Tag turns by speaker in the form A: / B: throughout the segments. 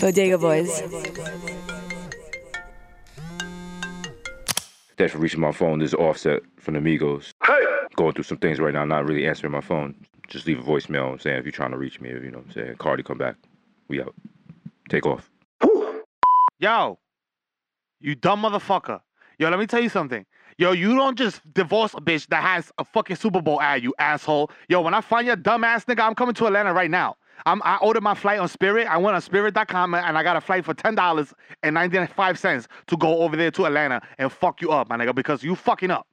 A: Bodega Boys.
B: Thanks for reaching my phone. This is Offset from the Migos. Going through some things right now, not really answering my phone. Just leave a voicemail I'm saying if you're trying to reach me, you know what I'm saying. Cardi, come back. We out. Take off.
C: Yo, you dumb motherfucker. Yo, let me tell you something. Yo, you don't just divorce a bitch that has a fucking Super Bowl ad, you asshole. Yo, when I find your dumb ass nigga, I'm coming to Atlanta right now. I'm, I ordered my flight on Spirit. I went on Spirit.com and I got a flight for ten dollars and ninety five cents to go over there to Atlanta and fuck you up, my nigga, because you fucking up.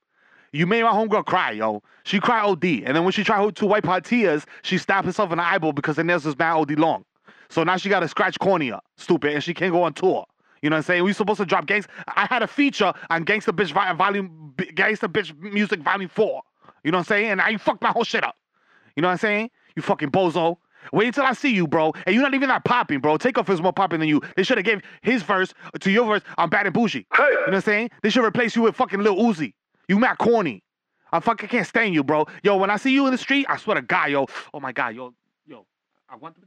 C: You made my homegirl cry, yo. She cried OD, and then when she tried to wipe her tears, she stabbed herself in the eyeball because her nails was bad OD long. So now she got a scratch cornea, stupid, and she can't go on tour. You know what I'm saying? We supposed to drop gangs. I had a feature on Gangsta Bitch Volume Gangsta Bitch Music Volume Four. You know what I'm saying? And now you fucked my whole shit up. You know what I'm saying? You fucking bozo. Wait until I see you, bro. And you're not even that popping, bro. Takeoff is more popping than you. They should have gave his verse to your verse on Bad and Bougie. Hey. You know what I'm saying? They should replace you with fucking Lil Uzi. You mad corny. I fucking can't stand you, bro. Yo, when I see you in the street, I swear to God, yo. Oh my God, yo, yo. I want to.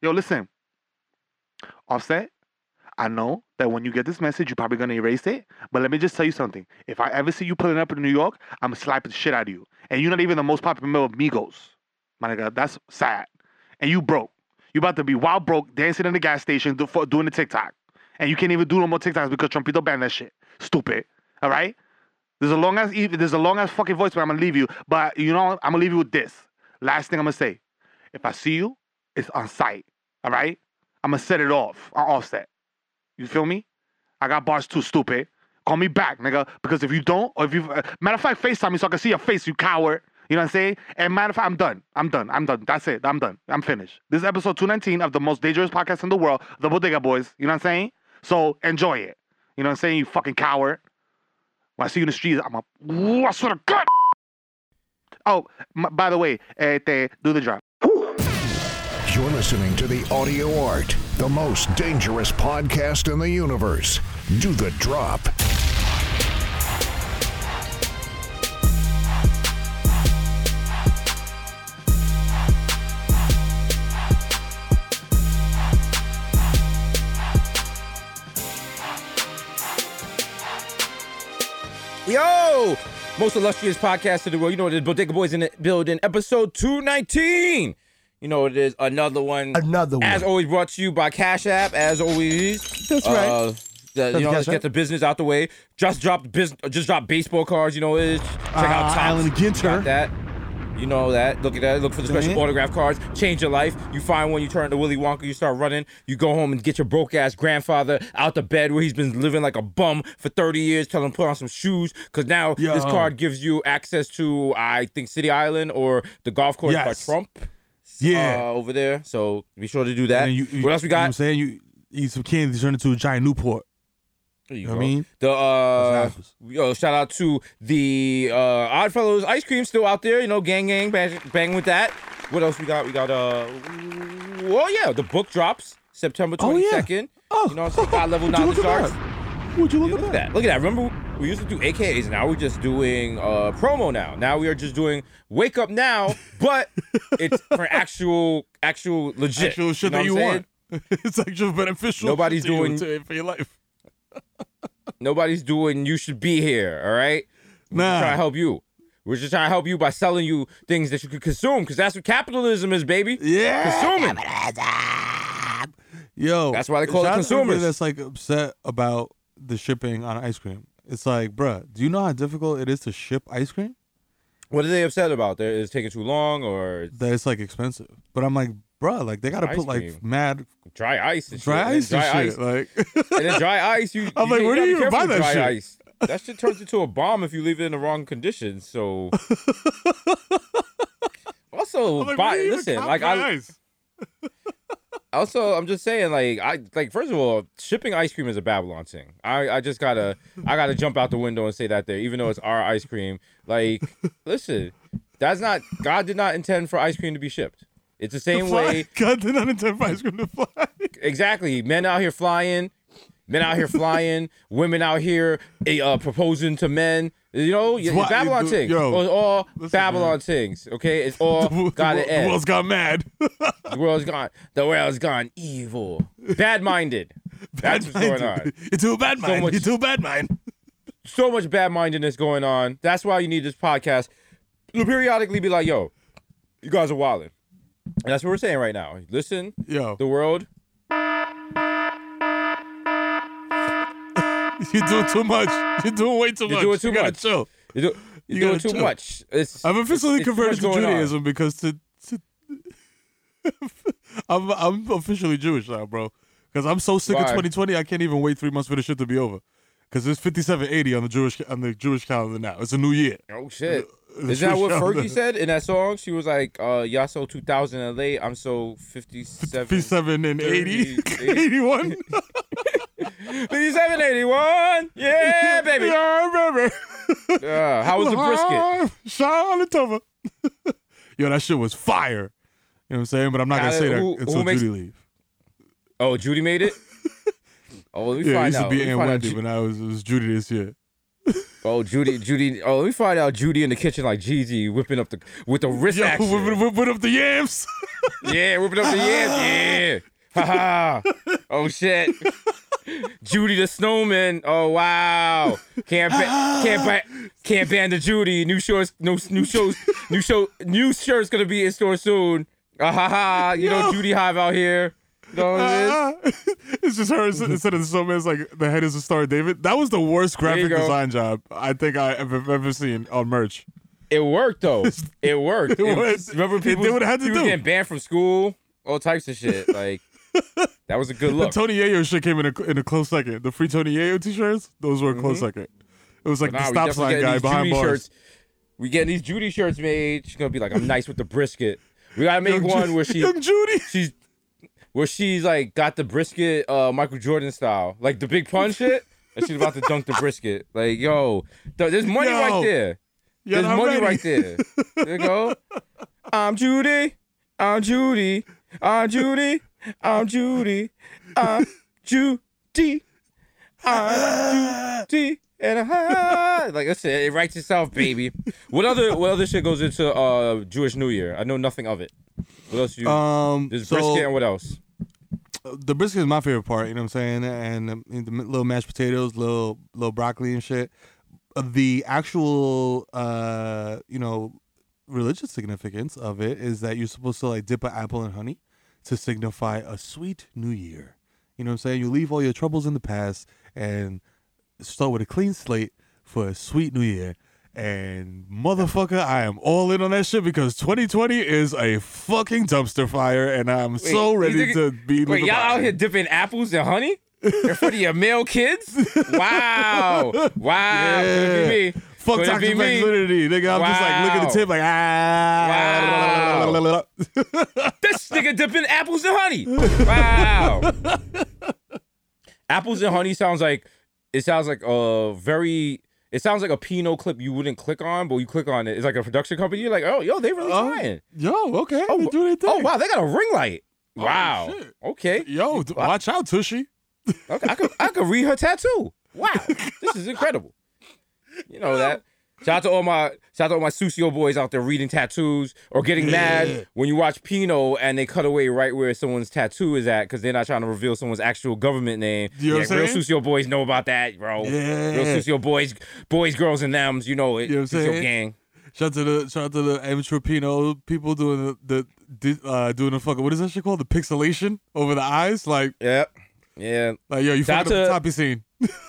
C: Yo, listen. Offset, I know that when you get this message, you're probably gonna erase it. But let me just tell you something. If I ever see you pulling up in New York, I'm gonna slap the shit out of you. And you're not even the most popular member of Migos. My nigga, that's sad. And you broke. You about to be wild broke, dancing in the gas station, do, for, doing the TikTok. And you can't even do no more TikToks because Trumpito banned that shit. Stupid. All right? There's a long ass there's a long ass fucking voice, but I'm gonna leave you. But you know, I'm gonna leave you with this. Last thing I'm gonna say. If I see you, it's on site. All right? I'm gonna set it off on offset. You feel me? I got bars too, stupid. Call me back, nigga. Because if you don't, or if you uh, matter of fact, FaceTime me so I can see your face, you coward. You know what I'm saying? And matter of fact, I'm done. I'm done. I'm done. That's it. I'm done. I'm finished. This is episode 219 of the most dangerous podcast in the world, the Bodega Boys. You know what I'm saying? So enjoy it. You know what I'm saying? You fucking coward. When I see you in the streets, I'm a. Ooh, I swear to God. Oh, m- by the way, eh, do the drop.
D: You're listening to the Audio Art, the most dangerous podcast in the universe. Do the drop.
E: Yo, most illustrious podcast in the world. You know what it is, Bodega Boys in the building, episode 219. You know what it is, another one.
F: Another one.
E: As always, brought to you by Cash App, as always.
F: That's right.
E: Uh, the- you know, let's get the business out the way. Just dropped business, just dropped baseball cards. You know it is. Check out
F: Uh,
E: Topps.
F: Allen Ginter.
E: Got that. You know that. Look at that. Look for the special
F: Mhm.
E: autograph cards. Change your life. You find one. You turn to Willy Wonka. You start running. You go home and get your broke ass grandfather out the bed where he's been living like a bum for 30 years. Tell him put on some shoes because now this card gives you access to I think City Island or the golf course
F: Yes.
E: by Trump.
F: Yeah.
E: uh, over there. So be sure to do that.
F: You, you-
E: what else we
F: You know what I'm saying? You eat some candy, turn into a giant Newport.
E: There
F: You know what I mean?
E: The uh, yo, shout out to the uh Oddfellows ice cream still out there. You know, gang gang bang, bang with that. What else we got? We got uh, well yeah, the book drops September
F: Oh,
E: twenty
F: yeah. Oh.
E: you know, what I'm saying God level
F: you
E: knowledge
F: look at
E: sharks.
F: that? Would you look
E: Yeah,
F: at
E: look at
F: that?
E: that. Look at that. Remember, we used to do AKAs. Now we're just doing uh, promo now. Now we are just doing wake up now, but it's for actual, actual legit.
F: Actual shit
E: know
F: that you want. it's actual beneficial.
E: Nobody's
F: to you,
E: doing-
F: to, for your life.
E: Nobody's doing you should be here, all right? We're
F: Nah.
E: trying to help you. We're just trying to help you by selling you things that you can consume, because that's what capitalism is, baby.
F: Yeah.
E: Consuming.
F: Yo,
E: That's why they call it
F: shout out to everybody
E: consumers.
F: That's like upset about the shipping on ice cream. It's like, bruh, do you know how difficult it is to ship ice cream?
E: What are they upset about? They're, it's taking too long or
F: That it's like expensive. But I'm like, bruh, like they gotta
E: Ice
F: put like
E: cream.
F: mad
E: dry ice and
F: dry
E: shit.
F: ice and
E: dry
F: shit.
E: ice.
F: Like,
E: And then dry ice, you.
F: I'm
E: you
F: like, where do you even buy that
E: dry
F: shit?
E: Ice. That shit turns into a bomb if you leave it in the wrong conditions. So. also,
F: like,
E: buy,
F: where do you even
E: listen, like I
F: ice?
E: also I'm just saying, like I like first of all, shipping ice cream is a Babylon thing. I I just gotta I gotta jump out the window and say that there, even though it's our ice cream. Like, listen, that's not God did not intend for ice cream to be shipped. It's the same
F: Fly-
E: way
F: God did not intend for ice cream to fly.
E: exactly. Men out here flying, men out here flying, women out here eh, uh, proposing to men. You know, your Babylon things.
C: yo,
E: it's all
C: listen,
E: Babylon
C: man.
E: things. Okay, it's all
C: The,
E: got
C: the, the world's got mad.
E: The world's gone. The world's gone evil. Bad minded. That's what's going on.
C: You're too bad
E: So
C: mind.
E: much-
C: You're too bad mind.
E: So much bad mindedness going on. That's why you need this podcast. You'll periodically be like, yo, you guys are wilding. And that's what we're saying right now. Listen,
C: Yo,
E: the world.
C: you're doing too much. You're doing way too
E: You're
C: much.
E: doing too
C: you gotta
E: much.
C: chill.
E: You do,
C: You
E: you're doing too
C: chill.
E: much. It's,
C: I've officially
E: it's- it's
C: converted
E: much
C: to
E: going on.
C: Judaism because to, to I'm I'm officially Jewish now, bro. Because I'm so sick of 2020, I can't even wait three months for the shit to be over. Because it's 5780 on the Jewish on the Jewish calendar now. It's a new year.
E: Oh shit! Is that what. Fergie said in that song? She was like, uh, "Y'all so 2000 LA, I'm so 57."
C: 57 and 80,
E: 30,
C: 81.
E: 57, 81. Yeah, baby.
C: yeah, baby.
E: Uh, how was the brisket?
C: Shana Tova. Yo, that shit was fire. You know what I'm saying? But I'm not gonna say that
E: Who-
C: until
E: who makes-
C: Judy leave.
E: Oh, Judy made it. Oh, let me
C: Yeah, it
E: find
C: used
E: out.
C: to be
E: Let me
C: Aunt
E: find out
C: Wendy,
E: Ju-
C: but now it was, it was Judy this year.
E: oh, Judy, Judy. Oh, let me find out. Judy in the kitchen like Jeezy whipping up the with the wrist
C: Yo,
E: action.
C: whip, whip, whip up the yams.
E: Yeah, whipping up the yams. Yeah. Ha ha. Oh shit. Judy the snowman. Oh wow. Can't ba- can't ba- can't ban the Judy. New shows. No new shows. New show. New shirt's gonna be in store soon. Ah ha ha. You know Judy Hive out here. You know what it is?
C: it's just her instead of the snowman. It's like the head is a Star David. That was the worst graphic
E: go.
C: design job I think I have ever, seen on merch.
E: It worked though. It worked.
C: It
E: It. Remember people,
C: what it had to
E: people
C: do.
E: getting banned from school, all types of shit. Like that was a good look. The.
C: Tony Yayo shit came in a, in a close second. The free Tony Yayo t-shirts, those were a close second. It was like
E: Mm-hmm. Nah,
C: the stop sign guy behind
E: Judy
C: bars.
E: shirts. We getting these Judy shirts made. She's gonna be like, I'm nice with the brisket. We gotta make
C: Young
E: one
C: Ju-
E: where she
C: Young Judy.
E: she's where she's like got the brisket uh Michael Jordan style, like the big punch shit. And she's about to dunk the brisket. Like, yo, th- there's money
C: Yo.
E: right there.
C: Yeah,
E: There's
C: I'm
E: money
C: ready.
E: right there. There you go. I'm Judy. I'm Judy. I'm Judy. I'm Judy. I'm Judy. I'm Judy. And I like I said, it writes itself, baby. What other what other shit goes into uh Jewish New Year? I know nothing of it. What else you?
C: Um,
E: there's
C: so
E: brisket and what else?
C: The brisket is my favorite part. You know what I'm saying? And um, the little mashed potatoes, little little broccoli and shit. The actual, uh, you know, religious significance of it is that you're supposed to like dip an apple in honey to signify a sweet new year. You know what I'm saying? You leave all your troubles in the past and start with a clean slate for a sweet new year. And motherfucker, I am all in on that shit because 2020 is a fucking dumpster fire, and I'm so ready
E: think-
C: to be.
E: Wait, y'all out here dipping apples in honey in front of your male kids? Wow, wow. Could it be me?
C: Fuck
E: Could
C: toxic
E: me?
C: masculinity, nigga. I'm just like looking at the tip, like ah.
E: This nigga dipping apples in honey. Wow. apples and honey sounds like it sounds like a very it sounds like a Pinot clip you wouldn't click on, but you click on it. It's like a production company. You're like, oh, yo, they really
C: Oh,
E: trying.
C: Yo, okay.
E: Oh,
C: they do their oh, thing.
E: Oh wow, they got a ring light. Oh, wow.
C: shit.
E: okay.
C: Yo, watch out, Tushy.
E: Okay. I could I could read her tattoo. Wow. this is incredible. You know that. Shout out to all my shout out to all my Susio boys out there reading tattoos or getting
C: Yeah.
E: mad when you watch Pino and they cut away right where someone's tattoo is at because they're not trying to reveal someone's actual government name.
C: You know I'm
E: real? Susio boys know about that, bro.
C: Yeah.
E: Real Susio boys, boys, girls, and thems, you know it.
C: You know
E: Susio gang.
C: Shout out to the shout out to the amateur Pino people doing the the uh doing the fucking what is that shit called? The pixelation over the eyes, like
E: Yep. Yeah.
C: like yo, you
E: Shout
C: fucking up
E: to-
C: the toppy scene.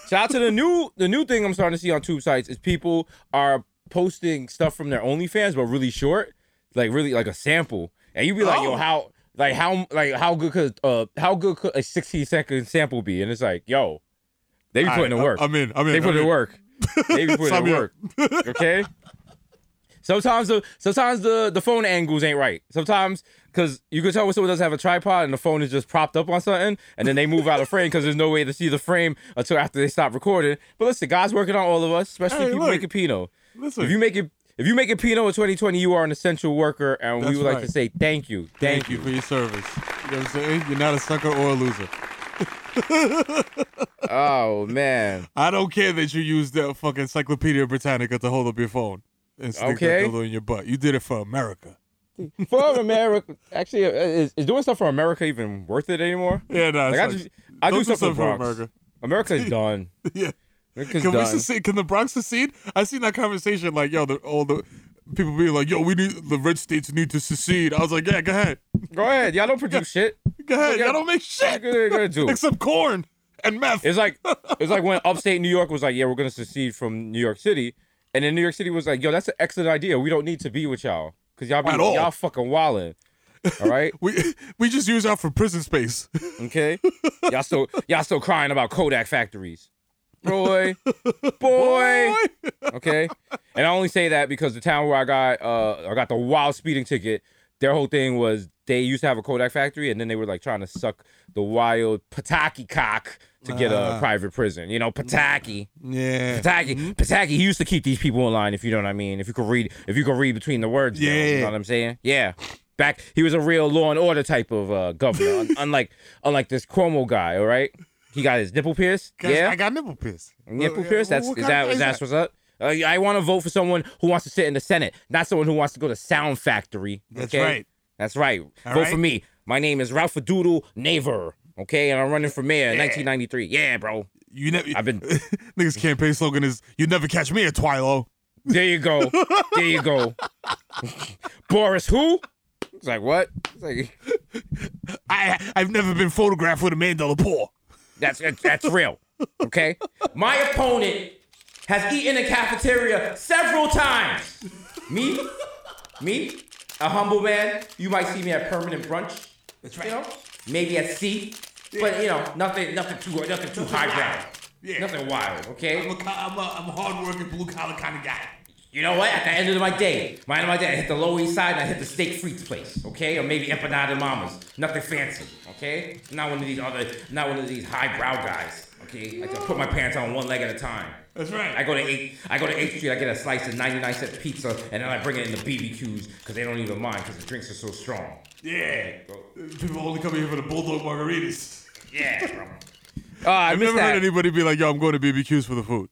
E: Shout out to the new the new thing I'm starting to see on tube sites is people are posting stuff from their OnlyFans but really short, like really like a sample, and you be like,
C: Oh.
E: yo, how like how like how good could uh how good could a 16 second sample be? And it's like, yo, they be putting in
C: Alright,
E: work.
C: I'm in. I'm in.
E: they put
C: I'm
E: in
C: in.
E: work. They be putting in work. Okay. Sometimes the sometimes the the phone angles ain't right. Sometimes because you can tell when someone doesn't have a tripod and the phone is just propped up on something, and then they move out of frame because there's no way to see the frame until after they stop recording. But listen, God's working on all of us, especially
C: Hey,
E: people
C: look.
E: making Pinot.
C: Listen,
E: If you make it, if you make it Pinot in 2020, you are an essential worker, and we
C: That's
E: would like to say thank you,
C: thank
E: thank,
C: you for your service. You know what I'm saying? You're not a sucker or a loser.
E: oh man.
C: I don't care that you used the fucking Encyclopedia Britannica to hold up your phone and stick
E: Okay.
C: that dildo in your butt. You did it for America.
E: For America, actually, uh, is, is doing stuff for America even worth it anymore?
C: Yeah, no.
E: Like, I, just, I do
C: don't
E: stuff for Bronx.
C: America.
E: America's done.
C: Yeah.
E: America's
C: Can we
E: done.
C: secede? Can the Bronx secede? I seen that conversation like, yo, the, all the people being like, yo, we need the red states need to secede. I was like, yeah, go ahead,
E: Go ahead. Y'all don't produce shit.
C: go ahead.
E: Yeah.
C: Y'all don't make shit
E: gonna do?
C: except corn and meth.
E: It's like it's like when upstate New York was like, yeah, we're gonna secede from New York City, and then New York City was like, yo, that's an excellent idea. We don't need to be with y'all because y'all be
C: At all.
E: y'all fucking wildin'. All right,
C: we we just use that for prison space.
E: okay. Y'all still y'all still crying about Kodak factories, boy, boy. Okay, and I only say that because the town where I got uh I got the wild speeding ticket. Their whole thing was they used to have a Kodak factory, and then they were like trying to suck the wild Pataki cock to get a
C: Ah.
E: private prison. You know, Pataki.
C: yeah.
E: Pataki, Pataki, he used to keep these people in line, if you know what I mean. If you could read, if you could read between the words, you know, you
C: Yeah.
E: know what I'm saying? Yeah. Back, he was a real law and order type of uh, governor, un- unlike unlike this Cuomo guy. All right, he got his nipple pierced. Yeah,
C: I got nipple pierced.
E: nipple
C: Uh,
E: pierced. That's is that
C: of guy
E: that what's up? Uh, I want to vote for someone who wants to sit in the Senate, not someone who wants to go to Sound Factory.
C: That's
E: okay?
C: right.
E: That's right.
C: All
E: Vote
C: right.
E: for me. My name is Ralph Doodle Naver. Okay, and I'm running for mayor in 1993. Yeah, bro.
C: You never.
E: I've been-
C: Niggas campaign slogan is "You never catch me at Twilo."
E: There you go. There you go. Boris who? It's like what? It's like
C: I I've never been photographed with a mandela paw.
E: that's that's real. Okay? My opponent has eaten in a cafeteria several times. Me? Me? A humble man. You might see me at permanent brunch. That's right. You know? Maybe at sea. But you know, nothing nothing too nothing too highbrow.
C: Yeah.
E: Nothing wild, okay?
C: a, I'm a, I'm a hardworking blue collar kind of guy.
E: You know what? At the end of my day, my end of my day, I hit the Lower East Side and I hit the steak frites place, okay? Or maybe Empanada Mamas. Nothing fancy, okay? Not one of these other, not one of these highbrow guys, okay? I just put my pants on one leg at a time.
C: That's right.
E: I go to eight, I go to 8th Street, I get a slice of 99 cent pizza, and then I bring it in the BBQs because they don't even mind because the drinks are so strong.
C: Yeah. People only come here for the bulldog margaritas.
E: Yeah, bro. Oh, I
C: I've never
E: that.
C: heard anybody be like, "Yo, I'm going to BBQs for the food."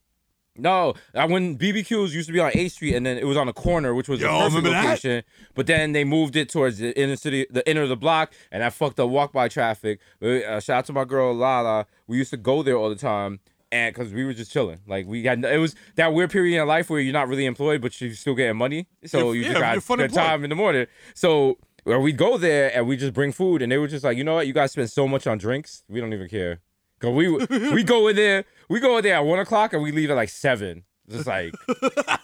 E: No, I, when BBQs used to be on 8th Street and then it was on a corner, which was
C: Yo,
E: the perfect
C: remember that?
E: location. But then they moved it towards the inner city, the inner of the block, and I fucked up walk by traffic. Uh, shout out to my girl Lala. We used to go there all the time. And because we were just chilling, like we had, it was that weird period in life where you're not really employed, but you're still getting money. So
C: You're-
E: you
C: yeah,
E: just got
C: fun
E: good time in the morning. So or we'd go there and we just bring food, and they were just like, you know what, you guys spend so much on drinks, we don't even care. Cause we we go in there, we go in there at one o'clock and we leave at like seven. Just like,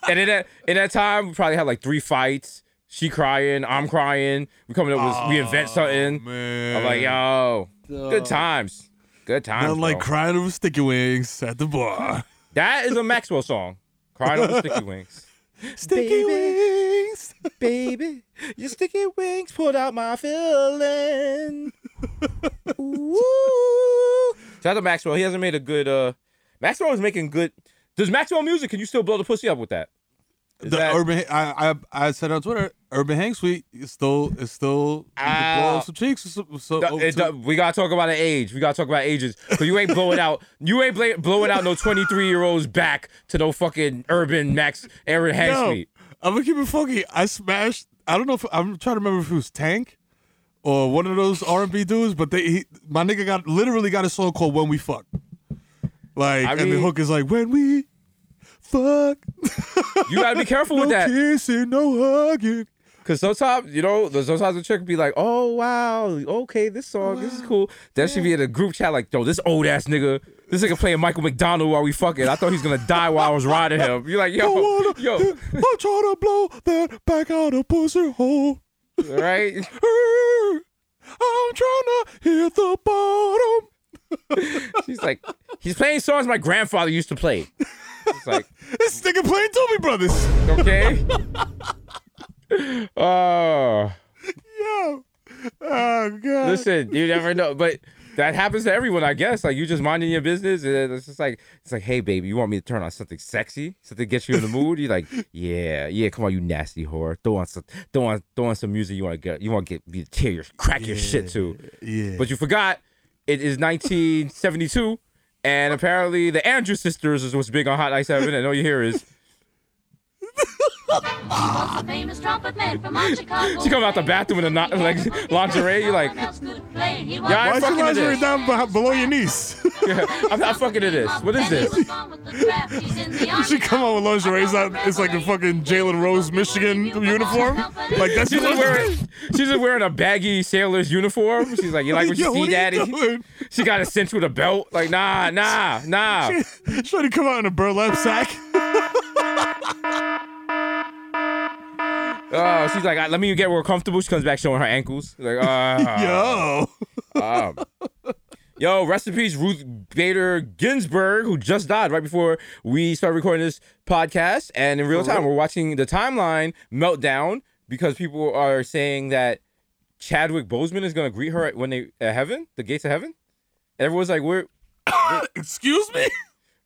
E: and in that in that time we probably had like three fights. She crying, I'm crying. We coming up with we invent something.
C: Man,
E: I'm like, yo, good times, good times.
C: Like
E: bro.
C: crying over sticky wings at the bar.
E: that is a Maxwell song. Crying over sticky wings.
C: Sticky wings.
E: baby. Your sticky wings pulled out my feeling. Ooh. Shout out to Maxwell. He hasn't made a good. uh Maxwell is making good. Does Maxwell music? Can you still blow the pussy up with that? Is
C: The
E: that-
C: urban, I, I, I said on Twitter, Urban Hang Suite is still, is still, you can blow
E: Ah.
C: up some cheeks. So, so,
E: it- we gotta talk about an age. We gotta talk about ages. Cause you ain't blowing out. You ain't bla- blowing out no twenty three year olds back to no fucking urban Max Aaron Hang
C: Yo,
E: Suite.
C: I'm gonna keep it funky. I smashed. I don't know if I'm trying to remember if it was Tank or one of those R&B dudes, but they, he, my nigga got literally got a song called "When We Fuck." Like,
E: I
C: and the hook is like, "When we fuck,
E: You gotta be careful
C: no
E: with that.
C: No kissing, no hugging."
E: Cause sometimes, you know, sometimes a chick be like, "Oh wow, okay, this song, this is cool." Then she be in a group chat like, "Yo, this old ass nigga, this nigga playing Michael McDonald while we fucking. I thought he's gonna die while I was riding him." You're like, "Yo,
C: wanna,
E: yo,
C: I'm trying to blow that back out a pussy hole.
E: right?"
C: I'm trying to hit the bottom.
E: She's like, "He's playing songs my grandfather used to play." It's like,
C: This nigga playing Doobie Brothers.
E: okay. Oh,
C: Yo. Oh god.
E: listen, you never know, but that happens to everyone, I guess. Like you just minding your business, and it's just like it's like, hey, baby, you want me to turn on something sexy, something to get you in the mood? You're like, yeah, yeah, come on, you nasty whore, throw on some, throw on, throw on some music you want to get, you want to get me to tear your, crack your shit to.
C: Yeah.
E: But you forgot, it is 1972, and apparently the Andrews sisters is what's big on Hot 97, and all you hear is
G: was famous trumpet man from Chicago.
E: she come out the bathroom in a not, like lingerie. You're like,
G: Yeah,
E: Yeah,
C: Why is your lingerie down below your knees?
E: I'm not fucking to this. What is this?
C: she come out with lingerie. It's, not, it's like a fucking Jalen Rose, Michigan uniform. Like that's
E: She's
C: your
E: just wearing, she's just wearing a baggy sailor's uniform. She's like, you like what you
C: Yo,
E: see,
C: what are you
E: daddy?
C: doing?
E: She got a cinch with a belt. Like, nah, nah, nah.
C: Trying to come out in a burlap sack.
E: Oh, she's like, let me get more comfortable. She comes back showing her ankles. Like, uh,
C: Yo.
E: um, yo, rest in peace, Ruth Bader Ginsburg, who just died right before we started recording this podcast. And in real time, we're watching the timeline meltdown because people are saying that Chadwick Boseman is going to greet her at, when they at heaven, the gates of heaven. Everyone's like, we're
C: Excuse me.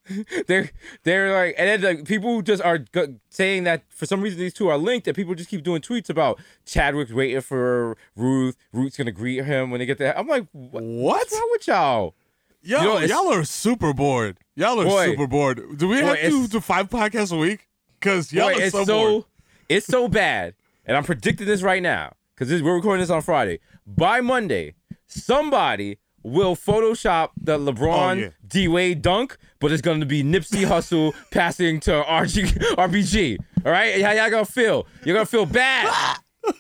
E: they're they're like, and then like people just are g- saying that for some reason these two are linked, and people just keep doing tweets about Chadwick's waiting for Ruth. Ruth's gonna greet him when they get there. I'm like, what?
C: What?
E: What's wrong with y'all?
C: Yo,
E: you know,
C: y'all are super bored. Y'all are
E: Boy.
C: super bored. Do we
E: Boy,
C: have to do five podcasts a week? Because y'all
E: Boy,
C: are
E: it's
C: so,
E: so,
C: bored.
E: it's so bad, and I'm predicting this right now because we're recording this on Friday. By Monday, somebody will Photoshop the LeBron
C: Oh, yeah.
E: D Wade dunk, but it's going to be Nipsey Hussle passing to RG, RBG. All right, how y'all gonna feel? You're gonna feel bad.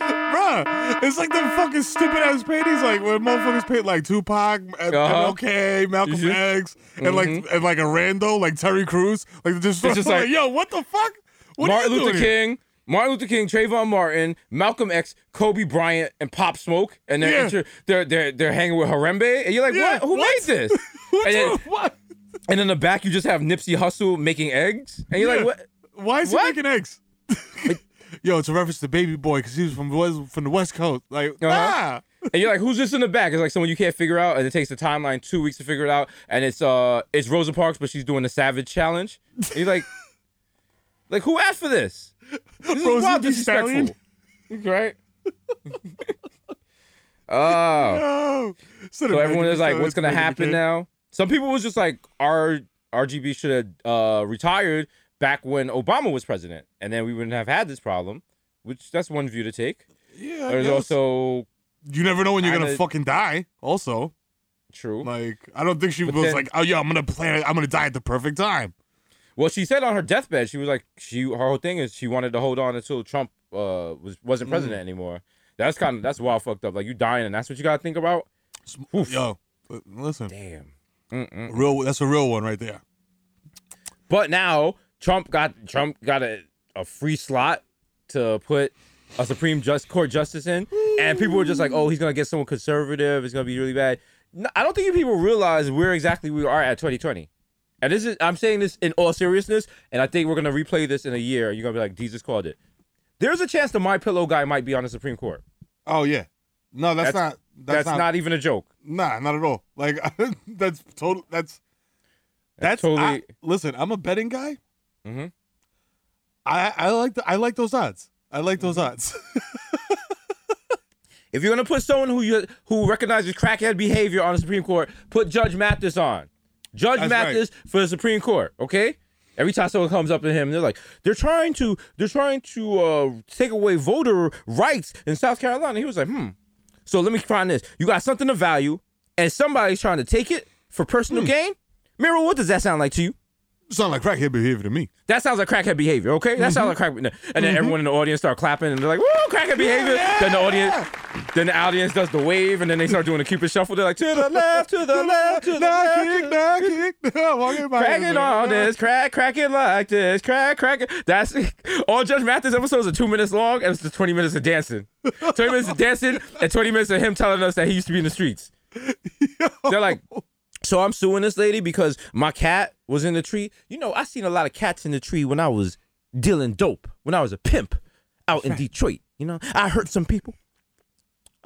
C: Bruh, it's like them fucking stupid ass paintings, like when motherfuckers paint like Tupac,
E: Uh-huh.
C: MLK, Malcolm
E: Mhm.
C: X, and like and like a rando, like Terry Crews, like just,
E: just like-
C: yo, what the fuck? What
E: Martin
C: are you
E: Luther
C: doing here?
E: Martin Luther King, Trayvon Martin, Malcolm X, Kobe Bryant, and Pop Smoke, and they're
C: Yeah.
E: inter- they're they're they're hanging with Harambe, and you're like,
C: Yeah,
E: what? Who
C: what?
E: made this? And, then,
C: what?
E: and in the back, you just have Nipsey Hussle making eggs, and you're
C: Yeah.
E: like, what?
C: Why is
E: What?
C: he making eggs? Yo, it's a reference to Baby Boy because he was from West, from the West Coast. Like,
E: Uh-huh.
C: nah.
E: And you're like, who's this in the back? It's like someone you can't figure out, and it takes the timeline two weeks to figure it out. And it's uh, it's Rosa Parks, but she's doing the Savage Challenge. And you're like, like who asked for this? This is
C: Rosie
E: wild
C: the Stallion?
E: right? Oh,
C: Oh.
E: so everyone is like, what's gonna happen now? Some people was just like, R RGB should have uh retired back when Obama was president, and then we wouldn't have had this problem. Which that's one view to take.
C: Yeah, I
E: There's
C: guess.
E: also
C: you never know when you're gonna fucking die. Also,
E: true.
C: like, I don't think she
E: But
C: was
E: then-
C: like, oh yeah, I'm gonna plan. I'm gonna die at the perfect time.
E: Well, she said on her deathbed, she was like, she her whole thing is she wanted to hold on until Trump uh was wasn't
C: Mm.
E: president anymore. That's kind of that's wild fucked up. Like you dying, and that's what you gotta think about. Oof.
C: Yo, listen,
E: Damn. Mm-mm.
C: real. That's a real one right there.
E: But now Trump got Trump got a, a free slot to put a Supreme Just Court justice in, and people were just like, "Oh, he's gonna get someone conservative. It's gonna be really bad." No, I don't think you people realize where exactly we are at 2020. And this is I'm saying this in all seriousness, and I think we're gonna replay this in a year. You're gonna be like, Desus called it. There's a chance the My Pillow guy might be on the Supreme Court.
C: Oh yeah, no, that's,
E: That's-
C: not.
E: That's,
C: That's,
E: not, even a joke.
C: Nah, not at all. Like that's total. That's that's,
E: totally-
C: I- listen, I'm a betting guy.
E: Mm-hmm.
C: I I like the, I like those odds. I like those odds.
E: If you're gonna put someone who you who recognizes crackhead behavior on the Supreme Court, put Judge Mathis on. Judge
C: That's right.
E: Mathis for the Supreme Court, okay? Every time someone comes up to him, they're like, they're trying to, they're trying to uh, take away voter rights in South Carolina. He was like, hmm. So let me find this. You got something of value, and somebody's trying to take it for personal gain. Mero, what does that sound like to you?
C: Sound like crackhead behavior to me.
E: That sounds like crackhead behavior, okay? That sounds like mm-hmm. crack. And then mm-hmm. everyone in the audience start clapping, and they're like, "Woo, crackhead behavior!" Then the audience, then the audience does the wave, and then they start doing the cupid shuffle. They're like, "To the left, to the left, to the
C: Nah,
E: left."
C: kick,
E: to the-
C: nah, kick, walking by.
E: Crack it on this, crack, crack it like this, crack, crack it. That's all. Judge Mathis episodes are two minutes long, and it's just twenty minutes of dancing. Twenty minutes of dancing, and twenty minutes of him telling us that he used to be in the streets. They're like, so I'm suing this lady because my cat was in the tree. You know, I seen a lot of cats in the tree when I was dealing dope, when I was a pimp out in Detroit. You know, I hurt some people.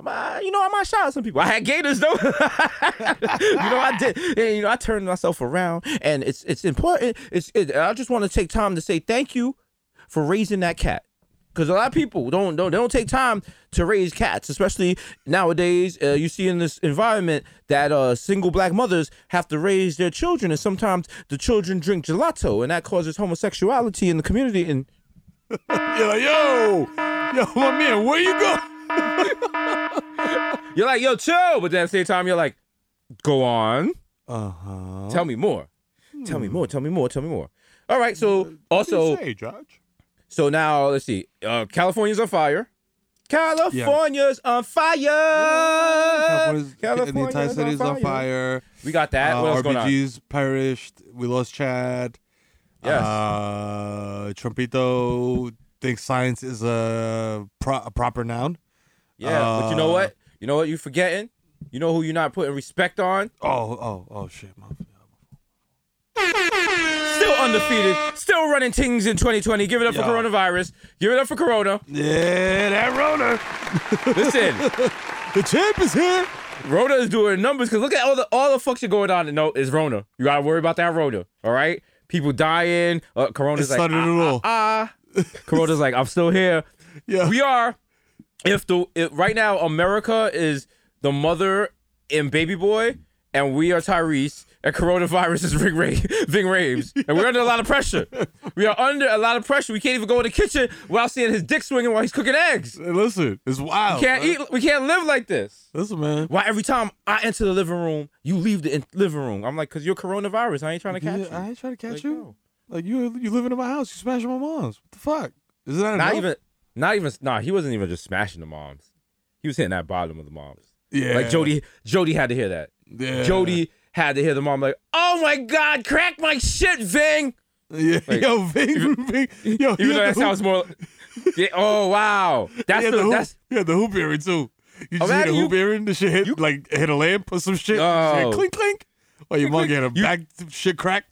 E: Uh, you know, I might shot some people. I had gators though. you know, I did. And, you know, I turned myself around, and it's it's important. It's it, I just want to take time to say thank you for raising that cat. Because a lot of people don't don't they don't take time to raise cats, especially nowadays. Uh, you see in this environment that uh, single black mothers have to raise their children, and sometimes the children drink gelato, and that causes homosexuality in the community. And
C: You're like, yo, yo, my man, where you go?
E: you're like, yo, chill, but then at the same time, you're like, go on,
C: Uh huh.
E: tell me more, tell me more, tell me more, tell me more. All right, so also.
C: say, Judge?
E: So now let's see. Uh, California's on fire. California's on fire.
C: California's,
E: California's
C: the entire
E: on
C: city's on
E: fire.
C: fire.
E: We got that.
C: Uh,
E: what else going on?
C: RBG's perished. We lost Chad.
E: Yes.
C: Uh, Trumpito thinks science is a, pro- a proper noun.
E: Yeah, but you know
C: uh,
E: what? You know what You're forgetting? You know who you're not putting respect on?
C: Oh, oh, oh, shit, man.
E: Still undefeated. Still running things in 2020. Give it up for coronavirus. Give it up for Corona.
C: Yeah, that Rona.
E: Listen,
C: The champ is here.
E: Rona is doing numbers because look at all the all the fuck shit going on. No, it's Rona. You gotta worry about that Rona. All right, people dying. Uh, Corona's
C: It
E: like ah, ah, ah. Corona's like I'm still here.
C: Yeah.
E: we are. If the if, right now America is the mother and baby boy, and we are Tyrese, and coronavirus is Ving, Ra- Ving Rhames, and we're under a lot of pressure. We are under a lot of pressure. We can't even go in the kitchen without seeing his dick swinging while he's cooking eggs.
C: Hey, listen, it's wild.
E: We Can't
C: man.
E: eat. We can't live like this.
C: Listen, man.
E: Why every time I enter the living room, you leave the in- living room? I'm like, cause you're coronavirus. I ain't trying to catch
C: Yeah,
E: you.
C: I ain't trying to catch
E: Like,
C: you.
E: no.
C: Like you, you living in my house. You smashing my mom's. What the fuck? Isn't that
E: Not
C: enough?
E: even. Not even. Nah, he wasn't even just smashing the moms. He was hitting that bottom of the moms.
C: Yeah.
E: Like Jody, Jody had to hear that.
C: Yeah.
E: Jody had to hear the mom like, "Oh my God, crack my shit, Ving."
C: Yeah.
E: Like,
C: yo, Ving, Ving. Yo,
E: Even though that sounds more. Yeah, oh wow, that's the,
C: the hoop,
E: that's
C: yeah, the hoop earring too. You just hit a
E: you-
C: hoop earring, the shit hit
E: you-
C: like hit a lamp or some shit.
E: Oh.
C: Shit, clink clink. Oh, your mom get a
E: You-
C: back shit crack.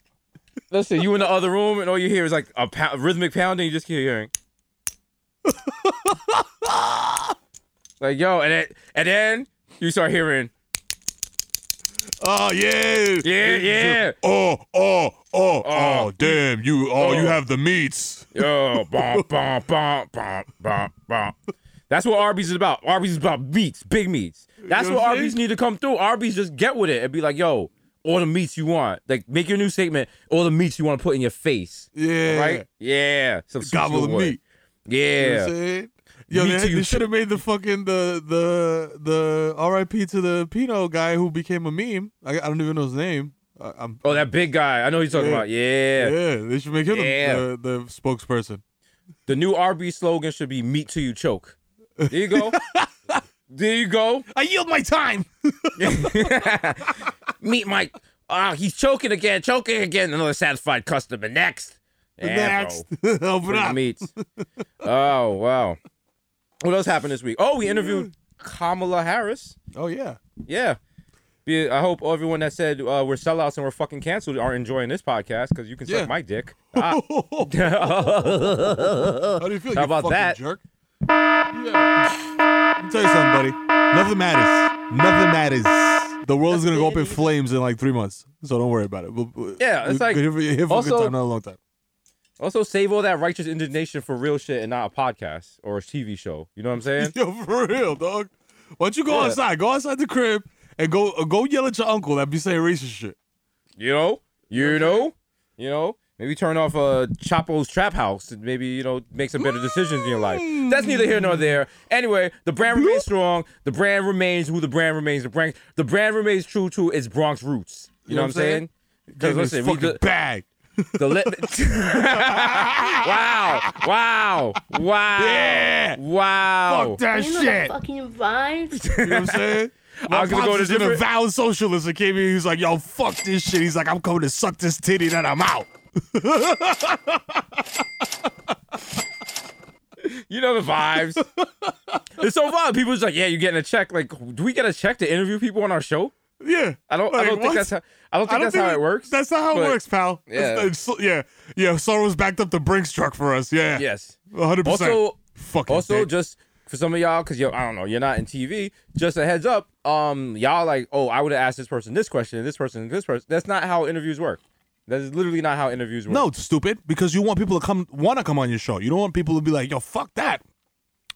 E: listen. You in the other room and all you hear is like a pound, rhythmic pounding. You just keep hearing. like yo, and then and then you start hearing.
C: Oh yeah.
E: Yeah, yeah.
C: Oh, oh, oh, oh,
E: Oh.
C: damn, you oh, oh. you
E: Oh.
C: have the meats.
E: Yo, bum, bum, bum, bum, bum, bum. That's what Arby's is about. Arby's is about meats, big meats. That's
C: know
E: what
C: what I'm
E: Arby's need to come through. Arby's just get with it and be like, yo, all the meats you want. Like, make your new statement, all the meats you want to put in your face.
C: Yeah.
E: Right? Yeah. Some
C: Gobble the meat. You know what I'm
E: Yeah.
C: saying? Yo, they,
E: to you
C: they should have made the fucking the the the R.I.P. to the Pino guy who became a meme. I, I don't even know his name. I, I'm
E: Oh, that big guy. I know what you're talking
C: Yeah.
E: about. Yeah.
C: yeah. They should make him the-
E: Yeah.
C: the, the spokesperson.
E: The new RB slogan should be meat till you choke. There you go. there you go.
C: I yield my time.
E: Meet Mike. Ah, he's choking again, choking again. Another satisfied customer. Next. Yeah,
C: Next, open up.
E: meats. oh wow. What else happened this week? Oh, we interviewed Kamala Harris.
C: Oh yeah.
E: Yeah. I hope everyone that said uh, we're sellouts and we're fucking canceled are enjoying this podcast because you can suck
C: Yeah.
E: my dick. Ah.
C: How do you feel?
E: How
C: you
E: about that?
C: jerk? Yeah. Let me tell you something, buddy. Nothing matters. Nothing matters. The world is gonna go up in flames in like three months, so don't worry about it. We'll,
E: Yeah, it's like-
C: here for, here for a
E: also-
C: good time, not a long time.
E: Also, save all that righteous indignation for real shit and not a podcast or a TV show. You know what I'm saying?
C: Yo, for real, dog. Why don't you go
E: Yeah.
C: outside? Go outside the crib and go uh, go yell at your uncle that be saying racist shit.
E: You know, you know, you know. Maybe turn off uh, Chapo's Trap House and maybe you know make some better decisions in your life. That's neither here nor there. Anyway, the brand remains strong. The brand remains who the brand remains. The brand the brand remains true to its Bronx roots. You, know, what I'm saying? Because
C: Give me this
E: listen, we the,
C: bag.
E: The li- wow, wow, wow,
C: Yeah.
E: wow.
C: Fuck that
G: You know
C: shit.
G: the fucking vibes.
C: You know what I'm saying? My
E: I was gonna go to
C: is an
E: different-
C: avowed socialist and came in. He's like, "Yo, fuck this shit." He's like, "I'm coming to suck this titty, then I'm out."
E: You know the vibes. it's so fun. People's like, yeah, you're getting a check. Like, do we get a check to interview people on our show?
C: Yeah,
E: I don't. I don't think
C: what?
E: that's how. I don't think that's how it works.
C: That's not how it works, pal.
E: Yeah.
C: It's- it's- yeah, yeah. Soros backed up the Brinks truck for us. Yeah,
E: Yes.
C: 100. percent
E: Also,
C: fucking.
E: also
C: dick.
E: just for some of y'all, because yo, I don't know, you're not in TV. Just a heads up. Um, y'all like, oh, I would have asked this person this question, this person, this person. That's not how interviews work. That is literally not how interviews work.
C: No, it's stupid because you want people to come want to come on your show. You don't want people to be like, "Yo, fuck that."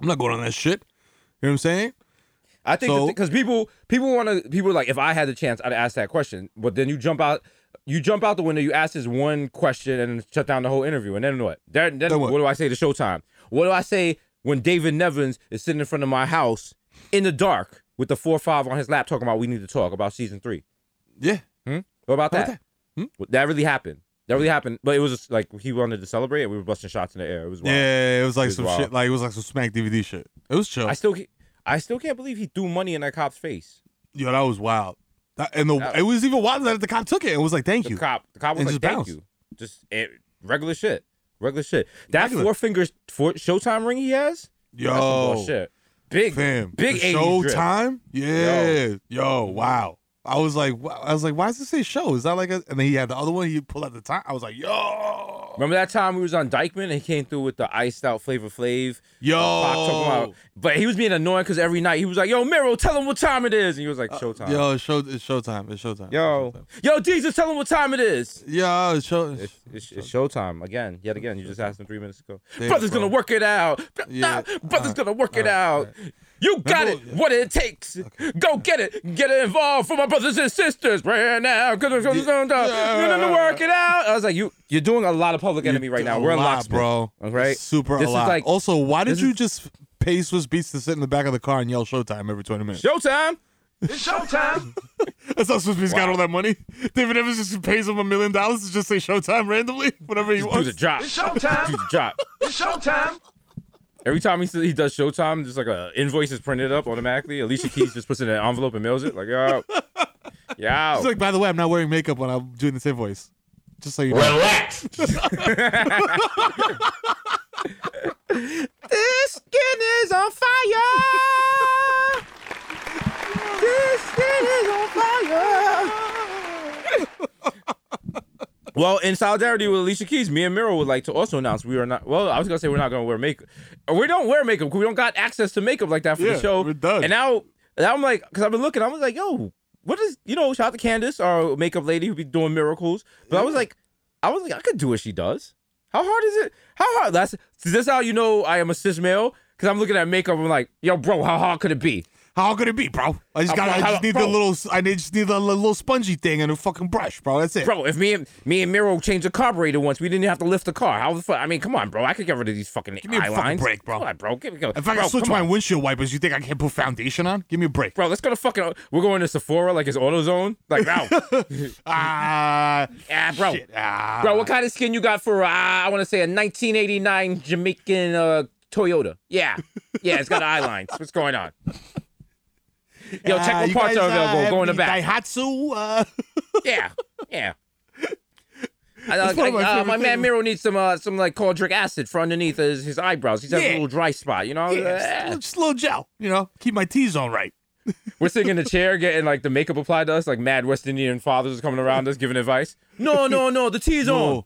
C: I'm not going on that shit. You know what I'm saying?
E: I think
C: So-
E: because people people want to people are like if I had the chance I'd ask that question, but then you jump out you jump out the window, you ask this one question and shut down the whole interview, and then what? Then, then
C: Then
E: what?
C: what?
E: do I say to Showtime? What do I say when David Nevins is sitting in front of my house in the dark with the four five on his lap talking about we need to talk about season three?
C: Yeah.
E: Hmm? What about
C: How
E: that?
C: about that? Hmm?
E: That really happened. That really happened. But it was just like he wanted to celebrate and we were busting shots in the air. It was wild.
C: Yeah, it was like
E: It was
C: some
E: wild.
C: shit. Like it was like some smack DVD shit. It was chill.
E: I still I still can't believe he threw money in that cop's face.
C: Yo, that was wild. That, and the,
E: That-
C: it was even wilder that the cop took it and was like, "Thank
E: The
C: you."
E: cop, the cop was
C: And
E: like, "Thank
C: bounced.
E: you." Just eh, regular shit, regular shit. That
C: Regular.
E: four fingers for Showtime ring he has.
C: Yo,
E: bullshit. Big,
C: fam,
E: big
C: the
E: 80s drip.
C: Showtime. Yeah, yo, wow. I was like, I was like, why does it say show? Is that like a? And then he had the other one. He pulled out the time. I was like, yo,
E: Remember that time we was on Dyckman and he came through with the iced out Flavor Flav.
C: yo.
E: About, but he was being annoying because every night he was like, "Yo, Mero, tell him what time it is," and he was like, uh, "Showtime."
C: Uh, Yo, it's show. It's Showtime. It's Showtime.
E: yo,
C: It's Showtime.
E: yo, Desus, tell him what time it is.
C: Yo, it's show.
E: It's, it's, it's showtime again, yet again. You just asked him three minutes ago.
C: Damn,
E: Brother's
C: bro.
E: gonna work it out.
C: Yeah.
E: Brother's
C: Alright,
E: gonna work it
C: alright,
E: out. You got
C: Remember-
E: it. What it takes. Go get it. Get it involved for my brothers and sisters right now. Cause I'm gonna
C: Yeah.
E: work it out. I was like, you, you're doing a lot of public enemy right now. We're in
C: lot,
E: lockstep,
C: bro.
E: Okay,
C: Super
E: This
C: a
E: is
C: lot.
E: like-
C: also, why did you
E: is-
C: just pay Swizz Beatz to sit in the back of the car and yell Showtime every 20 minutes?
E: Showtime. It's Showtime.
C: That's how Swizz Beatz got all that money. David Nevins just pays him a million dollars to just say Showtime randomly whenever he wants.
E: Do
C: wants.
E: the drop. Do the drop. Every time he he does Showtime, just like a invoice is printed up automatically. Alicia Keys just puts it in an envelope and mails it. Like, yo, yo.
C: He's like, by the way, I'm not wearing makeup when I'm doing the invoice. Just so you know. Relax.
E: this skin is on fire. This skin is on fire. well, in solidarity with Alicia Keys, me and Mero would like to also announce we are not. Well, I was gonna say we're not gonna wear makeup. We don't wear makeup because we don't got access to makeup like that for
C: Yeah,
E: the show.
C: we're done.
E: And now, now I'm like, because I've been looking, I was like, yo, what is you know? Shout out to Candace, our makeup lady who be doing miracles. But I was like, I was like, I could do what she does. How hard is it? How hard? That's is this how you know I am a cis male? Because I'm looking at makeup. I'm like, yo, bro, how hard could it be?
C: How could it be, bro? I just got. I just need
E: bro.
C: the little. I need, just need the little spongy thing and a fucking brush, bro. That's it.
E: Bro, if me and me and Mero changed the carburetor once, we didn't have to lift the car. How the fuck? I mean, come on, bro. I could get rid of these fucking
C: Give me a fucking
E: lines.
C: break, bro.
E: Come on, bro. Give me go.
C: If I can switch my
E: on.
C: windshield wipers, you think I can't put foundation on? Give me a break.
E: Bro, let's go to fucking. We're going to Sephora like it's AutoZone. Like, bro,
C: Ah,
E: yeah, bro,
C: shit. Ah.
E: bro. What kind of skin you got for? Uh, I want to say a 1989 Jamaican uh, Toyota. Yeah, yeah, it's got eye lines. What's going on? Yo, check
C: Ah,
E: what parts
C: guys,
E: are available.
C: uh,
E: Go in the back.
C: Daihatsu. Uh,
E: Yeah, yeah. I,
C: my
E: uh, my man. Mero needs some uh, some like cauldric acid for underneath his, his eyebrows. He's got a little dry spot, you know.
C: yeah, just, a little gel, you know, keep my T zone right.
E: We're sitting in the chair getting like the makeup applied to us, like mad West Indian fathers coming around us giving advice. No, no, no, the T's on.
C: No.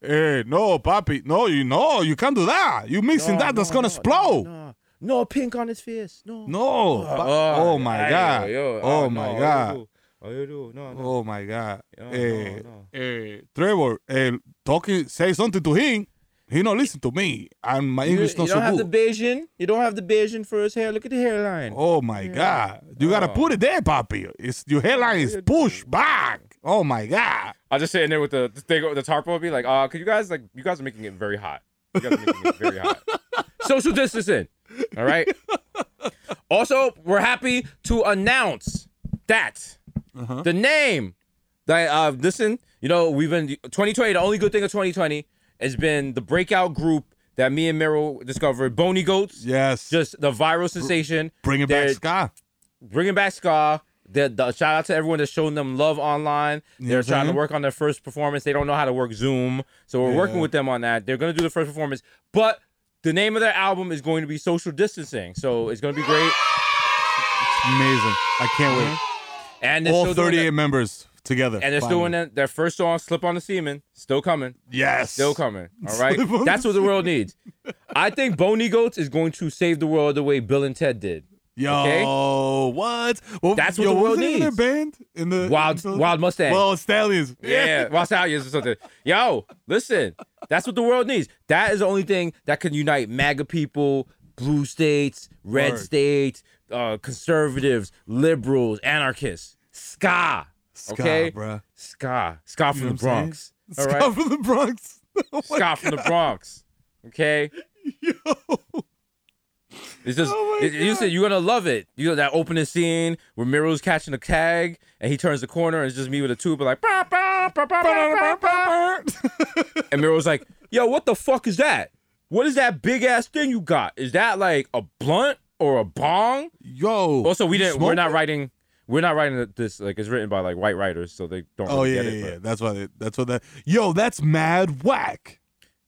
C: Hey, no, papi, no, you no, you can't do that. You mixing that, that's gonna explode.
E: No, no, pink on his face. No.
C: No. Ah. pa- oh my
E: ay,
C: god.
E: yo,
C: oh ah,
E: no,
C: my
E: you
C: god.
E: Oh, you do. No, no.
C: Oh my god.
E: No,
C: hey,
E: no, no.
C: hey, Trevor, hey, talking, say something to him. He don't listen to me, and my
E: You,
C: English
E: you
C: not
E: don't have
C: good.
E: the Bayesian. You don't have the Bayesian for his hair. Look at the hairline.
C: Oh my God! You gotta oh. put it there, papi. It's your hairline is pushed back. Oh my God!
E: I'll just sit in there with the the thing with the tarp will be like, uh, could you guys like you guys are making it very hot. You guys are making it very hot. Social distancing. All right. also, we're happy to announce that the name that uh listen, you know, we've been 2020, the only good thing of 2020 has been the breakout group that me and Meryl discovered, Bony Goats.
C: Yes,
E: Just the viral sensation.
C: bring it back, Sky.
E: bringing back Ska. The, the shout out to everyone that's showing them love online. They're
C: I'm
E: trying to work on their first performance. They don't know how to work Zoom, so we're working with them on that. They're gonna do the first performance, but the name of their album is going to be Social Distancing, so it's gonna be great.
C: Amazing! I can't wait.
E: Mm-hmm. And
C: All 38
E: that-
C: members together.
E: and they're still
C: finally.
E: doing that, their first song, "Slip on the Semen," still coming,
C: Yes,
E: still coming. All right, that's what the world needs. I think Boney Goats is going to save the world the way Bill and Ted did.
C: Yo,
E: Okay?
C: what? Well,
E: That's what
C: yo,
E: the
C: what
E: world
C: the of
E: needs.
C: Their band in the
E: Wild,
C: in
E: Wild Mustang.
C: Wild Stallions.
E: Yeah, Wild Stallions or something. Yo, listen, that's what the world needs. That is the only thing that can unite MAGA people, blue states, red
C: Word.
E: states, uh, conservatives, liberals, anarchists. Ska.
C: Ska,
E: Okay?
C: bruh.
E: Ska. Ska from
C: You know
E: the
C: saying?
E: Bronx. All
C: Ska
E: right?
C: from the Bronx. Oh
E: Ska from the Bronx. Okay?
C: Yo.
E: It's just
C: Oh
E: it- you said you're gonna love it. You know that opening scene where Mero's catching a tag and he turns the corner and it's just me with a tube like and Mero's like, "Yo, what the fuck is that? What is that big ass thing you got? Is that like a blunt or a bong?"
C: Yo.
E: Also, we didn't. We're not writing. We're not writing this like it's written by like white writers, so they don't.
C: Oh
E: really
C: yeah,
E: it,
C: yeah.
E: but-
C: That's why. They, that's what that. Yo, that's mad whack.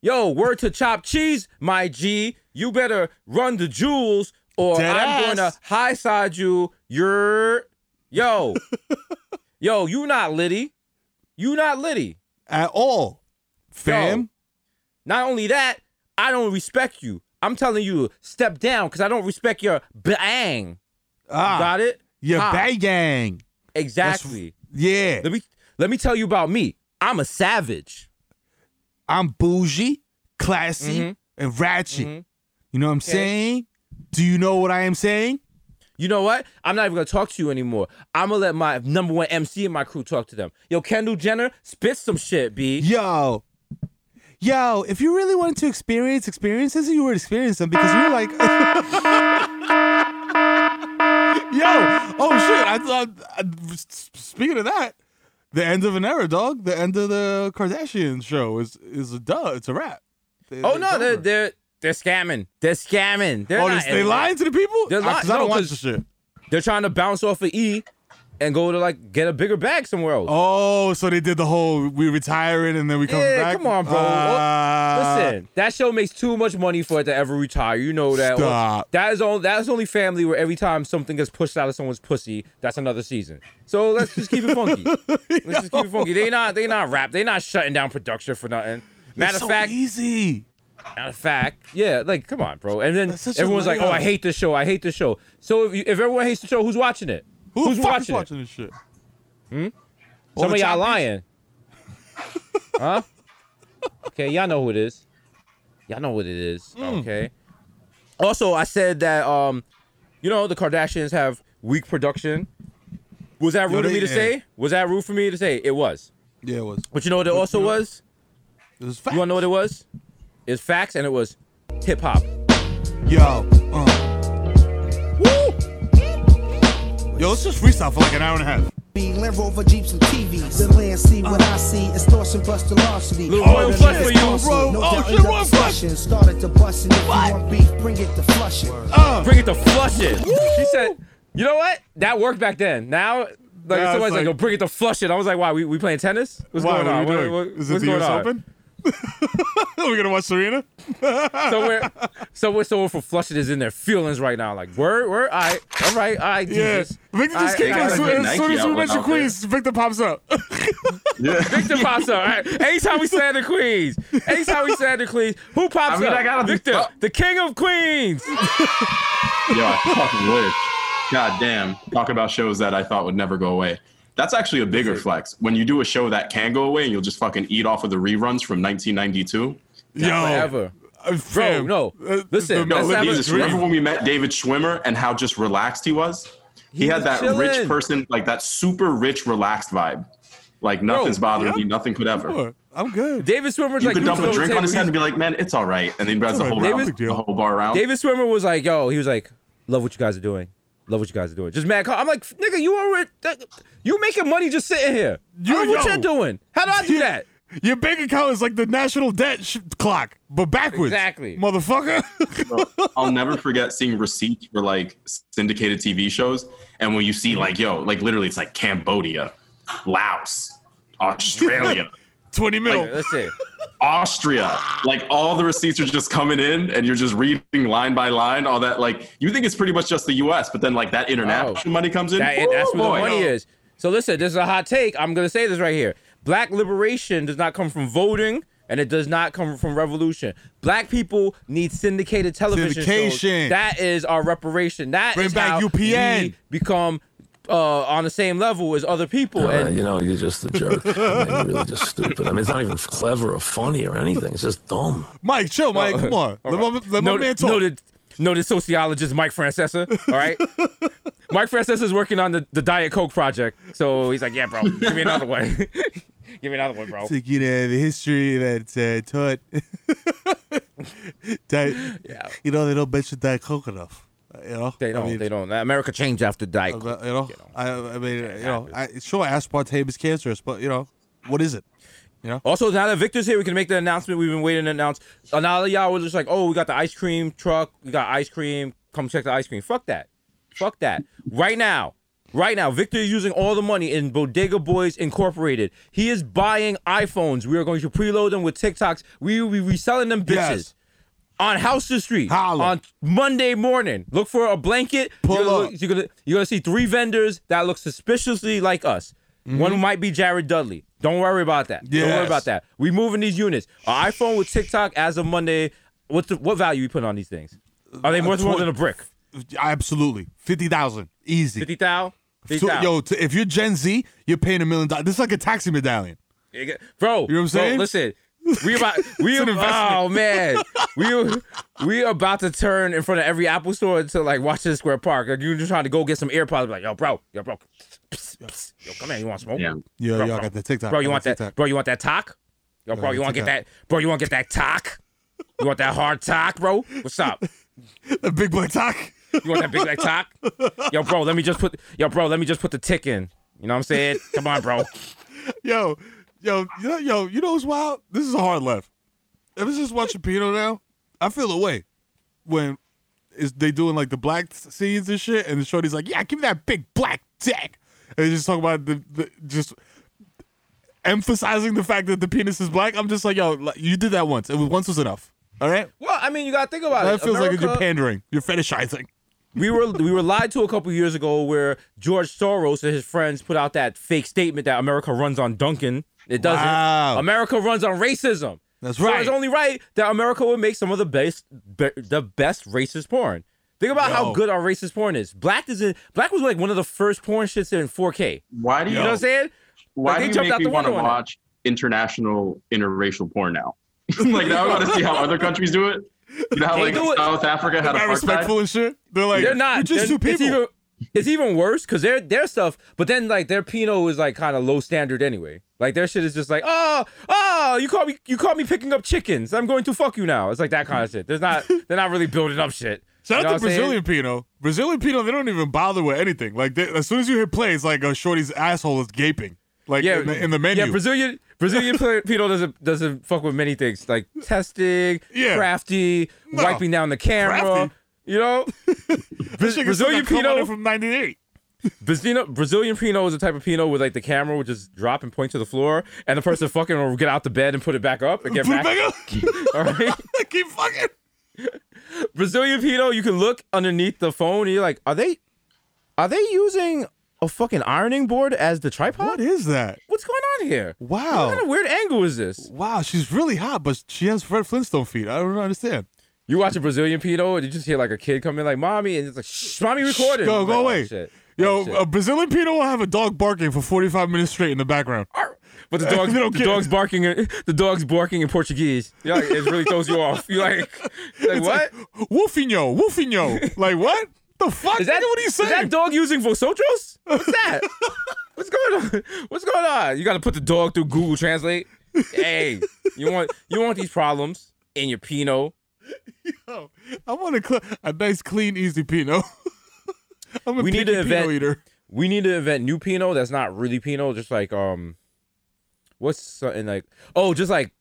E: Yo, word to chop cheese, my G. You better run the jewels, or
C: Dead
E: I'm
C: ass.
E: to high side you. You're, yo, yo, you not Liddy. You not Liddy.
C: At all, fam.
E: Not only that, I don't respect you. I'm telling you, step down because I don't respect your bang.
C: ah,
E: Got it?
C: your
E: Ah,
C: bang.
E: Exactly.
C: Yeah,
E: Let me let me tell you about me. I'm a savage.
C: I'm bougie, classy,
E: Mhm.
C: and ratchet.
E: Mhm.
C: You know what I'm saying? Do you know what I am saying?
E: You know what? I'm not even gonna talk to you anymore. I'm gonna let my number one MC and my crew talk to them. Yo, Kendall Jenner, spit some shit, B.
C: Yo, yo, if you really wanted to experience experiences, you would experience them because you're like, yo, oh shit! I thought. I, speaking of that, the end of an era, dog. The end of the Kardashian show is is a duh. It's a wrap. They-
E: Oh
C: it's
E: no, they're they're they're scamming. They're scamming. They're
C: oh,
E: not
C: they, they lying to the people?
E: They're
C: 'cause
E: li-
C: I don't watch the shit.
E: They're trying to bounce off of E and go to like get a bigger bag somewhere else.
C: Oh, so they did the whole we retiring and then we come back.
E: Yeah,
C: back.
E: come on, bro.
C: Uh,
E: Listen, that show makes too much money for it to ever retire. You know that.
C: Stop.
E: That is only that is only family where every time something gets pushed out of someone's pussy, that's another season. So let's just keep it funky. let's just keep it funky. They not they not rap. They not shutting down production for nothing. Matter
C: it's
E: of
C: so
E: fact,
C: easy.
E: matter of fact, yeah, like come on, bro. And then
C: That's
E: everyone's like, "Oh, I hate this show. I hate this show." So if you, if everyone hates the show, who's watching it?
C: Who
E: who's watching
C: watching this shit? Hmm.
E: Some of y'all lying. huh? Okay, y'all know who it is. Y'all know what it is.
C: Mm.
E: Okay. Also, I said that um, you know, the Kardashians have weak production. Was that rude of
C: they-
E: me to
C: yeah.
E: say? Was that rude for me to say? It was.
C: Yeah, it was.
E: But you know what it also was?
C: It was
E: You wanna know what it was? It's facts and it was hip hop.
C: Yo. Uh. Yo, let's just freestyle for like an hour and a half.
F: Land Rover Jeeps and TVs. The land see what I see. Extortion, bust, and larceny.
E: Little
C: Oh,
E: Royal
C: shit.
E: Flush for you.
F: Costly,
C: Royal-
F: No
C: oh, shit,
F: end up
C: Royal Flush.
F: discussion. Started to busting. If
C: What?
F: you want beef, bring it to Flushing.
C: Uh.
E: Bring it to Flushing. She said, you know what? That worked back then. Now, like
C: Now it's
E: somebody's like,
C: like-
E: "Yo, bring it to Flushing." I was like, "Why? We, we playing tennis? What's
C: Why,
E: going
C: what
E: on?
C: are we doing?
E: What- what-
C: Is it the
E: going
C: US
E: on?"
C: Open? We're gonna watch Serena.
E: so we're so we're someone from Flushing is in their feelings right now. Like, word, word, all right, all right, all right,
C: Yeah,
E: Jesus.
C: Victor just
E: I-
C: kicked
E: I
C: us. As soon as soon as we
H: outlet
C: mention
H: out.
C: Queens, Victor pops up. yeah.
E: Victor pops up. All right. Anytime we slander Queens, anytime we slander Queens, who pops
H: I mean,
E: up?
H: I gotta be-
E: Victor,
H: uh,
E: the king of Queens.
H: Yo, I fucking wish. God damn. Talk about shows that I thought would never go away. That's actually a bigger flex. When you do a show that can go away and you'll just fucking eat off of the reruns from 1992.
C: Yo,
E: Forever.
C: uh,
E: Bro, no.
C: uh,
E: Listen,
C: the-
E: let's
C: the
E: have a-
H: Jesus, remember when we met David Schwimmer and how just relaxed he was? He, had
E: was
H: that
E: chilling.
H: rich person, like that super rich, relaxed vibe. Like nothing's bothering
C: yeah.
H: me, nothing could ever.
C: I'm good.
E: David Schwimmer's
H: You
E: like
H: could dump a drink on his head and be like, man, it's all right. And then he does the whole,
C: right.
H: round, the whole bar around.
E: David Schwimmer was like, yo, he was like, love what you guys are doing. Love what you guys are doing. Just mad. calm. I'm like, nigga, you already, you making money just sitting here.
C: You-
E: You, what
C: yo.
E: you're doing. How do I do that?
C: Your bank account is like the national debt sh- clock, but backwards.
E: Exactly.
C: motherfucker.
H: I'll never forget seeing receipts for like syndicated TV shows. And when you see like, yo, like literally it's like Cambodia, Laos, Australia,
C: Twenty mil.
E: Like, listen,
H: Austria, like all the receipts are just coming in and you're just reading line by line, all that. Like you think it's pretty much just the US, but then like that international
E: Oh.
H: money comes in.
E: that,
H: Woo,
E: that's where
H: boy.
E: the money is. So listen, this is a hot take. I'm gonna say this right here. Black liberation does not come from voting, And it does not come from revolution. Black people need syndicated television shows.
C: Syndication.
E: That is our reparation. That
C: Bring
E: is
C: back
E: how
C: UPN.
E: we become uh, on the same level as other people.
I: Uh,
E: and
I: you know, you're just a jerk. I mean, you're really just stupid. I mean, it's not even clever or funny or anything. It's just dumb.
C: Mike, chill, Mike. Come on. Let, my, let my
E: noted,
C: man talk.
E: noted, noted sociologist Mike Francesa. All right, Mike Francesa is working on the, the Diet Coke project, so he's like, "Yeah, bro, give me another one. give me another one, bro."
C: It's like, you know, the history that's uh, taught. that,
E: Yeah.
C: You know, they don't mention Diet Coke enough. Uh, You know?
E: They don't.
C: I mean,
E: they don't. America changed after Diet
C: uh,
E: Coke.
C: You know, I, I mean, you know, I, sure, aspartame is cancerous, but, you know, what is it? You know?
E: Also, now that Victor's here, we can make the announcement we've been waiting to announce. Lot of y'all were just like, "Oh, we got the ice cream truck. We got ice cream. Come check the ice cream." Fuck that. Fuck that. Right now, right now, Victor is using all the money in Bodega Boys Incorporated. He is buying iPhones. We are going to preload them with TikToks. We will be reselling them bitches.
C: Yes.
E: On House the Street
C: Holla.
E: on Monday morning. Look for a blanket.
C: Pull
E: you're gonna,
C: up.
E: look- you're gonna you're gonna see three vendors that look suspiciously like us. One might be Jared Dudley. Don't worry about that. Don't worry
C: Mm-hmm.
E: About that. We moving these units. An iPhone with TikTok as of Monday. What's the what value you put on these things? Are they worth more than a brick?
C: Absolutely. 50,000. Easy.
E: Fifty thou?
C: So, yo, t- if you're Gen Z, you're paying a million dollars. This is like a taxi medallion.
E: bro. You know
C: what I'm saying?
E: listen, we about we
C: an
E: oh man, we we about to turn in front of every Apple store to like Washington Square Park. Like you're just trying to go get some AirPods. Like yo, bro, yo, bro, psst, psst. yo, come here. You want smoke?
H: Yeah.
C: Yo,
E: Bro,
C: yo, I
E: bro.
C: got the TikTok.
E: Bro, you want
C: got
E: that?
C: TikTok.
E: Bro, you want that talk? Yo, bro,
C: got
E: you want to get that? Bro, you want to get that talk? You want that hard talk, bro? What's up?
C: The big black talk.
E: You want that big black talk? Yo, bro, let me just put yo, bro, let me just put the tick in. You know what I'm saying? Come on, bro.
C: Yo, yo, know, yo, you know what's wild? This is a hard left. Ever just watching Pino now, I feel a way when is they doing like the black scenes and shit, and the shorty's like, "Yeah, give me that big black dick," and they just talk about the, the just emphasizing the fact that the penis is black. I'm just like, yo, you did that once. It was once was enough. All right.
E: Well, I mean, you gotta think about it.
C: That
E: it.
C: feels like you're pandering. You're fetishizing.
E: we were we were lied to a couple years ago where George Soros and his friends put out that fake statement that America runs on Dunkin'. It doesn't.
C: Wow.
E: America runs on racism.
C: That's right.
E: So
C: right.
E: it's only right that America would make some of the best be, the best racist porn. Think about how good our racist porn is. Black is in, Black was like one of the first porn shits in 4K.
H: Why do
E: You
H: you,
E: know what I'm saying?
H: why
E: Like,
H: do you
E: jumped
H: make
E: out
H: me
E: the
H: want to
E: window on it.
H: watch international interracial porn now? like now I want to see how other countries do it. You know how
E: They
H: like
E: do.
H: South Africa had a
C: Not respectful and shit. They're like,
E: They're not.
C: We're just
E: They're-
C: two
E: It's
C: people.
E: even, it's even worse because their their stuff, but then like their Pinot is like kind of low standard anyway. Like their shit is just like, oh, oh, you caught me, you caught me picking up chickens. I'm going to fuck you now. It's like that kind of shit. There's not, they're not really building up shit.
C: Shout
E: You
C: out to Brazilian Pinot. Brazilian Pinot, they don't even bother with anything. Like they, as soon as you hit play, it's like a shorty's asshole is gaping. Like
E: Yeah,
C: in, the, in the menu.
E: Yeah, Brazilian Brazilian Pinot doesn't doesn't fuck with many things like testing,
C: Yeah.
E: crafty,
C: No.
E: wiping down the camera.
C: Crafty?
E: You know, Brazilian
C: still got cum on
E: Pinot-
C: from '98.
E: Brazilian Brazilian Pinot is the type of Pinot where like the camera would just drop and point to the floor, and the person fucking will get out the bed and put it back up and get back.
C: back up.
E: All right.
C: Keep fucking.
E: Brazilian Pinot, you can look underneath the phone. And you're like, are they, are they using a fucking ironing board as the tripod?
C: What is that?
E: What's going on here?
C: Wow.
E: What kind of weird angle is this?
C: Wow, she's really hot, but she has Fred Flintstone feet. I don't understand.
E: You watch a Brazilian Pinot and you just hear like a kid come in like, mommy, and it's like, shh, mommy recording.
C: Go, go
E: like, oh,
C: away.
E: shit.
C: Oh, Yo,
E: Oh, shit.
C: a Brazilian Pinot will have a dog barking for 45 minutes straight in the background.
E: But the dog's, the dog's barking. The dog's barking in Portuguese. Like, it really throws you off. You like, like what?
C: Wolfinho, Wolfinho. like what? The fuck?
E: Is that
C: what are you
E: Is
C: saying?
E: that dog using Vosotros? What's that? What's going on? What's going on? You got to put the dog through Google Translate. Hey, you want you want these problems in your Pinot?
C: Yo, I want a, cl- a nice, clean, easy Pinot. I'm a
E: We need to
C: eater.
E: We need to invent new Pinot that's not really Pinot, just like um, what's something like oh, just like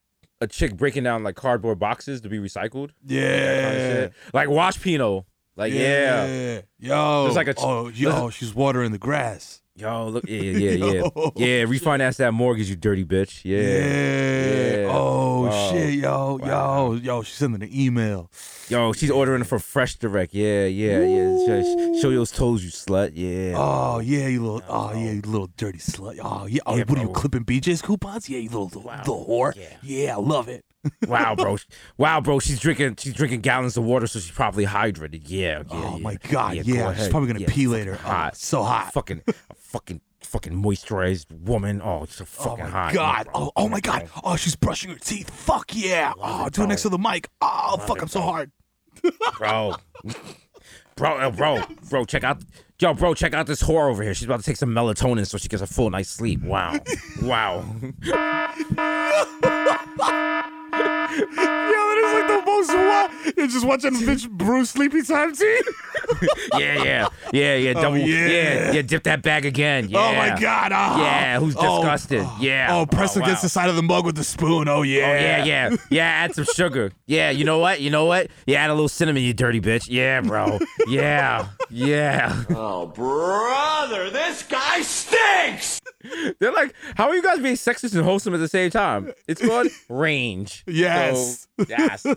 E: a chick breaking down like cardboard boxes to be recycled. That kind of
C: Yeah.
E: Like wash Pinot. Like yeah.
C: Yo.
E: There's like a-
C: oh, yo, she's watering the grass.
E: Yo, look, yeah, yeah, yeah, yeah. Refinance that mortgage, you dirty bitch. Yeah.
C: Yeah.
E: Yeah.
C: Oh shit, yo,
E: Wow.
C: yo, yo. She's sending an email.
E: Yo, she's ordering for Fresh Direct. Yeah, yeah, yeah. Show, show those toes, you slut. Yeah.
C: Oh yeah, you little. Oh yeah, you little dirty slut. Oh yeah. Oh,
E: Yeah,
C: what are you clipping BJ's coupons? Yeah, you little
E: Wow.
C: little whore.
E: Yeah.
C: Yeah. I love it.
E: Wow, bro. Wow, bro. She's drinking. She's drinking gallons of water, so she's probably hydrated. Yeah. yeah
C: Oh
E: yeah.
C: my god.
E: Yeah, go
C: she's probably gonna pee later. Oh,
E: Hot.
C: so hot.
E: Fucking, fucking, fucking moisturized woman. Oh, it's so
C: Oh
E: fucking
C: my
E: hot.
C: god. Oh, oh my god. Oh, she's brushing her teeth. Fuck yeah. Oh,
E: it,
C: do it next to the mic. Oh, fuck,
E: it,
C: I'm so
E: bro.
C: hard.
E: bro. Bro, bro, bro, check out, yo, bro, check out this whore over here. She's about to take some melatonin so she gets a full night's sleep. Wow, wow.
C: Yeah, that is like the most wild. You're just watching bitch brews sleepy time tea.
E: Yeah, yeah, yeah, yeah. Oh, double,
C: Oh, yeah.
E: yeah. yeah, Dip that bag again. Yeah.
C: Oh my god. Oh.
E: Yeah, who's
C: Oh,
E: disgusted? Oh. yeah.
C: Oh, press oh,
E: wow.
C: against the side of the mug with the spoon. Oh yeah.
E: Oh yeah, yeah, yeah. Add some sugar. Yeah, you know what? You know what? Yeah, add a little cinnamon, you dirty bitch. Yeah, bro. Yeah, yeah.
J: Oh, brother, this guy stinks!
E: They're like, how are you guys being sexist and wholesome at the same time? It's called range.
C: Yes.
E: So, yes.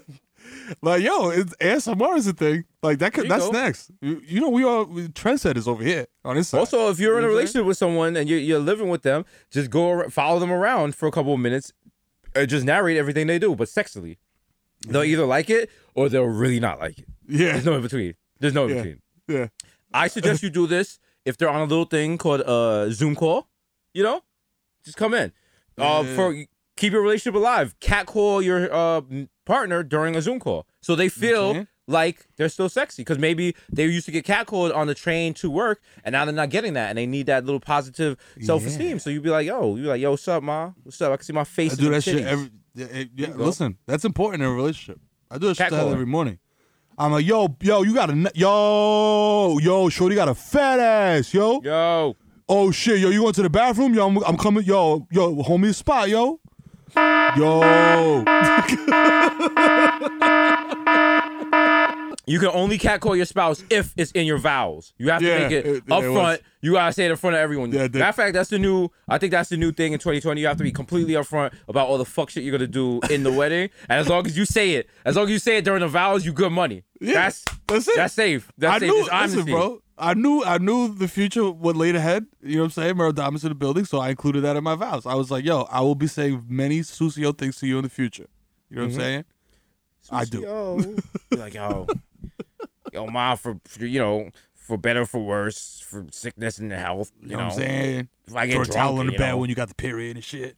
C: Like yo, it's ASMR is a thing. Like that. Could, that's
E: go.
C: next. You, you know we all trendsetters over here on this side.
E: Also, if you're in a
C: You know what I'm
E: relationship with someone and you're, you're living with them, just go follow them around for a couple of minutes, and just narrate everything they do, but sexily. They'll mm-hmm. either like it or they'll really not like it.
C: Yeah.
E: There's no in between. There's no in
C: Yeah.
E: between.
C: Yeah.
E: I suggest you do this if they're on a little thing called a Zoom call. You know, just come in. Uh,
C: Yeah.
E: for keep your relationship alive. Cat call your uh partner during a Zoom call, so they feel
C: Okay.
E: like they're still sexy. Because maybe they used to get catcalled on the train to work, and now they're not getting that, and they need that little positive self esteem. So you'd be like, yo, you be like, yo, what's up, ma? What's up? I can see my face.
C: I do that shit every. Yeah, yeah, yeah, listen, that's important in a relationship. I do that shit every morning. I'm like, yo, yo, you got a, yo, yo, shorty got a fat ass, yo.
E: Yo,
C: Oh shit, yo, you going to the bathroom? Yo, I'm, I'm coming. Yo, yo, homie spot, yo. Yo.
E: You can only catcall your spouse if it's in your vows. You have to
C: Yeah,
E: make it,
C: it- it
E: up
C: was.
E: front. You gotta say it in front of everyone.
C: Yeah,
E: Matter of fact, that's the new. I think that's the new thing in 2020. You have to be completely upfront about all the fuck shit you're gonna do in the wedding. And as long as you say it, as long as you say it during the vows, you good money.
C: Yeah,
E: that's
C: that's it.
E: That's safe. That's
C: I
E: safe.
C: knew,
E: It's honesty.
C: listen, bro. I knew, I knew the future what laid ahead. You know what I'm saying? Meryl Diamonds in the building, so I included that in my vows. I was like, yo, I will be saying many Susio things to you in the future. You know what
E: Mm-hmm.
C: I'm saying? I do.
E: Yo, You're like yo, yo, ma, for, for you know, for better for worse, for sickness and health. You,
C: You know what I'm saying?
E: If I get
C: Throw a towel on the bed
E: know,
C: when you got the period and shit.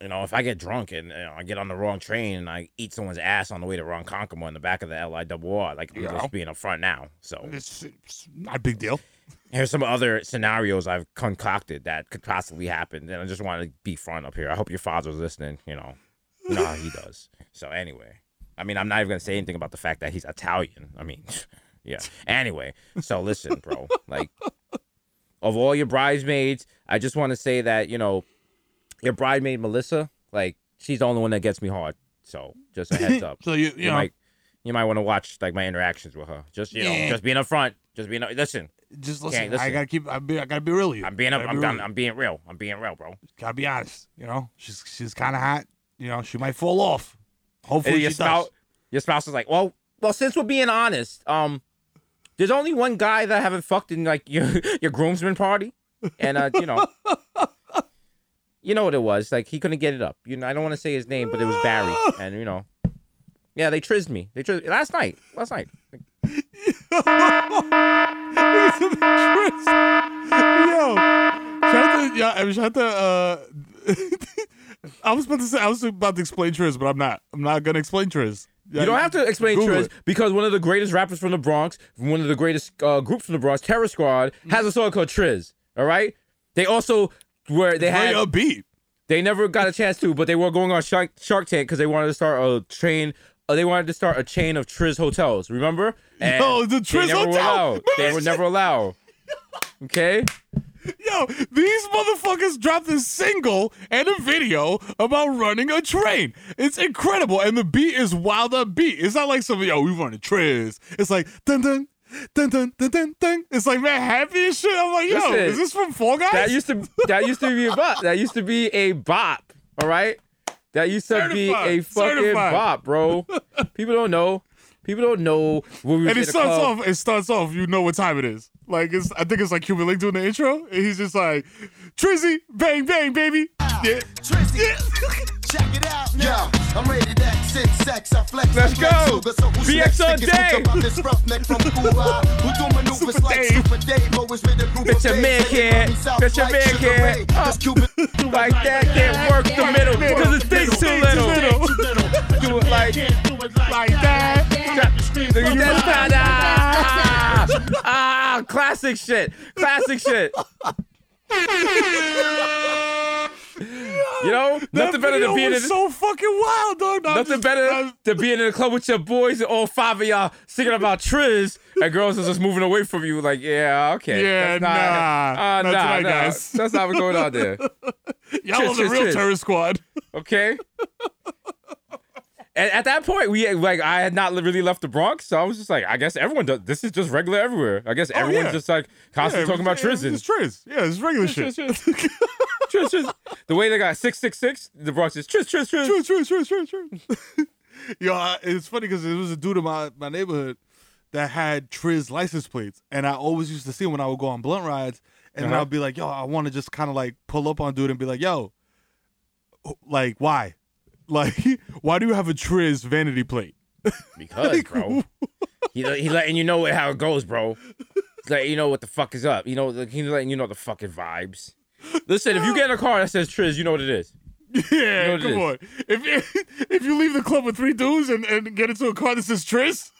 E: You know, if I get drunk and you know, I get on the wrong train and I eat someone's ass on the way to Ronkonkoma in the back of the LI double R, like I'm
C: Yeah.
E: just being up front now. So
C: It's, it's not a big deal.
E: here's some other scenarios I've concocted that could possibly happen, and I just want to be front up here. I hope your father's listening. You know, know how he does. So anyway, I mean, I'm not even gonna say anything about the fact that he's Italian. I mean, yeah. Anyway, so listen, bro. Like, of all your bridesmaids, I just want to say that you know, your bridesmaid Melissa, like, she's the only one that gets me hard. So just a heads up.
C: So you, you,
E: you
C: know,
E: might you might want to watch like my interactions with her. Just you know, just being upfront. Just being listen.
C: just
E: Okay,
C: listen. I gotta keep. I, be, I gotta be real with you.
E: I'm being up. I'm,
C: be
E: I'm,
C: real.
E: I'm being real. I'm being real, bro.
C: Gotta be honest. You know, she's she's kind of hot. You know, she might fall off.
E: And
C: Hopefully,
E: your
C: she
E: spouse, your spouse is like, well, well, since we're being honest, um, there's only one guy that I haven't fucked in like your your groomsmen party, and uh, you know, you know what it was. Like he couldn't get it up. You know, I don't want to say his name, but it was Barry, and you know, yeah, they trizzed me. They trizzed last night. Last night.
C: Yo, shout out to yeah, I mean, shout out to. Uh, I was about to say I was about to explain Triz, but I'm not. I'm not gonna explain Triz.
E: You don't have to explain
C: Google
E: Triz
C: it.
E: because one of the greatest rappers from the Bronx, one of the greatest uh, groups from the Bronx, Terror Squad, has a song called Triz. All right. They also were they had
C: upbeat.
E: they never got a chance to, but they were going on Shark, Shark Tank because they wanted to start a train. Uh, they wanted to start a chain of Triz hotels. Remember? And
C: Yo, the
E: they
C: Triz Hotel.
E: They were never allowed. Okay.
C: Yo, these motherfuckers dropped a single and a video about running a train. It's incredible, and the beat is wild up beat. It's not like some yo we run a Triz. It's like dun dun dun dun dun dun dun. It's like man happy and shit. I'm like, yo,
E: Listen,
C: is this from Fall Guys?
E: That used to that used to be a bop. That used to be a bop. All right. That used to be a fucking
C: Certified.
E: bop, bro. People don't know. People don't know when we
C: and it starts
E: club.
C: off. It starts off. You know what time it is. Like it's. I think it's like Cuban Link doing the intro. And he's just like, Trizzy, bang bang, baby. Yeah.
F: Check it out now. I'm rated X in sex. I flex.
E: Let's go.
F: Luger. So who's
E: BX
F: Niggas
E: day.
F: this roughneck from Cuba who do maneuvers
C: Super
F: like
C: Dave.
F: Super Dave. Always with a group of
E: your man
F: babes,
E: can't.
F: taking South
E: Bitch, your
F: like
E: man
F: Sugar
E: can't.
F: Ray. This Cuban
E: like that can't work the middle because it thinks too little. Do it like
C: Like that.
E: That's kind of ah, classic shit. Classic shit. You know, nothing better than being in
C: so fucking wild, dog. No,
E: nothing
C: just-
E: better
C: I'm-
E: than being in the club with your boys and all five of y'all singing about Triz and girls is just moving away from you. Like, yeah, okay,
C: Yeah,
E: That's not,
C: nah.
E: uh, nah,
C: tonight,
E: nah.
C: guys.
E: That's not what's going on there.
C: Y'all on the real
E: cheers.
C: terror squad.
E: Okay. And at that point, we like I had not really left the Bronx, so I was just like, I guess everyone does. This is just regular everywhere. I guess everyone's
C: yeah.
E: just like constantly
C: Yeah,
E: talking about Triz.
C: It's Triz. Yeah, it's regular shit.
E: Triz, Triz. Triz, Triz. The way they got six six six, the Bronx is Triz, Triz, Triz.
C: True, true, true, true, true. Yo, I- it's funny because there was a dude in my, my neighborhood that had Triz license plates, and I always used to see him when I would go on blunt rides, and
E: Uh-huh.
C: I'd be like, "Yo, I want to just kind of like pull up on dude and be like, yo, like why, like why do you have a Triz vanity plate?"
E: Because, bro, he he letting you know how it goes, bro. He's letting you know what the fuck is up. You know, like, he's letting you know the fucking vibes. Listen, if you get in a car that says Triz, you know what it is.
C: Yeah,
E: know what it
C: come on. If, if if you leave the club with three dudes and, and get into a car that says Triz,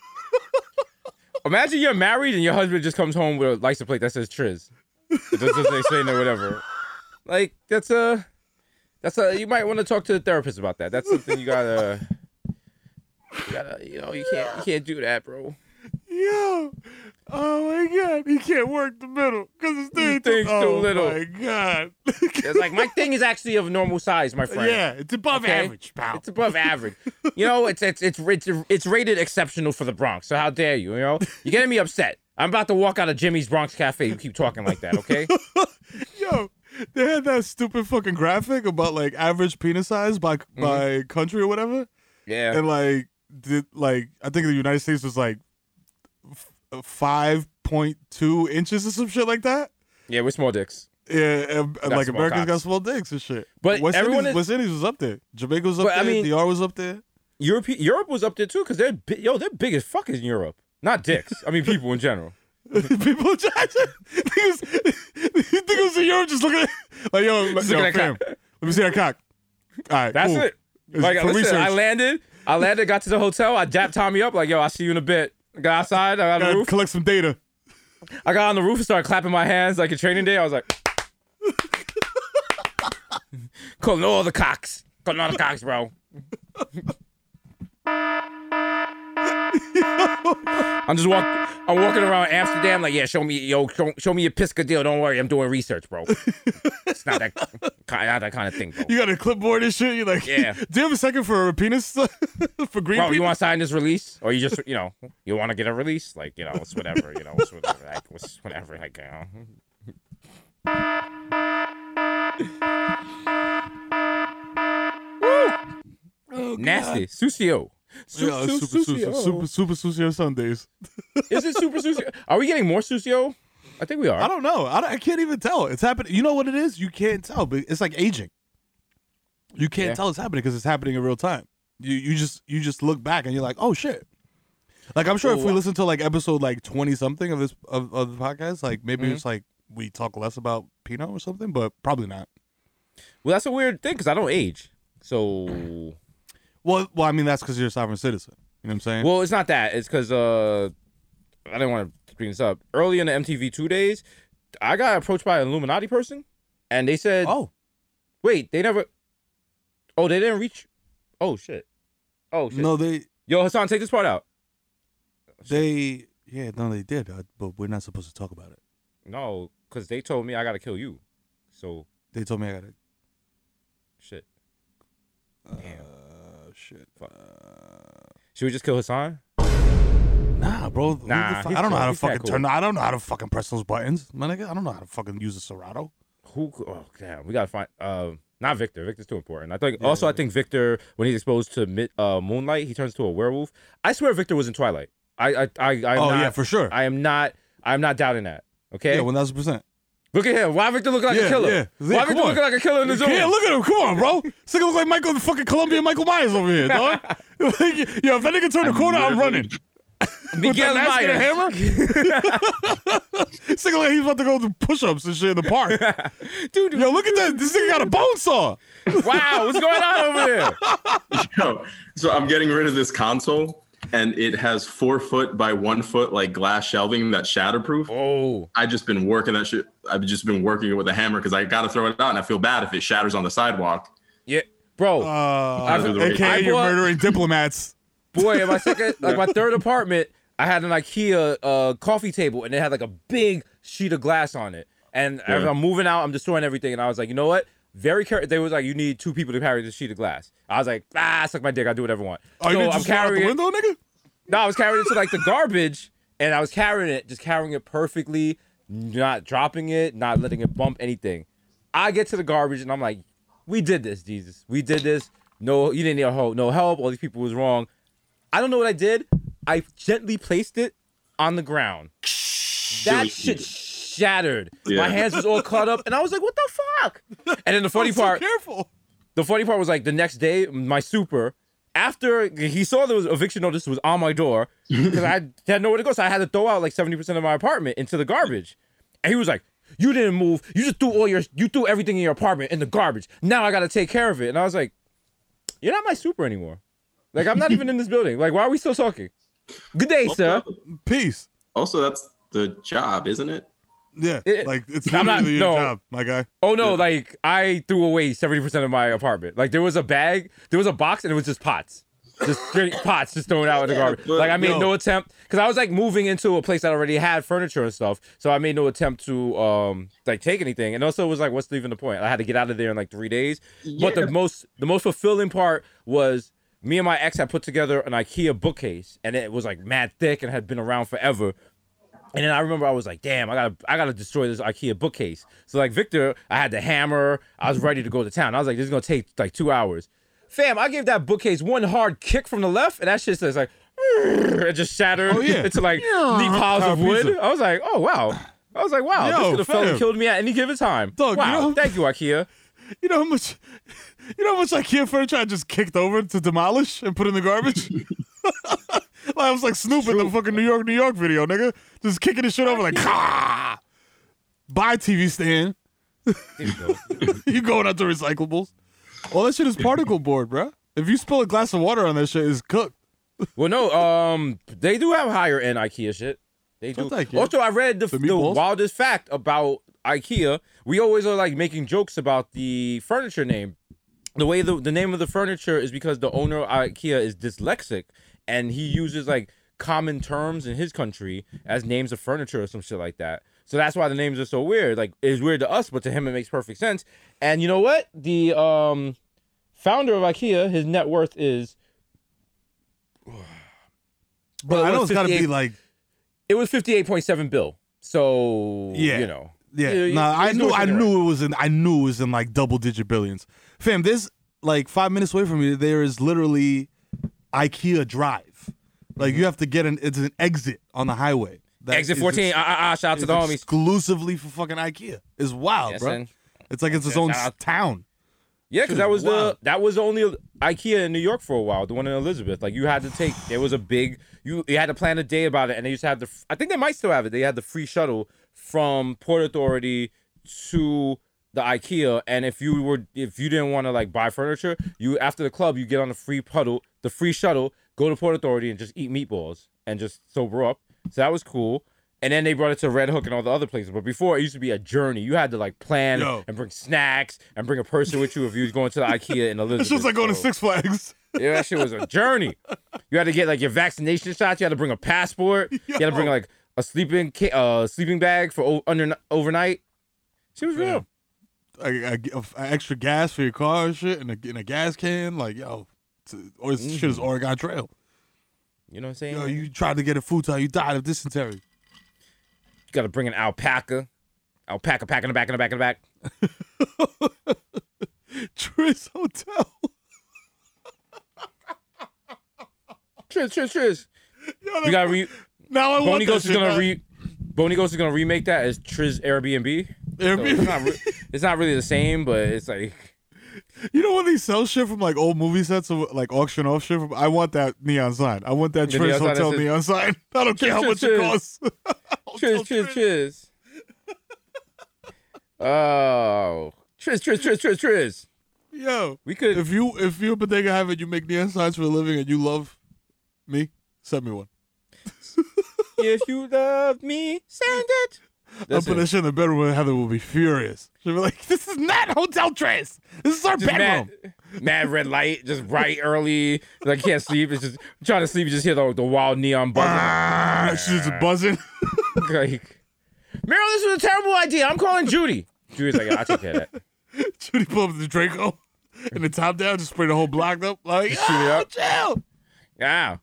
E: Imagine you're married and your husband just comes home with a license plate that says Triz. It doesn't say no whatever. Like that's a that's a you might want to talk to the therapist about that. That's something you gotta you gotta you know you can't you can't do that, bro.
C: yo, oh my god, he can't work the middle because his thing
E: thing's too
C: oh
E: little.
C: my god,
E: It's like my thing is actually of normal size, my friend.
C: yeah, it's above
E: Okay?
C: average, pal.
E: It's above average. You know, it's it's it's it's it's rated exceptional for the Bronx. So how dare you? You know, you're getting me upset. I'm about to walk out of Jimmy's Bronx Cafe. You keep talking like that, okay?
C: Yo, they had that stupid fucking graphic about like average penis size by
E: Mm-hmm.
C: by country or whatever,
E: Yeah.
C: and like did like I think the United States was like five point two inches or some shit like that.
E: Yeah, we're small dicks.
C: Yeah, and, and, like Americans got small dicks and shit.
E: But
C: West
E: everyone
C: Indies,
E: is-
C: West Indies was up there. Jamaica was up
E: But, I
C: there.
E: mean-
C: DR was up there.
E: Europe Europe was up there too because they're yo they're big as fuck in Europe. Not dicks. I mean people in general.
C: People, niggas, you think it was in Europe just looking at like yo,
E: Just
C: yo
E: looking at
C: fam,
E: cock.
C: let me see that cock. All right,
E: That's
C: cool.
E: it. Like listen, I landed. I landed. Got to the hotel. I dapped Tommy up like yo. I see you in a bit. Got outside. I got on the roof.
C: collect some data.
E: I got on the roof and started clapping my hands like a training day. I was like, calling all the cocks. Calling all the cocks, bro. I'm just walk. I'm walking around Amsterdam like, yeah, show me, yo, show, show me your Pisca deal. Don't worry, I'm doing research, bro. It's not that, not that kind of thing, bro.
C: You got a clipboard and shit. You're like,
E: Yeah.
C: Do you have a second for a penis for green?
E: Bro, you want to sign this release, or you just, you know, you want to get a release? Like, you know, it's whatever, you know, it's whatever, like, it's whatever, like, you know. Woo! Oh, Nasty, Susio. Su-
C: Yeah,
E: su-
C: super, super,
E: Susio.
C: super, super Susio Sundays.
E: Is it super Susio? Are we getting more Susio? I think we are.
C: I don't know. I, don't- I can't even tell. It's happening. You know what it is? You can't tell, but it's like aging. You can't
E: Yeah.
C: tell it's happening because it's happening in real time. You you just you just look back and you're like, oh shit. Like I'm sure if we
E: Oh,
C: listen to like episode like twenty something of this of, of the podcast, like maybe
E: Mhm.
C: it's like we talk less about Pinot or something, but probably not.
E: Well, that's a weird thing because I don't age. So,
C: Well, well, I mean that's because you're a sovereign citizen. You know what I'm saying?
E: well, it's not that. It's because uh, I didn't want to bring this up. Early in the MTV Two days, I got approached by an Illuminati person, and they said,
C: oh,
E: "Wait, they never. Oh, they didn't reach. Oh shit. Oh shit.
C: no, they
E: Yo, Hassan, take this part out.
C: they yeah no they did, uh, but we're not supposed to talk about it.
E: No, because they told me I gotta kill you. So
C: They told me I gotta.
E: shit.
C: Uh, shit.
E: Should we just kill Hassan?
C: Nah, bro.
E: Nah,
C: fu- I don't know
E: cool.
C: how to
E: He's
C: fucking
E: cool.
C: turn. I don't know how to fucking press those buttons, my nigga. I don't know how to fucking use a Serato.
E: Who? Oh damn, we gotta find. Uh, not Victor. Victor's too important. I think. also, I think Victor, when he's exposed to mid, uh, moonlight, he turns to a werewolf. I swear, Victor was in Twilight. I, I, I, I
C: Oh,
E: not,
C: yeah, for sure.
E: I am not. I'm not doubting that. Okay.
C: Yeah, one thousand percent.
E: Look at him. Why Victor look like
C: Yeah,
E: a killer?
C: yeah.
E: Why Victor
C: come on.
E: looking like a killer in the Zoom?
C: Yeah, look at him. Come on, bro. This nigga look like Michael, the fucking Colombian Michael Myers over here, dog. Yo, if that nigga turn the corner, I'm running.
E: Miguel
C: With that mask and a
E: Myers.
C: hammer. this nigga like he's about to go do push-ups and shit in the park.
E: Dude,
C: Yo, look at that. This nigga got a bone saw.
E: Wow, what's going on over there?
H: Yo, so I'm getting rid of this console, and it has four foot by one foot like glass shelving that's shatterproof.
E: Oh,
H: I just been working that shit. I've just been working it with a hammer because I got to throw it out, and I feel bad if it shatters on the sidewalk.
E: Yeah, bro.
C: Uh, AKA
E: I
C: you're murdering diplomats.
E: Boy, in my second, like my third apartment, I had an IKEA uh, coffee table, and it had like a big sheet of glass on it. And as
H: Yeah.
E: I'm moving out, I'm destroying everything, and I was like, you know what? Very careful. They was like, you need two people to carry this sheet of glass. I was like, ah, suck my dick. I do whatever I want.
C: Oh, you
E: so
C: didn't
E: I'm
C: just throw out the
E: carrying
C: window, nigga?
E: No, I was carrying it to like the garbage, and I was carrying it, just carrying it perfectly, not dropping it, not letting it bump anything. I get to the garbage, and I'm like, "We did this, Jesus. We did this. No, you didn't need help. No help. All these people was wrong. I don't know what I did. I gently placed it on the ground. That shit shattered. My hands was all cut up, and I was like, "What the fuck?" And then the funny
C: so
E: part,
C: careful.
E: the funny part was like the next day, my super, after he saw there was eviction notice was on my door because I had nowhere to go, so I had to throw out like seventy percent of my apartment into the garbage. And he was like, "You didn't move. You just threw all your, you threw everything in your apartment in the garbage. Now I got to take care of it." And I was like, "You're not my super anymore. Like I'm not even in this building. Like why are we still talking? Good day, sir.
C: Peace.
H: Also, that's the job, isn't it?
C: Yeah,
E: It-
C: like it's
E: I'm not-
C: literally your
E: no.
C: job, my guy.
E: Oh no, like I threw away 70% of my apartment. Like there was a bag, there was a box, and it was just pots. Just straight pots just thrown out in the garbage.
H: but
E: Like I made
C: yo.
E: no attempt because I was like moving into a place that already had furniture and stuff. So I made no attempt to um like take anything. And also it was like, what's even the point? I had to get out of there in like three days. But the most the most fulfilling part was me and my ex had put together an IKEA bookcase and it was like mad thick and had been around forever. And then I remember I was like, damn, I gotta I gotta destroy this IKEA bookcase. So like Victor, I had the hammer, I was ready to go to town. I was like, this is gonna take like two hours. Fam, I gave that bookcase one hard kick from the left, and that shit says like it just shattered
C: Oh, yeah.
E: into like neat piles of wood.
C: pizza.
E: I was like, oh wow. I was like, wow,
C: Yo,
E: this could have fell and
C: fam.
E: killed me at any given time.
C: Dog, you
E: wow,
C: know-
E: thank you, IKEA.
C: You know how much, you know how much IKEA furniture I just kicked over to demolish and put in the garbage. I was like Snoop in the fucking New York, New York video, nigga, just kicking the shit over like, ah. Buy TV stand. you going out to recyclables? All that shit is particle board, bruh. If you spill a glass of water on that shit, it's cooked.
E: Well, no, um, they do have higher end IKEA shit. They do.
C: IKEA.
E: Also, I read the,
C: The
E: the, wildest fact about IKEA. We always are like making jokes about the furniture name. The way the, the name of the furniture is because the owner of IKEA is dyslexic and he uses like common terms in his country as names of furniture or some shit like that. So that's why the names are so weird. Like it's weird to us, but to him it makes perfect sense. And you know what? The um founder of IKEA, his net worth is
C: But I know it's got to be like,
E: it was fifty eight point seven bill. So
C: Yeah.
E: you know.
C: yeah.
E: you-
C: nah, I knew, I knew it was in, I knew it was in like double digit billions. Fam, this like five minutes away from me, there is literally IKEA Drive. Like you have to get an, it's an exit on the highway. that
E: Exit
C: is
E: 14.
C: ex-
E: Ah, ah, ah, shout out to the homies.
C: Exclusively for fucking IKEA. It's wild,
E: Yes,
C: bro.
E: and-
C: It's like it's its own
E: shout out-
C: town.
E: Yeah, because that was the that was the only IKEA in New York for a while. The one in Elizabeth. Like you had to take. There was a big. You you had to plan a day about it, and they used to have the. I think they might still have it. They had the free shuttle from Port Authority to the IKEA, and if you were if you didn't want to like buy furniture, you after the club you get on the free puddle, the free shuttle, go to Port Authority and just eat meatballs and just sober up. So that was cool. And then they brought it to Red Hook and all the other places. But before it used to be a journey. You had to like plan
C: Yo.
E: and bring snacks and bring a person with you if you was going to the IKEA in Elizabeth.
C: It's just like going to Six Flags.
E: Yeah, that shit was a journey. You had to get like your vaccination shots. You had to bring a passport. You had to bring like a sleeping ca- uh sleeping bag for o- under overnight. She was real.
C: A, a- a extra gas for your car and shit, and a, in a gas can. Like yo, or this shit
E: Mm-hmm.
C: is Oregon Trail.
E: You know what I'm saying?
C: Yo, you tried to get a futon, you died of dysentery.
E: You gotta bring an alpaca. Alpaca pack in the back, in the back, in the back.
C: Tris Hotel.
E: Triz, Triz, Triz.
C: Yo,
E: We gotta re.
C: now I want
E: Boney Ghost is
C: shit
E: gonna re. Boney Ghost is gonna remake that as Triz Airbnb. So it's, not re- it's not really the same, but it's like
C: You know when they sell shit from like old movie sets or like auction off shit from I want that neon sign. I want that Tris
E: neon
C: Hotel
E: says-
C: neon sign. I don't care how much
E: Tris,
C: it costs.
E: Triz, Triz, Triz. Oh, Triz, Triz, Triz, Triz, Triz.
C: Yo,
E: We could.
C: if you if you're a bodega and you make neon signs for a living and you love me, send me one.
E: if you love me, send it.
C: I'll put
E: Listen,
C: that shit in the bedroom and Heather will be furious. She'll be like, "This is not Hotel Tris. This is our
E: just
C: bedroom."
E: mad, mad red light, just bright early. Like can't sleep. It's just trying to sleep. You just hear the, the wild neon buzzing.
C: Ah, she's just buzzing.
E: like, Mero, this was a terrible idea. I'm calling Judy. Judy's like, I'll take care of that.
C: Judy pull up the Draco and the top down, just spray the whole block up. Like,
E: Just shoot it
C: "Ah,
E: up."
C: chill.
E: Yeah.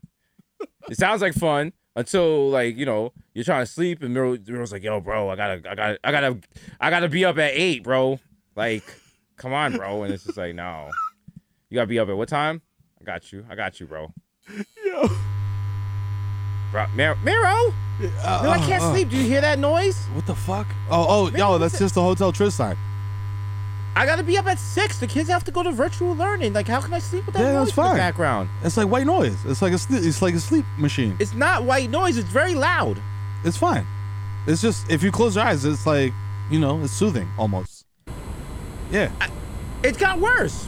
E: It sounds like fun until like, you know, you're trying to sleep and Mero, Mero's like, yo, bro, I gotta I gotta I gotta I gotta be up at eight, bro. Like, come on, bro. And it's just like, no. You gotta be up at what time? I got you. I got you, bro.
C: Yo.
E: Bro, Mer- Mero!
C: Uh,
E: No, I can't
C: uh, uh.
E: sleep. Do you hear that noise?
C: What the fuck? Oh, oh, yo, that's just the Hotel Tris sign.
E: I gotta be up at six. The kids have to go to virtual learning. Like, how can I sleep with that
C: Yeah,
E: noise
C: that's
E: in the background?
C: It's like white noise. It's like a sleep, it's like a sleep machine.
E: It's not white noise. It's very loud.
C: It's fine. It's just if you close your eyes, it's like you know, it's soothing almost. Yeah.
E: It got worse.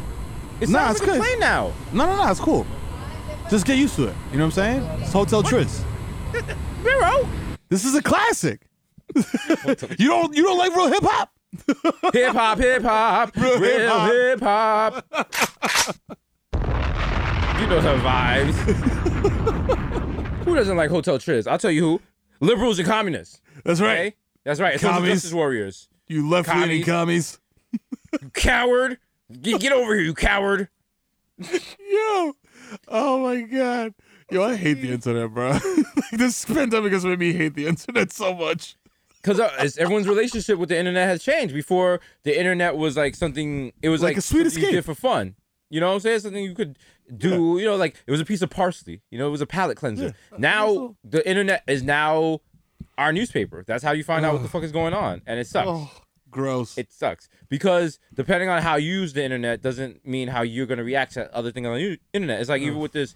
E: It
C: Nah,
E: sounds
C: it's
E: like a
C: good.
E: plane now.
C: No, no, no. It's cool. Just get used to it. You know what I'm saying? It's Hotel Tris.
E: Mero!
C: This is a classic. you don't you don't like real hip hop?
E: Hip hop, hip hop,
C: Real
E: real hip
C: hip-hop.
E: You know the vibes. who doesn't like Hotel Triz? I'll tell you who. Liberals and communists.
C: That's right.
E: Okay? That's right.
C: Commies.
E: justice warriors.
C: You left leaning commies.
E: You coward. Get, get over here, you coward.
C: Yo. Oh my god. Yo, I hate the internet, bro. like, this pandemic has made me hate the internet so much.
E: Because uh, everyone's relationship with the internet has changed. Before, the internet was like something, it was
C: Like
E: like,
C: a sweet
E: something you
C: escape.
E: did for fun. You know what I'm saying? Something you could do, you know, like it was a piece of parsley. You know, it was a palate cleanser. Now, the internet is now our newspaper. That's how you find out what the fuck is going on. And it sucks.
C: Oh, gross.
E: It sucks because depending on how you use the internet doesn't mean how you're going to react to other things on the internet. It's like even with this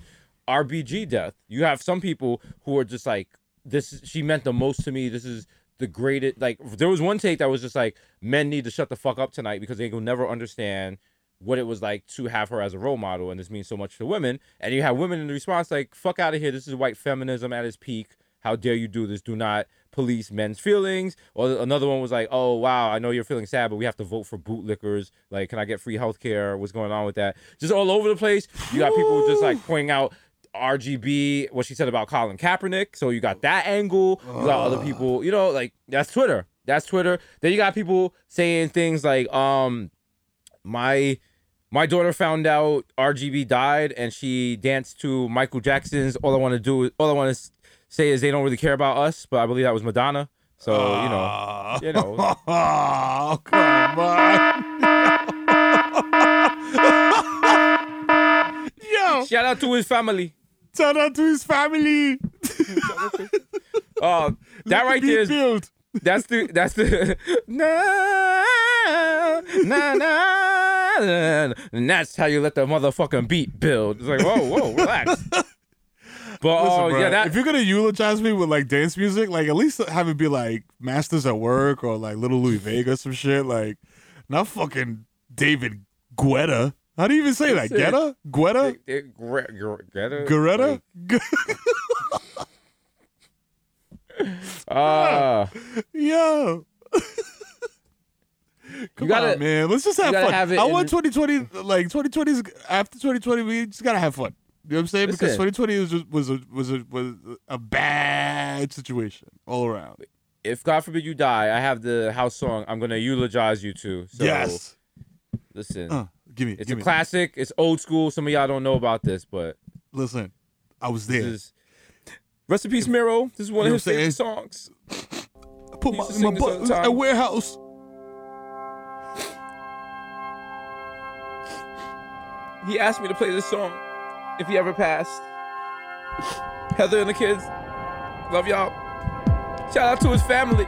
E: RBG death, you have some people who are just like, "This is- she meant the most to me. This is the greatest." Like there was one take that was just like, "Men need to shut the fuck up tonight because they will never understand." What it was like to have her as a role model, and this means so much to women. And you have women in the response like, "Fuck out of here! This is white feminism at its peak. How dare you do this? Do not police men's feelings. Or another one was like, oh, wow, I know you're feeling sad, but we have to vote for bootlickers. Like, can I get free health care? What's going on with that? Just all over the place. You got people just like pointing out RGB, what she said about Colin Kaepernick. So you got that angle. You got other people, you know, like that's Twitter. That's Twitter. Then you got people saying things like, um, my my daughter found out RGB died and she danced to Michael Jackson's All I Want to Do All I Want to Say Is They Don't Really Care About Us, but I believe that was Madonna. So, you know, you know.
C: Oh, come on. Yo,
E: Shout out to his family.
C: Shout out to his family.
E: Uh, that right there is that's the that's the na na na and that's how you let the motherfucking beat build. It's like, whoa, whoa, relax. But
C: Listen,
E: oh
C: bro,
E: yeah, that
C: if you're gonna eulogize me with like dance music, like at least have it be like Masters at Work or like Little Louie Vega, some shit. Like, not fucking David Guetta. How do you even say that?
E: Listen.
C: Guetta? Guetta?
E: it, Gre- Gre- Greta?
C: Goretta?
E: Ah,
C: Yo. Come
E: gotta-
C: on, man. Let's just have fun.
E: have
C: I want 2020, like 2020 is after 2020. We just gotta have fun. You know what I'm saying? Because 2020 was just, was a was a was a bad situation all around.
E: if God forbid you die, I have the house song. I'm gonna eulogize you to. So
C: yes.
E: listen,
C: Uh, give me.
E: it's
C: give
E: a
C: me.
E: classic. It's old school. Some of y'all don't know about this, but
C: Listen, I was there.
E: this is Rest in peace, Mero. This is one
C: You
E: of his favorite songs.
C: I put my, my
E: sing this all
C: butt in a warehouse.
E: He asked me to play this song if he ever passed. Heather and the kids, love y'all. Shout out to his family.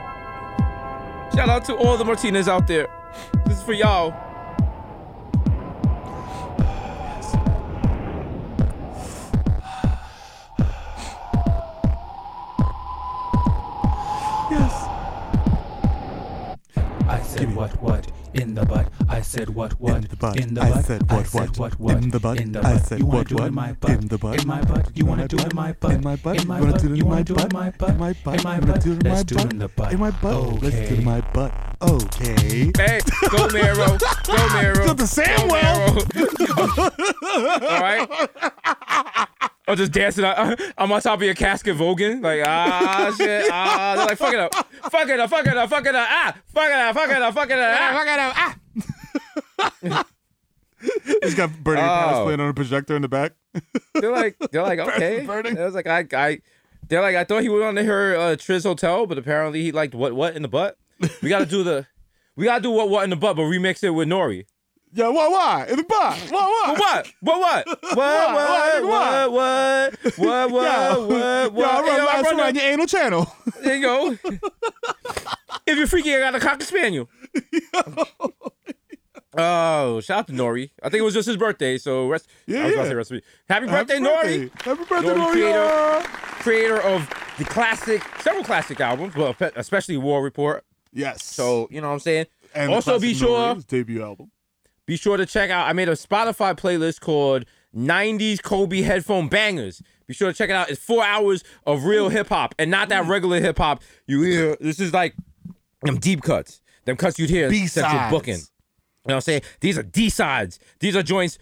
E: Shout out to all the Martinez out there. This is for y'all.
C: Yes.
K: I said what what in the butt. I said what what
C: In the butt.
K: in the butt. I said
C: what.
K: what what
C: In the butt.
K: in the
C: I said
K: You wanna
C: what,
K: do it
C: what.
K: in my butt?
C: In the butt.
K: In my butt. You wanna do it in my butt?
C: In my butt.
K: In my
C: You wanna
K: butt.
C: do it in
K: You
C: my
K: wanna do it in
C: butt?
K: my butt?
C: In my butt.
K: In my
C: You wanna
K: butt.
C: do it in my
K: Let's do it in the butt.
C: In my butt. Let's do it in my butt. Okay.
E: Hey, go Mero. Go Mero.
C: Got the Samwell.
E: All right. I'm just dancing. on- I'm on top of your casket, voguing. Like, ah, shit. Ah, they're like, fuck it up. Fuck it up. Fuck it up. Fuck it up. Ah, fuck it up. Fuck it up. Fuck it up. Ah, fuck it up. Ah.
C: He's got Bernie Paris
E: Oh.
C: playing on a projector in the back.
E: They're like, they're like, okay.
C: burning.
E: I was like, I, I, they're like, I thought he went on to her uh, Triz Hotel, but apparently he liked what, what in the butt. We got to do the, we got to do what, what in the butt, but remix it with Nori.
C: Yeah, what, why? In the bar.
E: What,
C: what?
E: What, what? What, what? What, what? What, what? What,
C: what?
E: What, what?
C: What, I run
E: yo, lines
C: around your anal channel.
E: There you go. if you're freaky, I got a Cocker Spaniel. Oh, shout out to Nori. I think it was just his birthday, so rest.
C: Yeah,
E: I was
C: yeah.
E: gonna say rest. Happy birthday, Happy
C: Nori!
E: Birthday.
C: Happy birthday,
E: Nori!
C: Nori.
E: Creator, creator of the classic, several classic albums, but especially War Report.
C: Yes.
E: So you know what I'm saying.
C: And
E: also, be sure
C: Nori's debut album
E: be sure to check out. I made a Spotify playlist called "90s Kobe Headphone Bangers." Be sure to check it out. It's four hours of real mm. hip hop and not that mm. regular hip hop you hear. This is like them deep cuts, them cuts you'd hear central
C: B-sides.
E: booking. You know what I'm saying? These are D sides. These are joints.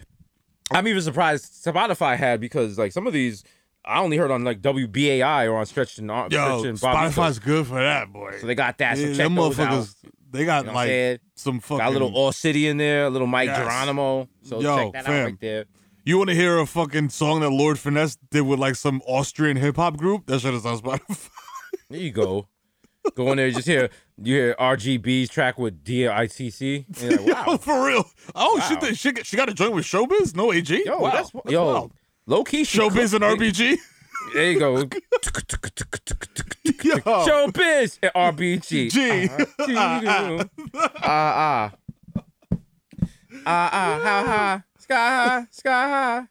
E: I'm even surprised Spotify had because like some of these I only heard on like WBAI or on Stretch and Ar-
C: Yo,
E: Stretch and Bob
C: Spotify's good for that, boy.
E: So they got that. So
C: Yeah,
E: check
C: them
E: those out.
C: They got
E: You know
C: like some fucking.
E: Got a little All City in there, a little Mike
C: Yes.
E: Geronimo. So
C: Yo,
E: check that
C: fam.
E: out right there.
C: You want to hear a fucking song that Lord Finesse did with like some Austrian hip hop group? That shit is on Spotify.
E: There you go. Go in there, just hear you hear RGB's track with DITC. And like, wow.
C: for real. Oh
E: Wow.
C: shit, she, she got a joint with Showbiz, no AG.
E: Yo,
C: wow,
E: that's,
C: that's
E: yo,
C: wild.
E: low key.
C: Showbiz and
E: cooked.
C: RBG.
E: There you go. Showbiz and RBG.
C: G.
E: Ah ah. Ah ah. Ha ha. Sky high. Sky high.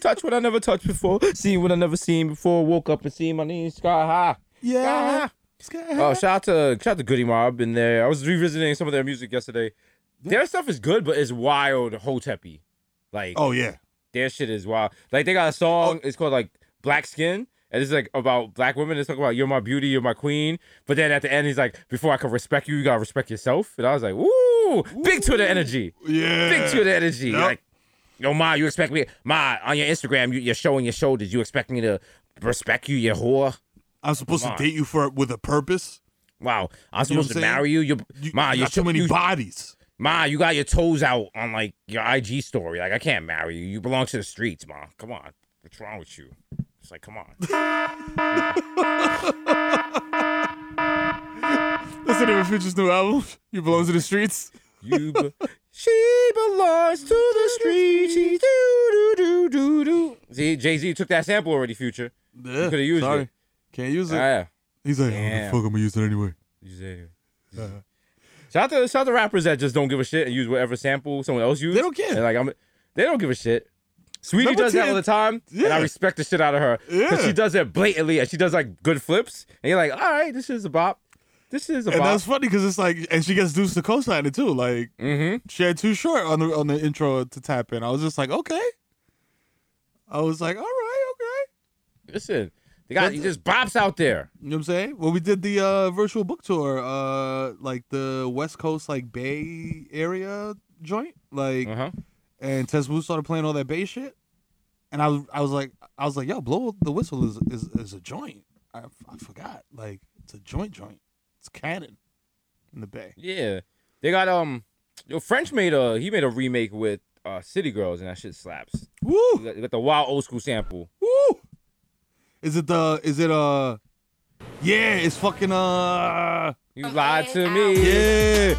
E: Touch what I never touched before. Seen what I never seen before. Woke up and seen my knees sky high.
C: Yeah. Sky high.
E: Oh, shout out to shout out to Goodie Mob in there. I was revisiting some of their music yesterday. Their stuff is good, but it's wild hotepi. Like
C: Oh yeah.
E: their shit is wild. Like they got a song, it's called like Black Skin. And it's like about black women. It's talking about you're my beauty, you're my queen. But then at the end, he's like, before I can respect you, you gotta respect yourself. And I was like, woo, big Twitter energy.
C: Yeah.
E: Big Twitter energy.
C: Yep.
E: Like, yo, Ma, you expect me, Ma, on your Instagram, you, you're showing your shoulders. You expect me to respect you, you whore?
C: I'm supposed
E: Come
C: to
E: on.
C: date you for with a purpose.
E: Wow, I'm
C: You know
E: supposed to
C: saying?
E: marry you. You,
C: You,
E: Ma,
C: you
E: you're
C: got too many
E: you,
C: bodies.
E: Ma, you got your toes out on like your IG story. Like I can't marry you. You belong to the streets, Ma. Come on, what's wrong with you? It's like, come on.
C: That's the name of Future's new album. You belong to the streets.
E: You, be- she belongs to the streets. She do do do do do. See, Jay Z took that sample already. Future.
C: Yeah,
E: coulda used
C: sorry.
E: it.
C: Can't use it.
E: Ah, yeah.
C: He's like, oh,
E: Damn.
C: fuck, I'm gonna use it anyway.
E: You say- uh-huh. Shout out to shout out to rappers that just don't give a shit and use whatever sample someone else used.
C: They don't care.
E: And like I'm, they don't give a shit. Saweetie
C: Number
E: does that all the time, and I respect the shit out of her because
C: Yeah.
E: she does it blatantly and she does like good flips. And you're like, all right, this is a bop. This is a bop.
C: And
E: bop.
C: that's funny because it's like, and she gets Deuce to co-sign it too. Like,
E: mm-hmm.
C: she had Too Short on the on the intro to tap in. I was just like, okay. I was like, all right, okay.
E: Listen, the guy
C: That's-
E: just bops out there.
C: You know what I'm saying? Well, we did the uh, virtual book tour, uh, like the West Coast, like Bay Area joint, like,
E: Uh-huh.
C: And Tez Wu started playing all that Bay shit, and I was, I was like, I was like, yo, blow the whistle is is, is a joint. I, I forgot, like, it's a joint joint. It's canon in the Bay.
E: Yeah, they got um, yo French made a he made a remake with uh City Girls and that shit slaps.
C: Woo,
E: You got, you got the wild old school sample.
C: woo. Is it the? Is it uh? Yeah, it's fucking uh.
E: You lied to me.
C: Yeah.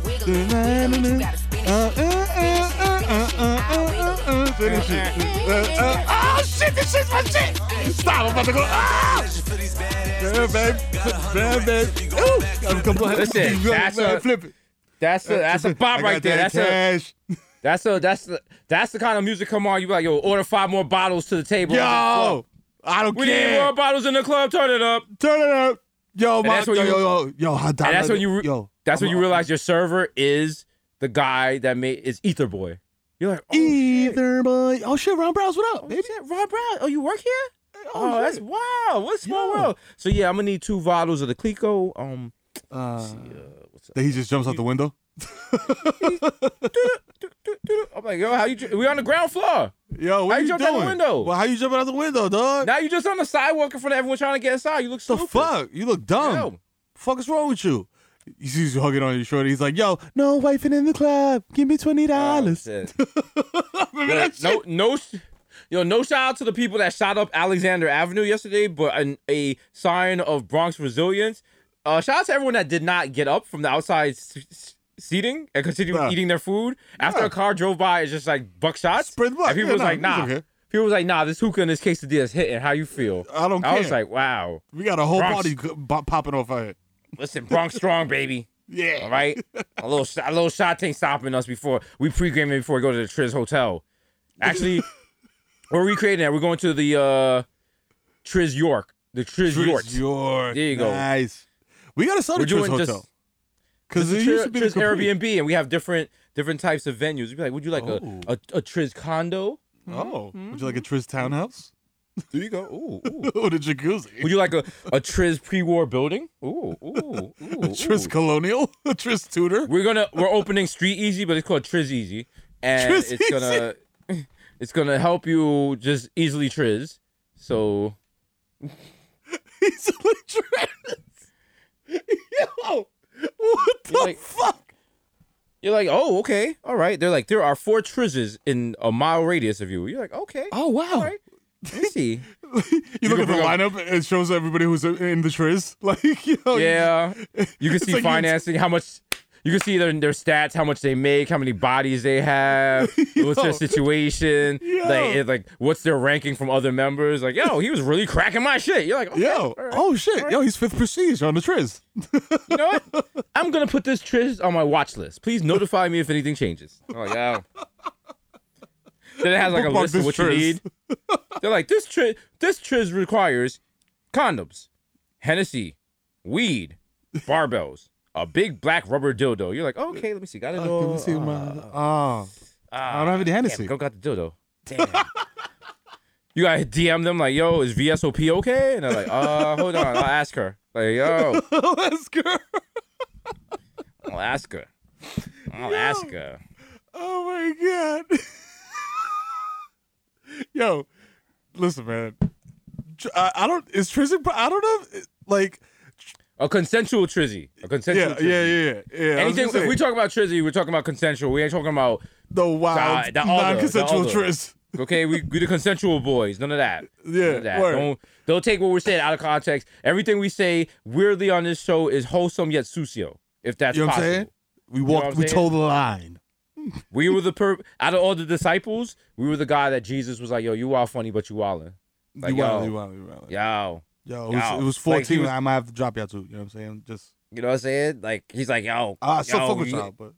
C: Say that shit. Uh, uh, Oh shit! This shit's my shit. Stop! I'm about to go. Ah! Bam, bam, bam, bam. Ooh! Come on.
E: Listen, that's a-
C: flip it.
E: That's a that's a bop right there.
C: that
E: That's a that's a that's the that's the kind of music. Come on, you be like yo, order five more bottles to the table.
C: Yo, I don't care.
E: we need more bottles in the club. Turn it up.
C: Turn it up. Yo, my,
E: that's when
C: yo,
E: you-
C: yo, yo, yo,
E: And that's when you
C: yo.
E: that's when you realize your server is the guy that made is Ether Boy. You're like, oh,
C: Either boy. Oh shit, Ron Browns, what up, baby?
E: shit, Rob Brown. Oh, you work here? Oh, that's wow. What's small
C: Yo.
E: world. So yeah, I'm gonna need two bottles of the Clicquot. Um,
C: Uh, that he just jumps out the window.
E: I'm like, yo, how you? We on the ground floor.
C: Yo, what
E: How
C: you
E: you out the window?
C: Well, how you jumping out the window, dog?
E: Now you just on the sidewalk in front of everyone trying to get inside. You look stupid.
C: the fuck? You look dumb.
E: Yo.
C: Fuck is wrong with you? He sees you hugging on your shoulder. He's like, "Yo, no wifing in the club. Give me twenty dollars."
E: Yo,
C: that shit?
E: no, no, yo, no shout out to the people that shot up Alexander Avenue yesterday, but an, a sign of Bronx resilience. Uh, shout out to everyone that did not get up from the outside s- seating and continue
C: Yeah.
E: eating their food after a car drove by. It's just like buck shots.
C: Spread buck.
E: And people
C: Yeah,
E: was
C: no,
E: like, nah.
C: okay.
E: People was like, nah, this hookah and this quesadilla is hitting. How you feel?
C: I don't
E: I was like, wow.
C: We got a whole
E: Bronx.
C: party popping off our head.
E: Listen, Bronx strong, baby.
C: Yeah.
E: All right, a little a little shot ain't stopping us before we pregame it before we go to the Triz Hotel. Actually, we're recreating that. We're going to the uh Triz York, the Triz, York.
C: York.
E: There you go.
C: Nice. We gotta sell
E: We're
C: Triz hotel. Because it used to be the
E: Triz Airbnb, and we have different different types of venues. We'd be like, would you like
C: Oh.
E: a, a a Triz condo?
C: Oh, would you like a Triz townhouse?
E: There you go. Ooh, ooh.
C: With a jacuzzi.
E: Would you like a, a Triz pre-war building? Ooh, ooh, ooh.
C: A Triz colonial? A Triz Tudor?
E: We're gonna we're opening Street Easy, but it's called Triz Easy, and
C: Triz
E: it's gonna it's gonna help you just easily Triz. So
C: Easily Triz. Yo, what the
E: like-
C: fuck?
E: you're like, oh, okay, all right. They're like, there are four Trizes in a mile radius of you. You're like, okay,
C: Oh wow.
E: all right. Let me see.
C: You look at the
E: bring up-
C: lineup, it shows everybody who's in the Triz. Like, you know,
E: Yeah, you can see
C: like
E: financing, how much. You can see their, their stats, how much they make, how many bodies they have, what's their situation,
C: Yo.
E: like it, like what's their ranking from other members. Like, yo, he was really cracking my shit. You're like, okay,
C: Yo,
E: all right.
C: oh shit, yo, he's fifth prestige on the Triz.
E: you know what? I'm gonna put this Triz on my watch list. Please notify me if anything changes. I'm like, oh. Then it has like a list of what you need. They're like, this Triz, this Triz requires condoms, Hennessy, weed, barbells, a big black rubber dildo. You're like, okay, let me see. Got it.
C: Uh, can we see my? Oh, I don't have any Hennessy.
E: Damn, go got the dildo. Damn. you gotta DM them like, yo, is VSOP okay? And they're like, uh, hold on, I'll ask her. Like, yo,
C: Let's go.
E: I'll ask her. I'll ask her.
C: Oh my god. Yo, listen, man. I, I don't. Is Triz? in pro- I don't know. Like,
E: A consensual trizzy. A consensual
C: yeah,
E: trizzy.
C: yeah, yeah, yeah. yeah.
E: Anything. If we talk about trizzy, we're talking about consensual. We ain't talking about
C: the wild,
E: the other,
C: non-consensual
E: the.
C: Triz.
E: okay. We we the consensual boys. None of that. None
C: Yeah,
E: of that. Don't don't take what we're saying out of context. Everything we say weirdly on this show is wholesome yet sucio. If that's
C: You know what I'm saying? We
E: know
C: walked.
E: I'm
C: we
E: saying?
C: told the line.
E: We were the per out of all the disciples, we were the guy that Jesus was like, "Yo, you all funny, but you wildin'." Like,
C: you
E: yo,
C: you wild, you wild.
E: yo,
C: Yo, it was,
E: yo.
C: it was
E: Like,
C: 14.
E: was-
C: I might have to drop y'all too. You know what I'm saying? Just
E: you know what I'm saying? Like he's like, "Yo, ah,
C: I still
E: yo,
C: fuck with y'all, but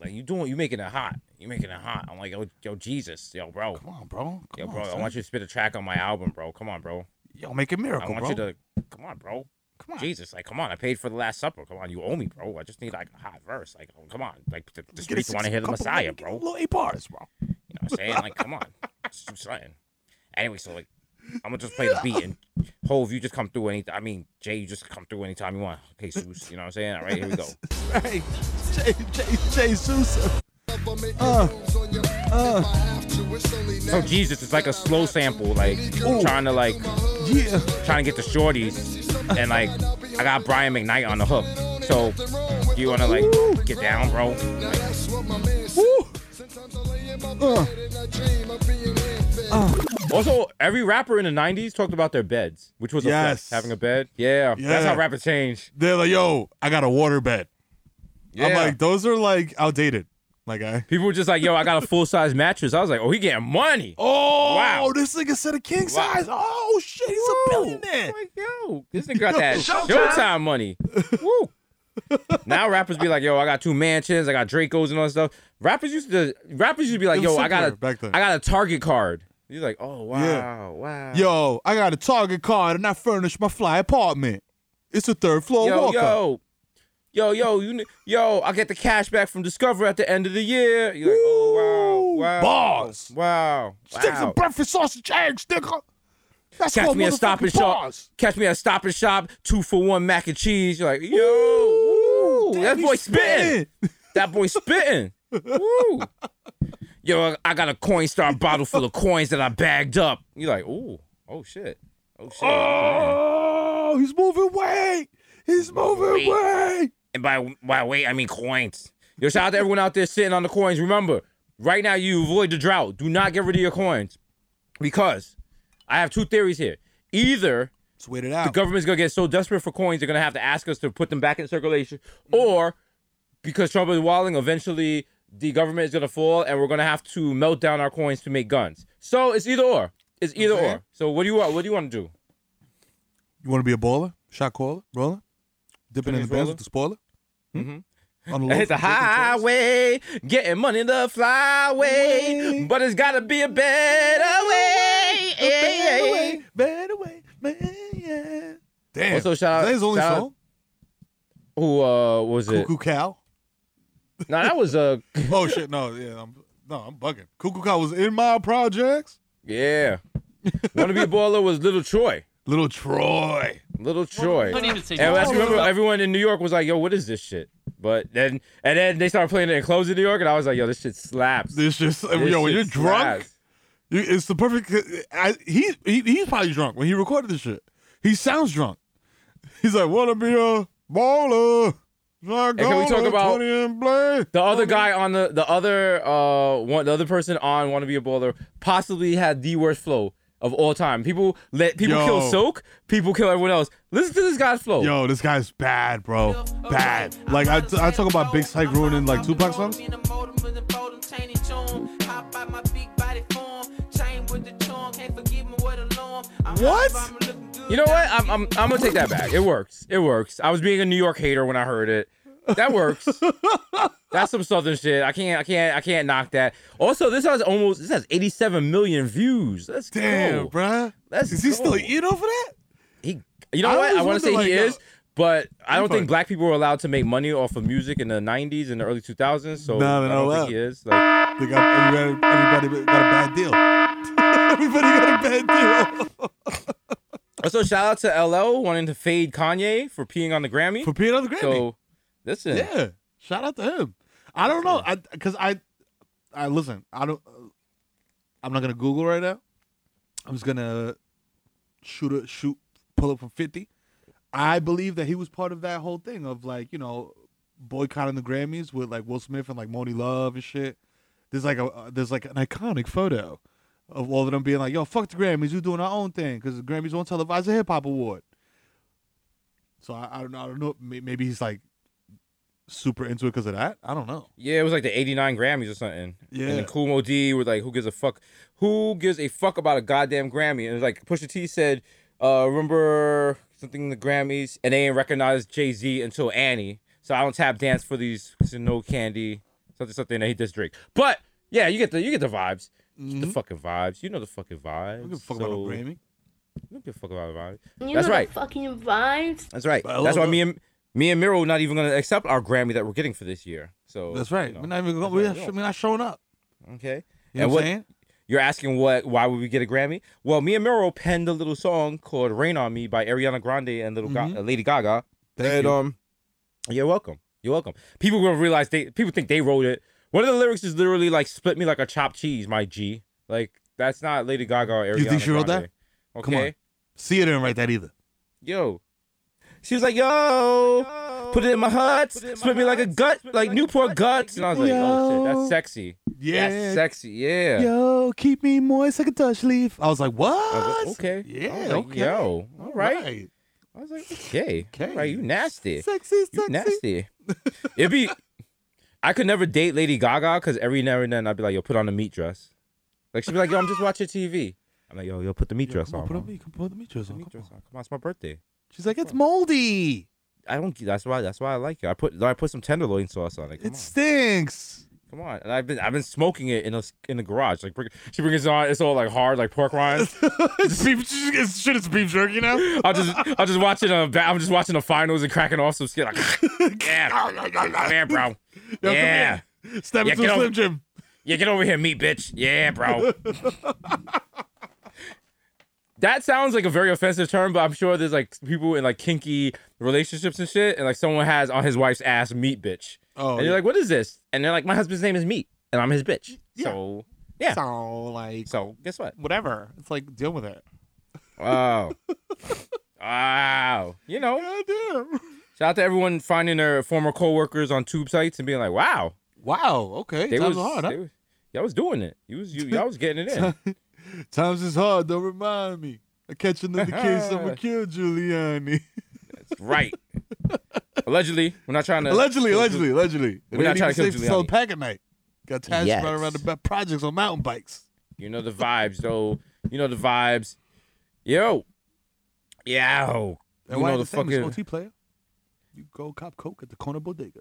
E: Like you doing, you making it hot. You making it hot. I'm like, yo, yo, Jesus, yo, bro,
C: come on, bro. Come
E: yo,
C: on,
E: bro. I
C: son.
E: want you to spit a track on my album, bro. Come on, bro.
C: Yo, make a miracle, I
E: want
C: bro.
E: you to, come on, bro.
C: Come on.
E: Jesus, like, come on. I paid for the Last Supper. Come on, you owe me, bro. I just need like a hot verse. Like, oh, come on. Like the, the streets want to hear the Messiah, bro.
C: Little eight bars, bro.
E: You know what I'm saying? Like, come on. Just do something. Anyway, so like, I'm gonna just play the beat and Hove, you just come through any. I mean, Jay, you just come through anytime you want. Okay, Seuss, you know what I'm saying? All right, here we go.
C: Hey, Jay, Jay, Jay Sousa. Uh, uh,
E: So Jesus it's like a slow sample, like trying to like
C: yeah.
E: trying to get the shorties, and like I got Brian McKnight on the hook. So you wanna like get down, bro? Like,
C: Woo. Uh. Uh.
E: Also, every rapper in the '90s talked about their beds, which was a flex. Having a bed. Yeah, that's
C: Yeah.
E: how rappers change.
C: They're like, yo, I got a water bed. I'm
E: Yeah.
C: like, those are like outdated. My guy.
E: People were just like, "Yo, I got a full size mattress." I was like, "Oh, he getting money."
C: Oh,
E: wow.
C: this nigga said a king
E: Wow.
C: size. Oh shit, he's a billionaire.
E: Like, yo, this nigga got that
C: Showtime.
E: Showtime money. Woo. now rappers be like, "Yo, I got two mansions, I got Dracos and all that stuff." Rappers used to rappers used to be like, "Yo, I got a. I got a Target card." He's like, "Oh wow,
C: Yeah.
E: wow."
C: Yo, I got a Target card and I furnished my fly apartment. It's a third floor
E: yo,
C: walk
E: yo, yo, yo, you, yo, I get the cash back from Discover at the end of the year. You're like, oh wow, wow,
C: Bars.
E: wow,
C: Sticks
E: wow.
C: and breakfast sausage eggs, nigga. That's
E: Catch me at Stop and Shop. Catch me at Stop and Shop. Two for one mac and cheese. You're like, yo, woo,
C: Damn,
E: that boy
C: spitting.
E: That boy spitting. Woo. Yo, I got a Coinstar bottle full of coins that I bagged up. You're like, ooh, oh shit, oh shit.
C: Oh, he's moving weight. He's moving weight.
E: And by by weight, I mean coins. Yo, shout out to everyone out there sitting on the coins. Remember, right now you avoid the drought. Do not get rid of your coins because I have two theories here. Either
C: Let's wait it
E: the government's gonna get so desperate for coins, they're gonna have to ask us to put them back in circulation, mm-hmm. or because Trump is walling, eventually the government is gonna fall, and we're gonna have to melt down our coins to make guns. So it's either or. It's either
C: Okay.
E: or. So what do you want? What do you want to do?
C: You want to be a baller? Shot caller? Roller? Dipping in the bands
E: roller?
C: with the spoiler?
E: Mm-hmm.
C: The low
E: It's
C: drinking
E: highway, getting money the flyway, but it's gotta be a better way.
C: Better way, better way, man, yeah. Damn.
E: Also, shout out-
C: that his only
E: shout out- Who uh was it?
C: Cuckoo Cow?
E: No, that was uh
C: oh shit, no, yeah, I'm no, I'm bugging. Cuckoo Cow was in my projects.
E: yeah. Wanna be a baller was Little Troy.
C: Little Troy.
E: Little Troy.
L: Don't even say
E: And. I remember everyone in New York was like, "Yo, what is this shit?" But then, and then they started playing it in clothes in New York, and I was like, "Yo, this shit slaps."
C: This just
E: This
C: yo, when you're drunk,
E: slaps.
C: you, it's the perfect. I, he, he he's probably drunk when he recorded this shit. He sounds drunk. He's like, "Wanna be a baller?" And
E: can we talk about
C: the
E: The other guy on the the other uh one the other person on Want to Be a Baller possibly had the worst flow of all time. People let people
C: Yo.
E: kill Silk, people kill everyone else. Listen to this guy's flow.
C: Yo, this guy's bad, bro. Bad. Like I, I talk about Big Syke ruining like Tupac songs. What?
E: You know what? I'm, I'm I'm gonna take that back. It works. It works. I was being a New York hater when I heard it. That works. That's some southern shit. I can't I can't I can't knock that. Also, this has almost this has 87 million views. Let's
C: Damn,
E: go.
C: bruh.
E: Let's
C: Is he
E: go.
C: still eating off of that?
E: He, you know
C: I
E: what? I want to say he
C: like, yo,
E: is, uh, but I don't think black people were allowed to make money off of music in the 90s and the early 2000s. So
C: No,
E: I don't think he is. Like,
C: They got everybody, everybody got a bad deal. everybody got a bad deal.
E: also, shout out to LL wanting to fade Kanye for peeing on the Grammy.
C: For peeing on the Grammy.
E: So, listen.
C: Yeah, shout out to him. I don't know, I because I, I listen. I don't. I'm not gonna Google right now. I'm just gonna shoot a shoot pull up from fifty. I believe that he was part of that whole thing of like you know boycotting the Grammys with like Will Smith and like Monie Love and shit. There's like a uh, there's like an iconic photo of all of them being like, "Yo, fuck the Grammys, we're doing our own thing," because the Grammys won't televise a hip hop award. So I, I don't know. I don't know. Maybe he's like super into it because of that. I don't know.
E: Yeah, it was like the 89 Grammys or something.
C: Yeah.
E: And then Kool Moe Dee was like, who gives a fuck? Who gives a fuck about a goddamn Grammy? And it was like, Pusha T said, uh, remember something in the Grammys? And they didn't recognize Jay Z until Annie. So I don't tap dance for these 'cause no candy. Something, something that he does Drake. But yeah, you get the you get the vibes. The fucking vibes. You know the fucking vibes.
C: Don't give a fuck about no Grammy.
E: You don't give a fuck about the vibes.
M: You
E: That's
M: know
E: right.
M: the fucking vibes.
E: That's right. That's
C: love
E: why me and me and Mero not even gonna accept our Grammy that we're getting for this year. So
C: That's right.
E: you know.
C: We're not even going. We're, we're not showing up.
E: Okay.
C: You know
E: and
C: what
E: what
C: I'm saying?
E: you're asking what why would we get a Grammy? Well, me and Mero penned a little song called "Rain on Me" by Ariana Grande and little Ga-
C: Mhm.
E: uh, Lady Gaga.
C: Thank
E: and
C: you.
E: um, you're welcome. You're welcome. People will realize they people think they wrote it. One of the lyrics is literally like "split me like a chopped cheese," my G. Like that's not Lady Gaga or Ariana.
C: You think she wrote
E: Grande.
C: that?
E: Okay.
C: Come on. See it didn't write that either.
E: Yo. She was like, yo, Put it in my huts. Split me like a gut, like Newport guts. And I was like, oh shit, that's sexy.
C: Yeah.
E: That's sexy. Yeah.
C: Yo, keep me moist like a Dutch leaf. I was like, what?
E: I was like, okay.
C: Yeah,
E: like,
C: okay.
E: Yo, all right.
C: Right.
E: I was like, okay.
C: Okay.
E: All right, you nasty.
C: Sexy,
E: You
C: sexy.
E: nasty. It'd be. I could never date Lady Gaga because every now and then I'd be like, yo, put on a meat dress. Like she'd be like, yo, I'm just watching TV. I'm like, yo, yo, put the meat dress
C: on,
E: on.
C: put, on me, put the meat dress on.
E: Meat
C: Come
E: dress
C: on.
E: on. Come on, it's my birthday.
C: She's like, it's moldy.
E: I don't. That's why. That's why I like it. I put. I put some tenderloin sauce on it. Come
C: It
E: on.
C: stinks.
E: Come on. And I've been. I've been smoking it in a in the garage. Like bring, she brings it on. It's all like hard, like pork rinds.
C: it's beef, it's, shit, it's beef jerky now.
E: I'll just. I'll just watching uh, a. I'm just watching the finals and cracking off some skin. Like, yeah, here, bro.
C: Yo,
E: yeah.
C: Step
E: Yeah,
C: into
E: get
C: a
E: over-
C: Slim Jim.
E: Yeah, get over here, meat bitch. Yeah, bro. that sounds like a very offensive term, but I'm sure there's like people in like kinky relationships and shit, and like someone has on his wife's ass meat bitch.
C: Oh,
E: and you're like, what is this? And they're like, my husband's name is Meat, and I'm his bitch. Yeah. So yeah.
C: So like,
E: So guess what?
C: whatever. It's like deal with it.
E: Wow. wow. You know,
C: Goddamn.
E: shout out to everyone finding their former coworkers on tube sites and being like, wow,
C: Wow. Okay.
E: they
C: Times
E: was,
C: hard, huh?
E: they was, y'all was doing it. You was you y'all was getting it in.
C: Times is hard. Don't remind me. I catch another case. I'ma kill Giuliani.
E: That's right. Allegedly, we're not trying to.
C: allegedly, allegedly, allegedly.
E: We're not trying to kill
C: safe to sell
E: Giuliani.
C: pack at night. Got tasked
E: Yes.
C: running around the projects on mountain bikes.
E: You know the vibes, though. You know the vibes. Yo. Yo.
C: And
E: you
C: why
E: know
C: the
E: the
C: famous
E: fucking.
C: OT player? You go cop coke at the corner bodega.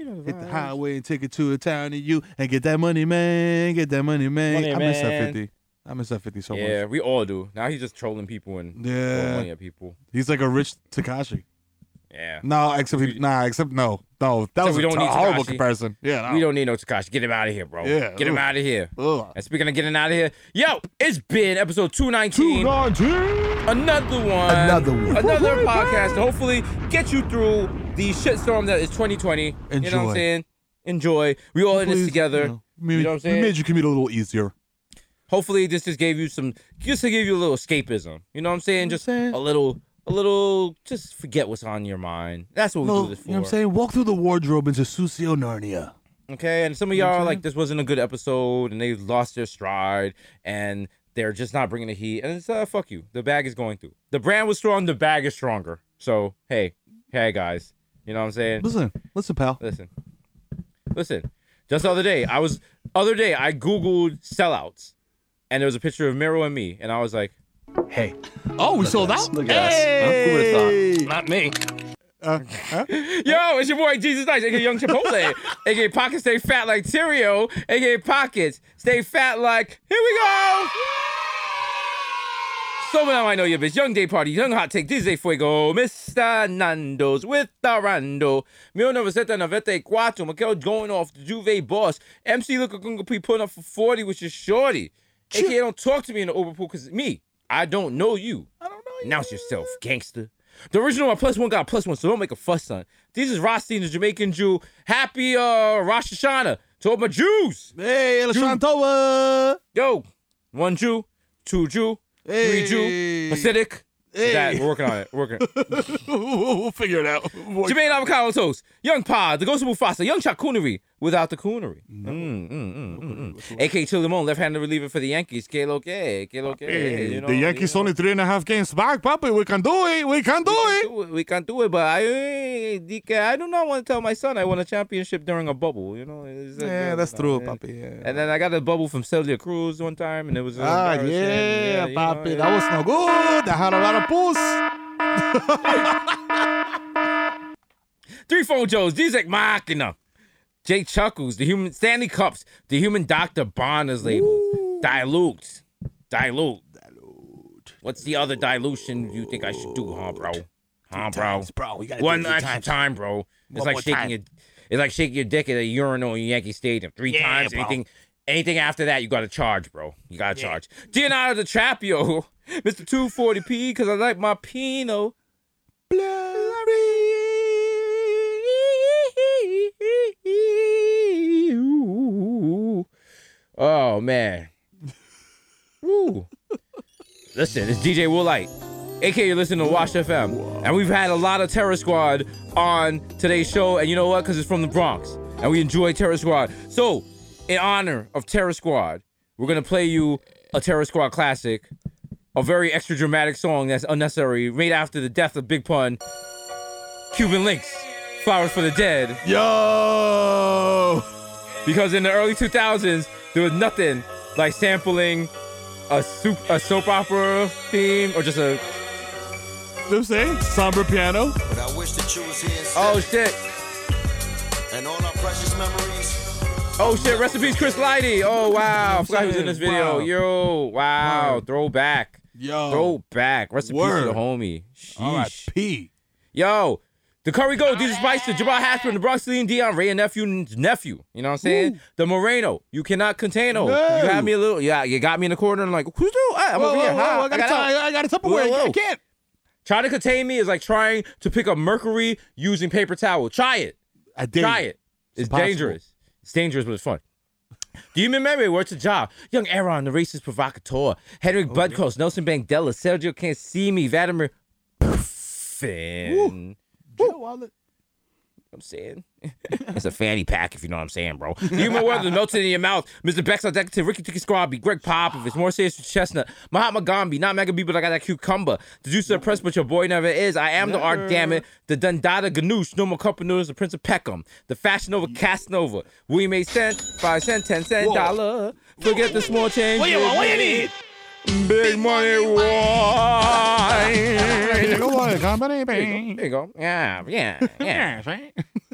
E: You the
C: Hit the highway and take it to a town near you and get that money, man. Get that money, man.
E: Money,
C: I miss that 50. I miss that 50 so much.
E: yeah, we all do. Now he's just trolling people and throwing
C: Yeah.
E: money at people.
C: He's like a rich Tekashi.
E: Yeah.
C: No, except he, nah, except no, no. That was
E: we
C: a
E: don't
C: t-
E: need
C: horrible
E: Tekashi.
C: comparison. Yeah, no.
E: We don't need no Tekashi. Get him out of here, bro.
C: Yeah,
E: Get him
C: ugh.
E: out of here.
C: Ugh.
E: And speaking of getting out of here, yo, it's been episode 219.
C: 219.
E: Another one.
C: Another one.
E: Another podcast to hopefully get you through the shitstorm that is 2020. You know what I'm
C: Enjoy.
E: saying? Enjoy. We all in this together.
C: You know, we,
E: You know what I'm saying?
C: we made your commute a little easier.
E: Hopefully this just gave you some just to give you a little escapism. You know what I'm saying? Just
C: saying?
E: a little a little just forget what's on your mind. That's what we do this for.
C: you know what I'm saying? Walk through the wardrobe into Sucio Narnia.
E: Okay, and some of
C: You know what
E: y'all
C: I'm
E: are like this wasn't a good episode, and they lost their stride, and they're just not bringing the heat. And it's uh, fuck you. The bag is going through. The brand was strong. The bag is stronger. So hey, hey guys, you know what I'm saying?
C: Listen, listen, pal.
E: Listen, listen. Just the other day, I was other day I googled sellouts, and there was a picture of Mero and me, and I was like,
C: Hey. Oh, we sold out?
I: Look at us. Huh? Who would have thought? Not me.
C: Uh, huh?
E: Yo, it's your boy Desus Nice, aka Young Chipotle, aka Pockets Stay Fat Like Terrio, aka Pockets Stay Fat Like. Here we go. So now I know you, bitch. Young Day Party, Young Hot Take, DJ Fuego, Mr. Nando's with the Rando, 1994, Mikel going off the Juve boss, MC Luka Gunga P putting up for 40, which is shorty. AKA don't talk to me in the Uber pool because it's me, I don't know you.
C: I don't know. you.
E: Announce yourself, gangster. The original one plus one got plus one, so don't make a fuss, son. This is Rothstein, the Jamaican Jew. Happy uh Rosh Hashanah to all my Jews.
C: Hey, Alessandro.
E: Yo, one Jew, two Jew, three Jew,
C: Hey.
E: Hasidic.
C: Hey.
E: That, we're working on it. We're working.
C: we'll figure it out.
E: Jermaine Avocado Toast, Young Pod, the Ghost of Mufasa, Young Coonery without the coonery. Mm, mm, mm, mm, mm. AK Till Limon, left-handed reliever for the Yankees. Que lo que, que lo que.
C: Hey,
E: you know,
C: the Yankees
E: you know.
C: only three and a half games back, Papi. We can do it. We can do it.
E: do it. We can do it, but I, DK, I do not want to tell my son I won a championship during a bubble. You know, like,
C: Yeah, that's
E: no,
C: true,
E: and-
C: Papi. Yeah.
E: And then I got a bubble from Celia Cruz one time, and it was
C: Ah, yeah,
E: know,
C: Papi.
E: yeah.
C: That was no good. That had a lot of puss.
E: Three phone Joes, Dizek Machina, Jay Chuckles, the human Stanley Cups, the human Dr. Bronner's label, Dilute, Dilute. Dilute. What's the other dilution you think I should do, huh, bro? Huh, bro?
C: times, bro. We gotta
E: One extra
C: times.
E: time, bro. It's
C: One
E: like shaking
C: time.
E: your, it's like shaking your dick at a urinal in Yankee Stadium three
C: Yeah,
E: times.
C: bro.
E: Anything, anything after that, you gotta charge, bro. You gotta charge. Leonardo DiCaprio, Mr. 240p, because I like my Pinot. Oh man. Woo. Listen, it's DJ Woolite. AK, you're listening to Wash FM. And we've had a lot of Terror Squad on today's show. And you know what? Because it's from the Bronx. And we enjoy Terror Squad. So, in honor of Terror Squad, we're going to play you a Terror Squad classic, a very extra dramatic song that's unnecessary, made after the death of Big Pun, Cuban Links, Flowers for the Dead.
C: Yo!
E: Because in the early 2000s, there was nothing like sampling a, soup, a soap opera theme or just a.
C: You know what I'm saying? Somber piano.
J: But I wish that you was here instead.
E: Oh shit!
J: And all our precious memories.
E: Oh shit! Rest in peace, Chris Lighty. Oh wow! I forgot he was in this video.
C: Wow.
E: Yo! Wow!
C: Word.
E: Throwback.
C: Yo.
E: Throwback. Rest in peace to the
C: Word.
E: homie.
C: All right,
E: Sheesh.
C: P.
E: Yo, the Curry Gold, DJ Spicer, Jabal Hasper, the Bronx Celine Dion, Ray and nephew, nephew. You know what I'm saying? The Moreno, you cannot contain. Oh,
C: No.
E: you had me a little. Yeah, you got me in the corner. and like, who's doing? Ah, I'm
C: Whoa,
E: over
C: whoa,
E: here.
C: whoa,
E: Hi,
C: I got,
E: got
C: a
E: out.
C: tie- I got a Tupperware.
E: Whoa,
C: I
E: whoa.
C: can't.
E: Trying to contain me is like trying to pick up mercury using paper towel. Try it.
C: I dare
E: Try it. It's,
C: impossible.
E: dangerous. It's dangerous, but it's fun. Do you remember what's a job? Young Aaron, the racist provocateur. Henrik oh, Budkos, Nelson Mandela, Sergio Can't See Me, Vladimir Finn.
C: Joe Wallet.
E: I'm saying. it's a fanny pack, if you know what I'm saying, bro. Human world is melting in your mouth. Mr. Bex, Decorative, Ricky Tiki Squabby, Greg Pop, if it's more serious with Chestnut, Mahatma Gandhi, not Mega B, but I got that cucumber. The juice of the press, but your boy never is. I am the art, damn it. The Dundada Ganoush, no more cup noodles, the Prince of Peckham. The Fashion Over Casanova. We made cent, five cent, ten cent,
C: Whoa.
E: dollar. Forget the small change.
C: What you want? What you need?
E: Big money wine.
C: company,
E: There you go. There you go. Yeah, yeah, yeah.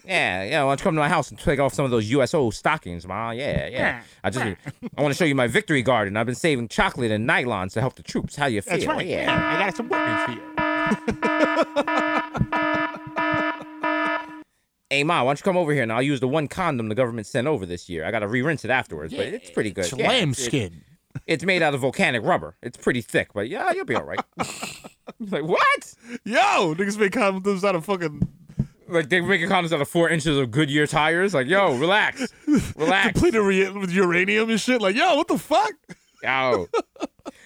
E: Yeah, yeah. Why don't you come to my house and take off some of those USO stockings, ma? Yeah, yeah. I just, I want to show you my victory garden. I've been saving chocolate and nylons to help the troops. How you feel?
C: That's right.
E: Yeah.
C: I got some weapons for you.
E: Hey, ma, why don't you come over here and I'll use the one condom the government sent over this year. I got to re-rinse it afterwards, but it's pretty good.
C: It's
E: Yeah, it-
C: lambskin.
E: It's made out of volcanic rubber. It's pretty thick, but yeah, you'll be all right. like what?
C: Yo, niggas make condoms out of fucking
E: Like they're making condoms out of four inches of Goodyear tires? Like, yo, relax, relax.
C: completed re- with uranium and shit. Like, yo, what the fuck?
E: Yo.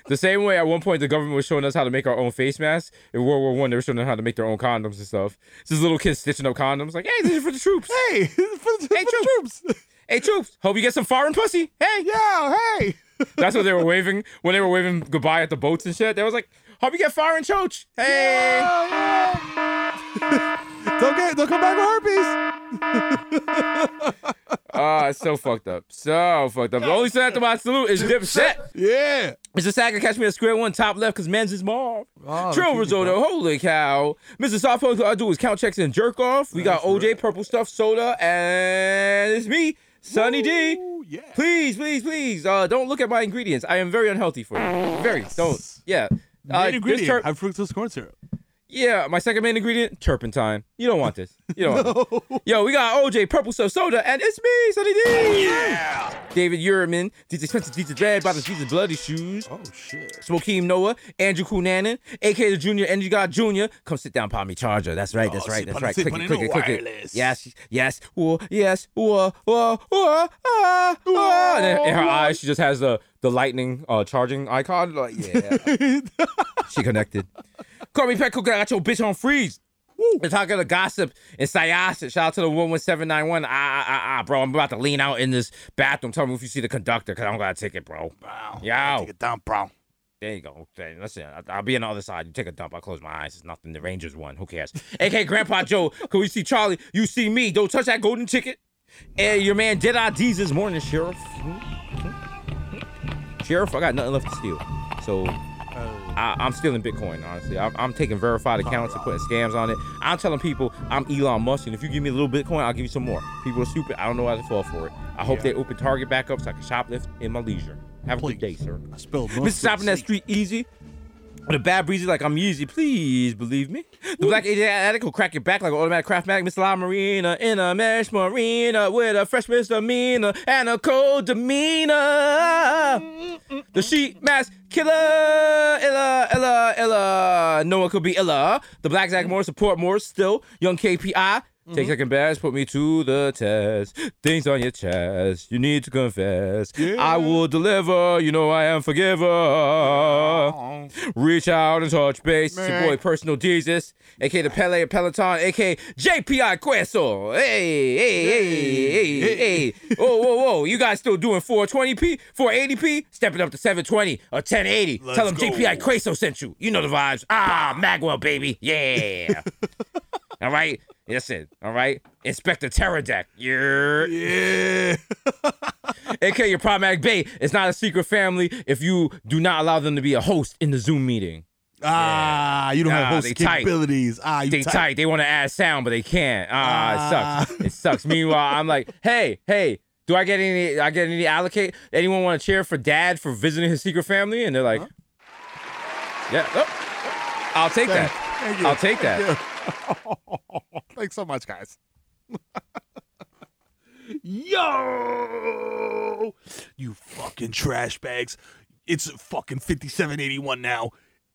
E: The same way at one point the government was showing us how to make our own face masks. In World War One, they were showing us how to make their own condoms and stuff. It's this little kid stitching up condoms, like, hey, this is for the troops.
C: Hey, for the,
E: Hey,
C: for the
E: troops.
C: troops.
E: Hey, troops, hope you get some foreign pussy. Hey.
C: Yo, hey.
E: That's what they were waving when they were waving goodbye at the boats and shit. They was like, hope you get foreign choach. Hey.
C: Don't get, don't come back with herpes.
E: Ah, it's so fucked up. So fucked up. The only set to my salute is Dipset.
C: Yeah.
E: Mr. Sacker, catch me at square one, top left, because men's is Marv.
C: Oh,
E: Trill risotto, holy cow. Mr. Softphone, all I do is count checks and jerk off. We got OJ, purple stuff, soda, and it's me, Sunny D.
C: Yeah.
E: Please, please, please, uh, don't look at my ingredients. I am very unhealthy for you. Very. Don't. Yeah. Uh,
C: ingredient, high fructose corn syrup.
E: Yeah, my second main ingredient, turpentine. You don't want this. You don't want this. Yo, we got OJ, Purple Stuff Soda, and it's me, Sunny D. Yeah. David Uriman, DJ Spencer, DJ Dread, Brothers, Jesus Bloody Shoes.
C: Oh shit.
E: Smokeem Noah, Andrew Cunanan, aka the Junior, Energy God Junior. Come sit down, Palmy Charger. That's right, that's
C: Oh,
E: right, that's right. Click it, click it, click it. Yes, yes, whoa, yes, whoa, whoa, whoa, ah, ah. And then in her eyes, she just has the the lightning uh, charging icon. Like, yeah, she connected. Call me Pet Cook. I got your bitch on freeze. We're talking the gossip in Syosset. Shout out to the 11791. Ah, ah, ah, ah, bro. I'm about to lean out in this bathroom. Tell me if you see the conductor, because I don't got a ticket, bro.
C: Wow.
E: Yo.
C: Take it down, bro.
E: There you go. Okay, listen, I- I'll be on the other side. You take a dump. I'll close my eyes. It's nothing. The Rangers won. Who cares? AK Grandpa Joe, can we see Charlie? You see me. Don't touch that golden ticket. And your man did IDs this morning, Sheriff. Sheriff, I got nothing left to steal. So I, I'm stealing Bitcoin, honestly. I'm, I'm taking verified accounts and putting scams on it. I'm telling people I'm Elon Musk, and if you give me a little Bitcoin, I'll give you some more. People are stupid. I don't know how to fall for it. I hope they open Target back up so I can shoplift in my leisure. Have a good day, sir.
C: I spilled
E: Mr.
C: most
E: Stopping that street easy. The bad breezy like I'm easy, please believe me. The black addict will crack your back like an automatic craftmatic Miss La Marina in a mesh marina with a fresh misdemeanor and a cold demeanor. The sheet mask killer, illa, illa, illa. No one could be illa. The black Zach Moore support more still. Young KPI, Take second best, put me to the test. Things on your chest, you need to confess. I will deliver, you know I am forgiver. Reach out and touch base. It's your boy, Personal Jesus, aka the Pele Peloton, aka JPI Queso. Hey, hey, hey, hey, hey. hey. Whoa, whoa, whoa. You guys still doing 420p, 480p? Stepping up to 720 or 1080.
C: Let's
E: Tell them
C: go.
E: JPI Queso sent you. You know the vibes. Ah, Magwell, baby. Yeah. All right. That's it. All right. Inspector Pterodec. Yeah.
C: Yeah.
E: AK, your problematic bait It's not a secret family if you do not allow them to be a host in the Zoom meeting.
C: Ah, you don't have
E: Nah,
C: host
E: they tight.
C: capabilities. Ah, you
E: they
C: tight.
E: tight. They want to add sound, but they can't. Ah, it sucks. It sucks. Meanwhile, I'm like, hey, hey, do I get any? I get any allocate? Anyone want to cheer for Dad for visiting his secret family? And they're like, yeah, oh, I'll take
C: Thank-
E: that.
C: Thank you.
E: I'll take
C: Thank
E: that.
C: you. Thanks so much, guys. Yo, you fucking trash bags. It's fucking 5781 now.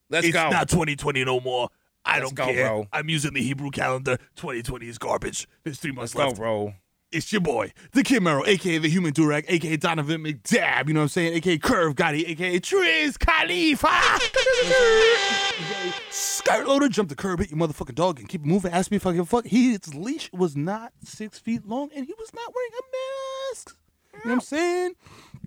E: Let's
C: it's
E: go.
C: It's not 2020 no more. I
E: Let's
C: don't
E: go,
C: care.
E: bro.
C: I'm using the Hebrew calendar. 2020 is garbage. There's three months
E: Let's go,
C: left.
E: bro.
C: It's your boy, the Kid aka the Human Durag, aka Donovan McDab, you know what I'm saying? aka Curve Gotti, aka Triz Khalifa. Skirt loader, jump the curb, hit your motherfucking dog, and keep moving. Ask me if I give a fuck. His leash was not six feet long, and he was not wearing a mask. You know what I'm saying?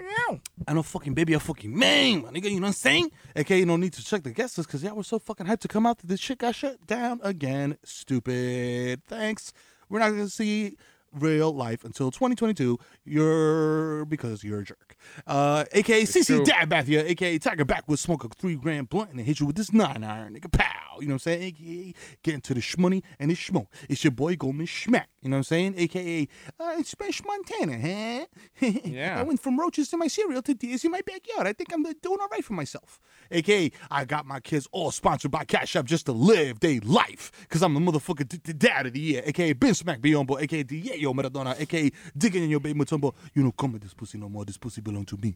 C: Yeah. I know fucking baby, I fucking man, my nigga. You know what I'm saying? Okay, you don't need to check the guest list because y'all were so fucking hyped to come out that this shit got shut down again. Stupid. Thanks. We're not gonna see real life until 2022. You're because you're a jerk. Uh, aka CC. Dad Bathia, aka Tiger Back would smoke a three grand blunt and hit you with this nine iron, nigga. Pow. You know what I'm saying? AKA get into the shmoney and the schmo. It's your boy Goldman Schmack. You know what I'm saying? AKA uh, it's Spanish Montana, huh?
E: Yeah.
C: I went from roaches to my cereal to deers in my backyard. I think I'm doing all right for myself. AKA I got my kids all sponsored by Cash App just to live their life. Cause I'm the motherfucker d- d- dad of the year. AKA Ben Smack Biombo. AKA Diego Maradona. AKA digging in your baby Mutombo. You don't come with this pussy no more. This pussy belong to me.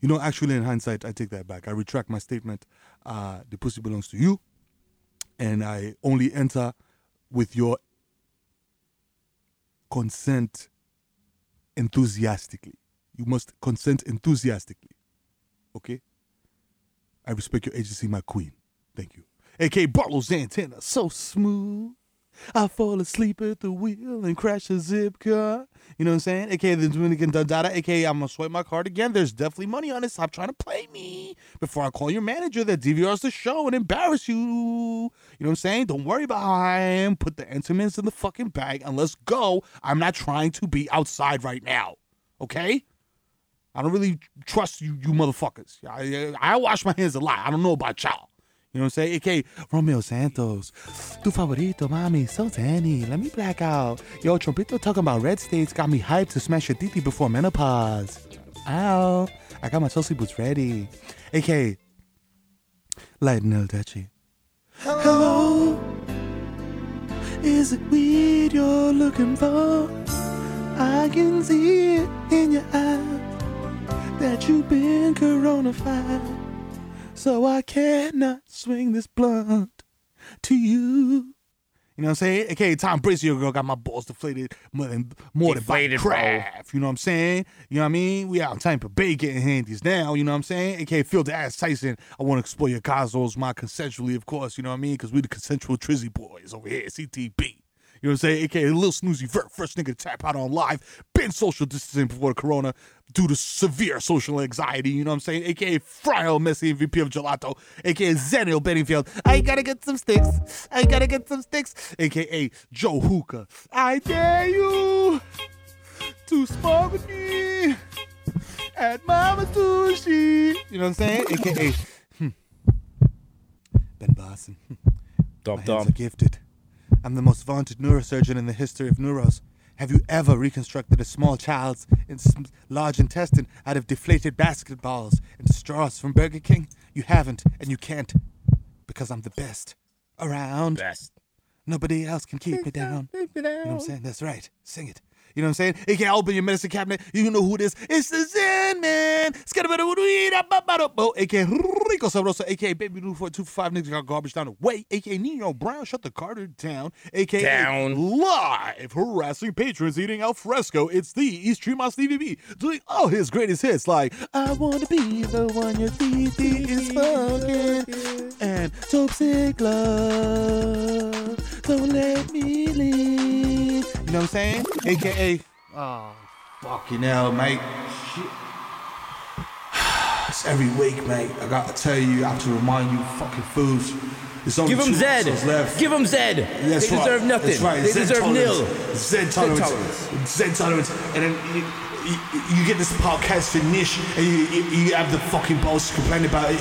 C: You know, actually, in hindsight, I take that back. I retract my statement. Uh, the pussy belongs to you, and I only enter with your consent enthusiastically. You must consent enthusiastically. Okay? I respect your agency, my queen. Thank you. AK Barlow antenna, so smooth. I fall asleep at the wheel and crash a zip car. You know what I'm saying? AKA the Dominican Dada, AKA I'm gonna swipe my card again. There's definitely money on it. Stop trying to play me before I call your manager that DVRs the show and embarrass you. You know what I'm saying? Don't worry about how I am. Put the intimates in the fucking bag and let's go. I'm not trying to be outside right now. Okay? I don't really trust you, you motherfuckers. I, I wash my hands a lot. I don't know about y'all. You know what I'm saying? AK Romeo Santos, tu favorito, mami, so tanny. Let me black out. Yo, Trumpito talking about red states got me hyped to smash your titi before menopause. Ow. I got my chelsea boots ready. AK Lighten El Dechi. Hello. Is it weed you're looking for? I can see it in your eyes that you've been coronafied. So I cannot swing this blunt to you. You know what I'm saying? Okay, Tom Brady, your girl got my balls deflated more than more
E: Deflated,
C: than
E: bro.
C: by craft. You know what I'm saying? You know what I mean? We out in Tampa Bay getting handies now. You know what I'm saying? Okay, Phil the ass Tyson. I want to explore your cosmos, my consensually, of course. You know what I mean? Because we the consensual Trizzy boys over here, CTB. You know what I'm saying? AKA Lil Snoozy Vert, first nigga to tap out on live. Been social distancing before the corona due to severe social anxiety. You know what I'm saying? AKA Fryle Messi, MVP of Gelato. AKA Zenil Benningfield. I gotta get some sticks. I gotta get some sticks. AKA Joe Hookah. I dare you to smoke with me at Mama Sushi. You know what I'm saying? AKA hmm, Ben Boston.
E: Dump,
C: My hands
E: dump.
C: are gifted. I'm the most vaunted neurosurgeon in the history of neuros. Have you ever reconstructed a small child's large intestine out of deflated basketballs and straws from Burger King? You haven't, and you can't, because I'm the best around.
E: Best.
C: Nobody else can keep me down. You know what I'm saying? That's right. Sing it. You know what I'm saying? AKA open your medicine cabinet. You know who it is. It's the Zen Man. It's gotta be the one we rap about. AKA Rico Sabroso. AKA Baby New 425 niggas got garbage down the way. AKA Nino Brown. Shut the Carter down. AKA
E: Down.
C: live harassing patrons eating al fresco. It's the East Tremont Stevie B doing all his greatest hits like I Wanna Be the One Your TT is fucking and Sick Love. Don't let me leave. You know what I'm saying? AKA, oh, fucking hell, mate. Shit. It's every week, mate. I gotta tell you, I have to remind you, fucking fools. There's only
E: Give 'em
C: two
E: Zed.
C: episodes left.
E: Give 'em Zed.
C: That's
E: They
C: right.
E: deserve nothing.
C: That's right.
E: They
C: Zed
E: deserve
C: tolerance.
E: nil.
C: Zed tolerance.
E: Zed
C: tolerance.
E: tolerance.
C: Zed tolerance. And then you, you, you get this podcast to niche, and you, you, you have the fucking balls to complain about it.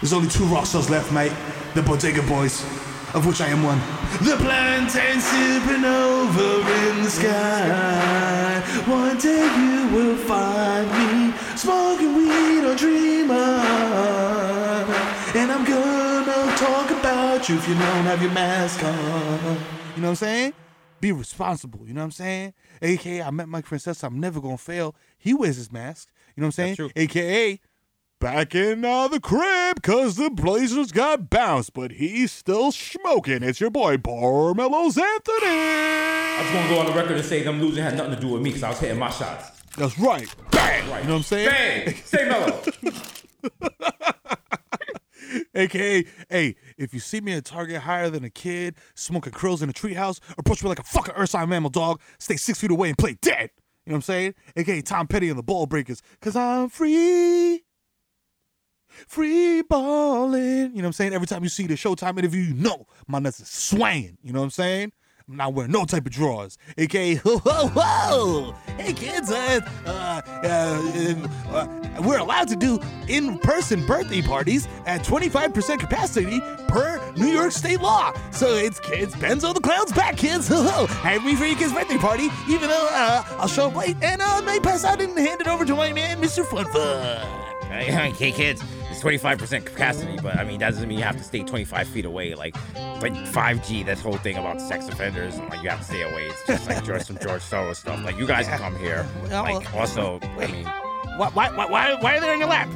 C: There's only two rock stars left, mate. The Bodega Boys, of which I am one. The plantain sipping over in the sky. One day you will find me smoking weed or dreaming. And I'm gonna talk about you if you don't have your mask on. You know what I'm saying? Be responsible. You know what I'm saying? AKA, I met my Princess. I'm never gonna fail. He wears his mask. You know what I'm saying? AKA, back in uh, the crib because the Blazers got bounced, but he's still smoking. It's your boy, Barmelos Anthony.
E: I just want to go on the record and say them losing had nothing to do with me because I was hitting my shots.
C: That's right. Bang.
E: Right.
C: You know what I'm saying?
E: Bang. Stay mellow.
C: AKA, hey, if you see me at Target higher than a kid, smoking krills in a treehouse, approach me like a fucking sign mammal dog, stay six feet away and play dead. You know what I'm saying? AKA Tom Petty and the Ball Breakers, cause I'm free. Free balling. You know what I'm saying? Every time you see the Showtime interview, you know my nuts is swaying. You know what I'm saying? I'm not wearing no type of drawers. AKA, ho, ho, ho. Hey, kids, uh, uh, uh, uh, we're allowed to do in person birthday parties at 25% capacity per New York state law. So it's kids, Benzo the Clown's back, kids. Have me for your kid's birthday party, even though uh, I'll show up late and I may pass out and hand it over to my man, Mr. Fun Fun.
E: Okay, kids, it's 25% capacity, but I mean, that doesn't mean you have to stay 25 feet away. Like, like 5G, that whole thing about sex offenders, and like, you have to stay away. It's just like George, some George Soros stuff. Like, you guys can come here. Like, also, I mean,
C: Why, why, why, why, why are they in your lap?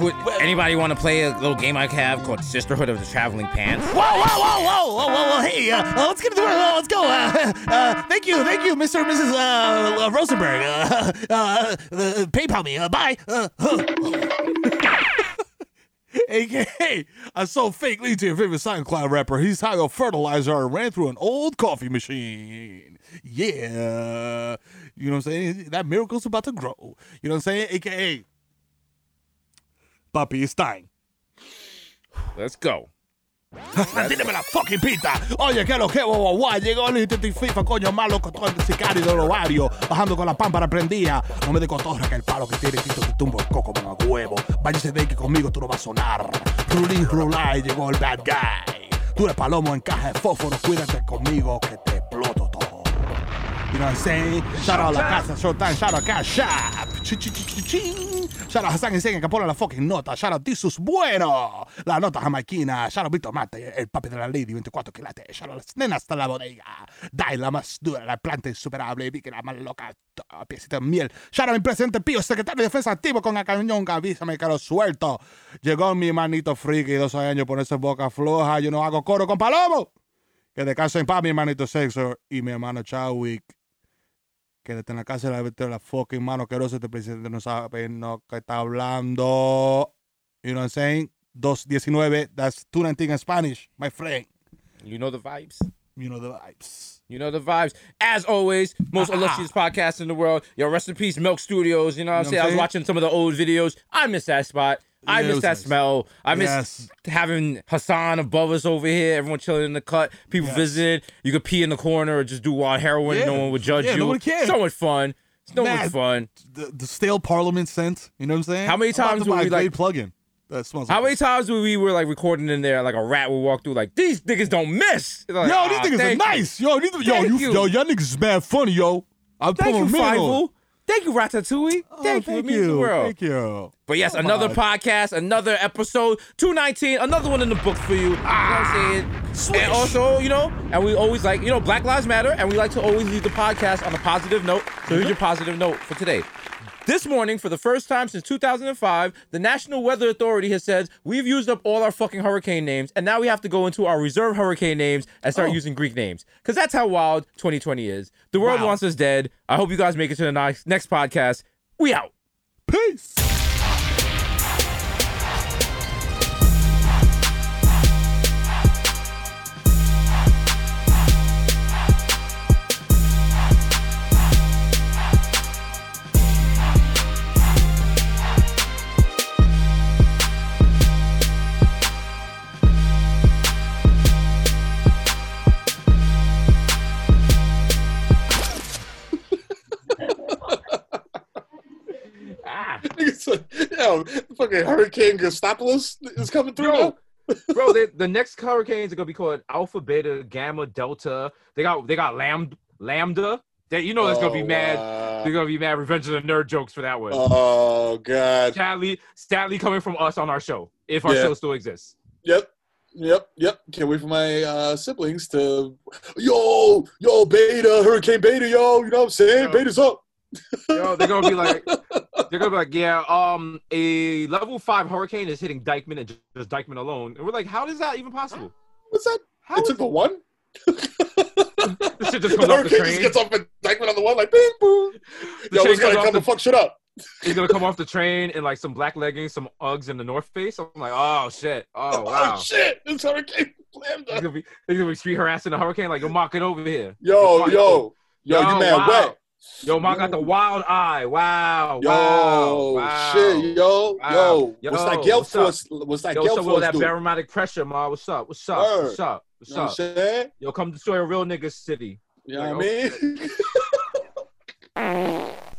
E: would anybody want to play a little game I have called Sisterhood of the Traveling Pants?
C: Whoa, whoa, whoa, whoa, whoa, whoa, whoa, hey, uh, uh, let's get into it. Uh, let's go. Uh, uh, thank you, thank you, Mr. and Mrs. Uh, uh, Rosenberg. Uh, uh, uh, PayPal me. Uh, bye. Uh, AKA, I sold fake lead to your favorite SoundCloud rapper. He's on fertilizer and ran through an old coffee machine. Yeah. You know what I'm saying? That miracle's about to grow. You know what I'm saying? AKA, Papi Stein.
E: Let's go.
C: Dime la fucking pita. Oye, que lo que guau, llegó el FIFA, coño malo, todo el sicario del ovario, bajando con la pámpara prendida. No me de cotorra que el palo que tiene Tito te tumbo el coco como a huevo. Váyase de que conmigo tú no vas a sonar. Rulín, rulay, llegó el bad guy. Tú eres palomo en caja de fósforo, cuídate conmigo que te exploto. You know what I'm saying? Shout out La Casa Showtime, shout out Cash Shop. Shout out Hassan Enseña que pone la fucking nota. Shout out Tisus Bueno. La nota jamaiquina. Shout out Víctor Mate, el papi de la Lady 24 quilates. Shout out las nenas hasta la bodega. Dai la más dura, la planta insuperable. Vi que la más loca. Piecita de miel. Shout out mi presidente Pío, secretario de defensa activo con el cañón. Avísame que lo suelto. Llegó mi manito friki, 12 años, ponerse boca floja. Yo no hago coro con palomo. Que descanse en paz, mi hermanito Sexor y mi hermano Chadwick. Quédate en la casa de la, la fucking mano asqueroso. Este presidente no sabe no que está hablando. You know what I'm saying? 219, that's 219 in Spanish, my friend.
E: You know the vibes.
C: You know the vibes.
E: You know the vibes. As always, most ah, ah. illustrious podcast in the world. Yo, rest in peace, Milk Studios. You know what I'm
C: You know
E: saying?
C: what
E: I
C: I'm
E: was watching some of the old videos. I miss that spot. I miss that
C: nice.
E: smell. I miss
C: Yes.
E: having Hassan above us over here. Everyone chilling in the cut. People
C: Yes.
E: visiting. You could pee in the corner or just do wild heroin.
C: Yeah.
E: No one would judge
C: Yeah,
E: you.
C: nobody cared.
E: So much fun. So much fun.
C: The, the stale parliament scent, you know what I'm saying?
E: How many times were we, like-
C: plug-in? That smells
E: How
C: like
E: many times were we were like recording in there like a rat would walk through like these niggas don't miss. Like,
C: Yo, these
E: "Ah,
C: niggas are
E: thank you."
C: nice. Yo, these, yo, you,
E: you.
C: yo, y'all niggas is mad funny, yo. I'm
E: Thank you,
C: pulling.
E: Fievel. Thank you, Ratatouille.
N: Oh,
E: thank, you. It means the world.
N: Thank you.
E: But yes,
N: Come
E: another
N: on.
E: podcast, another episode, 219, another one in the book for you. You know what I'm ah. saying? And also, you know, and we always like, you know, Black Lives Matter, and we like to always leave the podcast on a positive note. So here's mhm. your positive note for today. This morning, for the first time since 2005, the National Weather Authority has said we've used up all our fucking hurricane names, and now we have to go into our reserve hurricane names and start
N: Oh.
E: using Greek names. Because that's how wild 2020 is. The world
N: Wow.
E: wants us dead. I hope you guys make it to the next, next podcast. We out.
N: Peace.
C: Said, Yo, fucking Hurricane Gustavopoulos is coming through.
E: Yo, bro, they, the next hurricanes are gonna be called Alpha, Beta, Gamma, Delta. They got they got Lambda. Lambda. They, you know, there's gonna be
C: Oh,
E: mad.
C: wow.
E: They're gonna be mad. Revenge of the Nerd jokes for that one.
C: Oh God.
E: Sadly, sadly, coming from us on our show, if our
C: Yeah.
E: show still exists.
C: Yep. Yep, yep. Can't wait for my uh, siblings to, yo, yo, Beta, Hurricane Beta, yo. You know what I'm saying?
E: Yo.
C: Beta's up.
E: Yo, they're gonna be like, they're gonna be like, yeah, um, a level five hurricane is hitting Dyckman and just Dyckman alone, and we're like, how is that even possible?
C: What's that?
E: How
C: It's
E: is
C: at the one.
E: this shit just
C: The
E: off the
C: hurricane just gets off and Dyckman on the one, like, bing, boom.
E: The
C: Yo,
E: train
C: it's gonna come
E: the-
C: and fuck shit up.
E: He's gonna come off the train in like some black leggings, some Uggs, and the North Face. I'm like, oh shit, oh wow.
C: Oh, shit. This hurricane slammed
E: He's gonna be, he's gonna be street harassing the hurricane. Like, yo, Mark, get over here.
C: Yo,
E: Yo,
C: yo, yo, you man
E: wow.
C: wet.
E: Yo, Mark got the wild eye. Wow.
C: Yo,
E: wow. wow.
C: shit, yo,
E: Wow.
C: yo,
E: Yo,
C: what's that gale
E: what's up?
C: force? What's that
E: Yo,
C: gale
E: so
C: force
E: that barometric pressure, ma. What's up? What's up?
C: Word.
E: What's up? What's
C: You know
E: up?
C: what
E: Yo, come destroy a real nigga city.
C: You know what I mean?